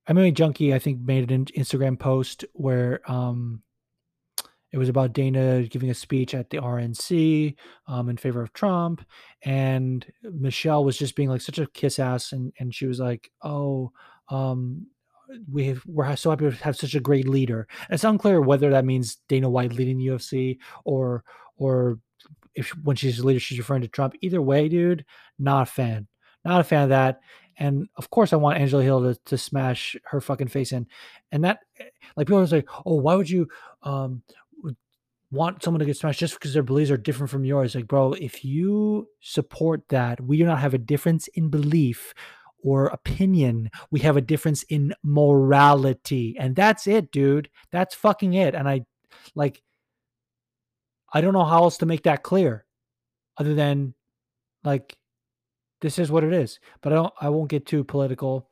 MMA Junkie, I think, made an Instagram post where um it was about Dana giving a speech at the RNC um, in favor of Trump, and Michelle was just being like such a kiss ass, and and she was like, "Oh, um, we have, we're so happy to have such a great leader." And it's unclear whether that means Dana White leading the UFC or or if when she's a leader she's referring to Trump. Either way, dude, not a fan, not a fan of that. And of course, I want Angela Hill to, to smash her fucking face in. And that, like, people are like, oh, why would you, um, want someone to get smashed just because their beliefs are different from yours. Like, bro, if you support that, we do not have a difference in belief or opinion. We have a difference in morality. And that's it, dude. That's fucking it. And I like I don't know how else to make that clear other than like this is what it is. But I don't I won't get too political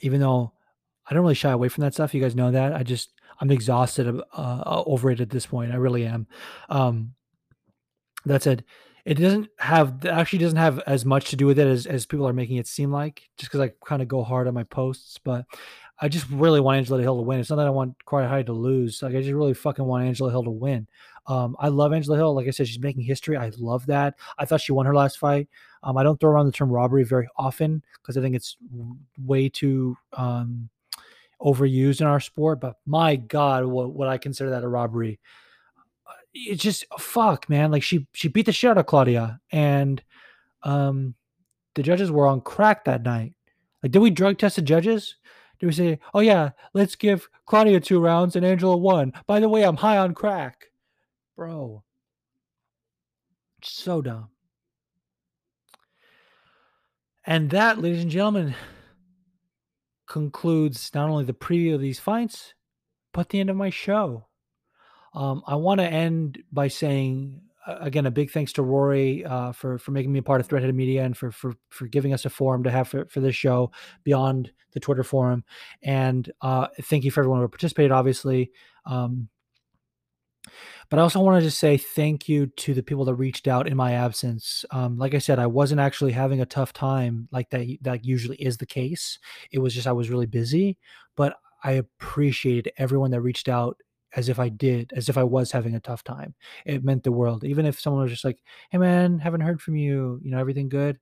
even though I don't really shy away from that stuff. You guys know that. I just I'm exhausted uh, uh, over it at this point. I really am. Um, that said, it doesn't have actually doesn't have as much to do with it as, as people are making it seem like. Just because I kind of go hard on my posts, but I just really want Angela Hill to win. It's not that I want Corey High to lose. Like I just really fucking want Angela Hill to win. Um, I love Angela Hill. Like I said, she's making history. I love that. I thought she won her last fight. Um, I don't throw around the term robbery very often because I think it's way too um, overused in our sport, but my God, what would I consider that a robbery? It's just fuck, man. Like she she beat the shit out of Claudia, and um, the judges were on crack that night. Like, did we drug test the judges? Did we say, oh yeah, let's give Claudia two rounds and Angela one? By the way, I'm high on crack, bro. So dumb. And that, ladies and gentlemen, concludes not only the preview of these fights, but the end of my show. Um, I want to end by saying again a big thanks to Rory uh, for for making me a part of Threadhead Media and for for for giving us a forum to have for, for this show beyond the Twitter forum. And uh, thank you for everyone who participated. Obviously, um, but I also wanted to say thank you to the people that reached out in my absence. Um, like I said, I wasn't actually having a tough time like that. That usually is the case. It was just I was really busy, but I appreciated everyone that reached out as if I did, as if I was having a tough time. It meant the world. Even if someone was just like, "Hey, man, haven't heard from you. You know, everything good."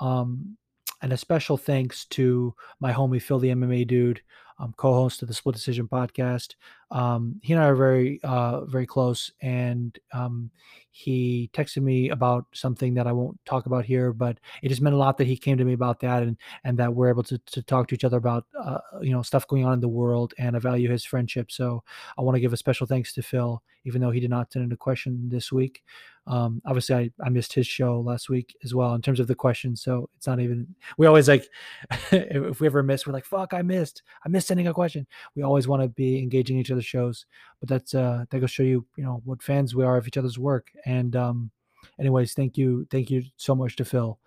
Um, and a special thanks to my homie Phil, the MMA dude, um, co-host of the Split Decision podcast. Um, he and I are very, uh, very close, and um, he texted me about something that I won't talk about here, but it just meant a lot that he came to me about that, and and that we're able to to talk to each other about uh, you know stuff going on in the world, and I value his friendship. So I want to give a special thanks to Phil, even though he did not send in a question this week. Um, obviously, I, I missed his show last week as well in terms of the questions. So it's not even, we always like, if we ever miss, we're like, fuck, I missed. I missed sending a question. We always want to be engaging each other's shows. But that's, uh, that goes show you, you know, what fans we are of each other's work. And, um, anyways, thank you. Thank you so much to Phil.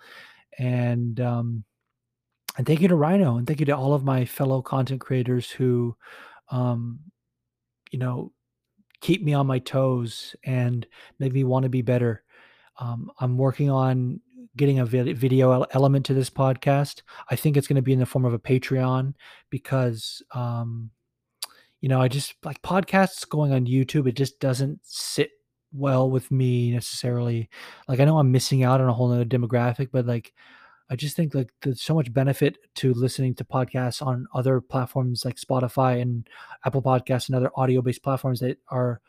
And, um, and thank you to Rhino and thank you to all of my fellow content creators who, um, you know, keep me on my toes and make me want to be better. Um, I'm working on getting a video element to this podcast. I think it's going to be in the form of a Patreon because, um, you know, I just like podcasts going on YouTube. It just doesn't sit well with me necessarily. Like I know I'm missing out on a whole other demographic, but like I just think like there's so much benefit to listening to podcasts on other platforms like Spotify and Apple Podcasts and other audio-based platforms that are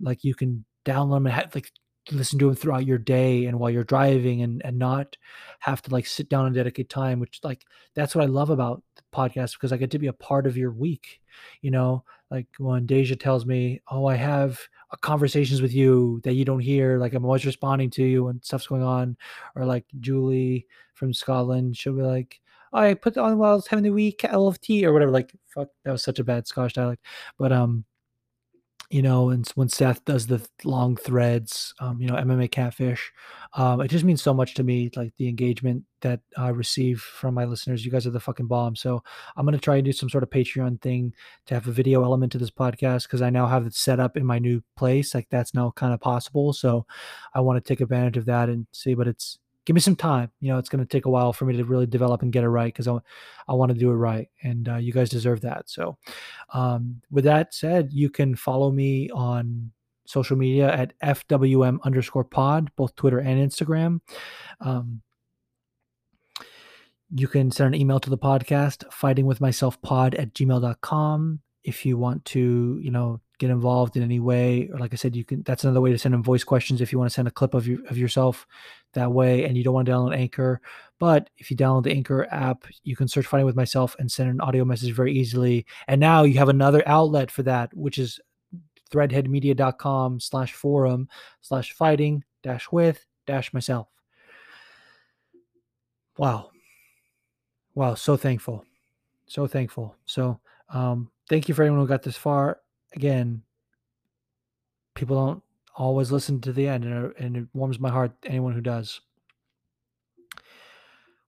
like you can download them and have, like listen to them throughout your day and while you're driving and and not have to like sit down and dedicate time which like that's what i love about the podcast because i get to be a part of your week you know? Like when deja tells me oh i have conversations with you that you don't hear like i'm always responding to you when stuff's going on or like julie from Scotland, she'll be like, oh, I put on while I was having the week LFT or whatever. Like, fuck, that was such a bad Scottish dialect. But um, you know, and when Seth does the long threads, um, you know, MMA catfish, um, it just means so much to me. Like the engagement that I receive from my listeners, you guys are the fucking bomb. So I'm gonna try and do some sort of Patreon thing to have a video element to this podcast because I now have it set up in my new place. Like that's now kind of possible. So I want to take advantage of that and see. But it's give me some time. You know, it's going to take a while for me to really develop and get it right because I, I want to do it right. And uh, you guys deserve that. So, um, with that said, you can follow me on social media at FWM underscore pod, both Twitter and Instagram. Um, you can send an email to the podcast, fightingwithmyselfpod at gmail.com. If you want to, you know, get involved in any way, or like I said, you can. That's another way to send them voice questions. If you want to send a clip of your of yourself that way, and you don't want to download Anchor, but if you download the Anchor app, you can search "Fighting with Myself" and send an audio message very easily. And now you have another outlet for that, which is threadheadmedia.com slash forum slash fighting dash with dash myself. Wow. Wow. So thankful. So thankful. So um, thank you for anyone who got this far again, people don't always listen to the end, and, and it warms my heart. Anyone who does.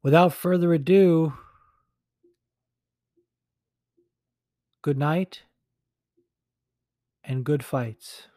Without further ado, good night and good fights.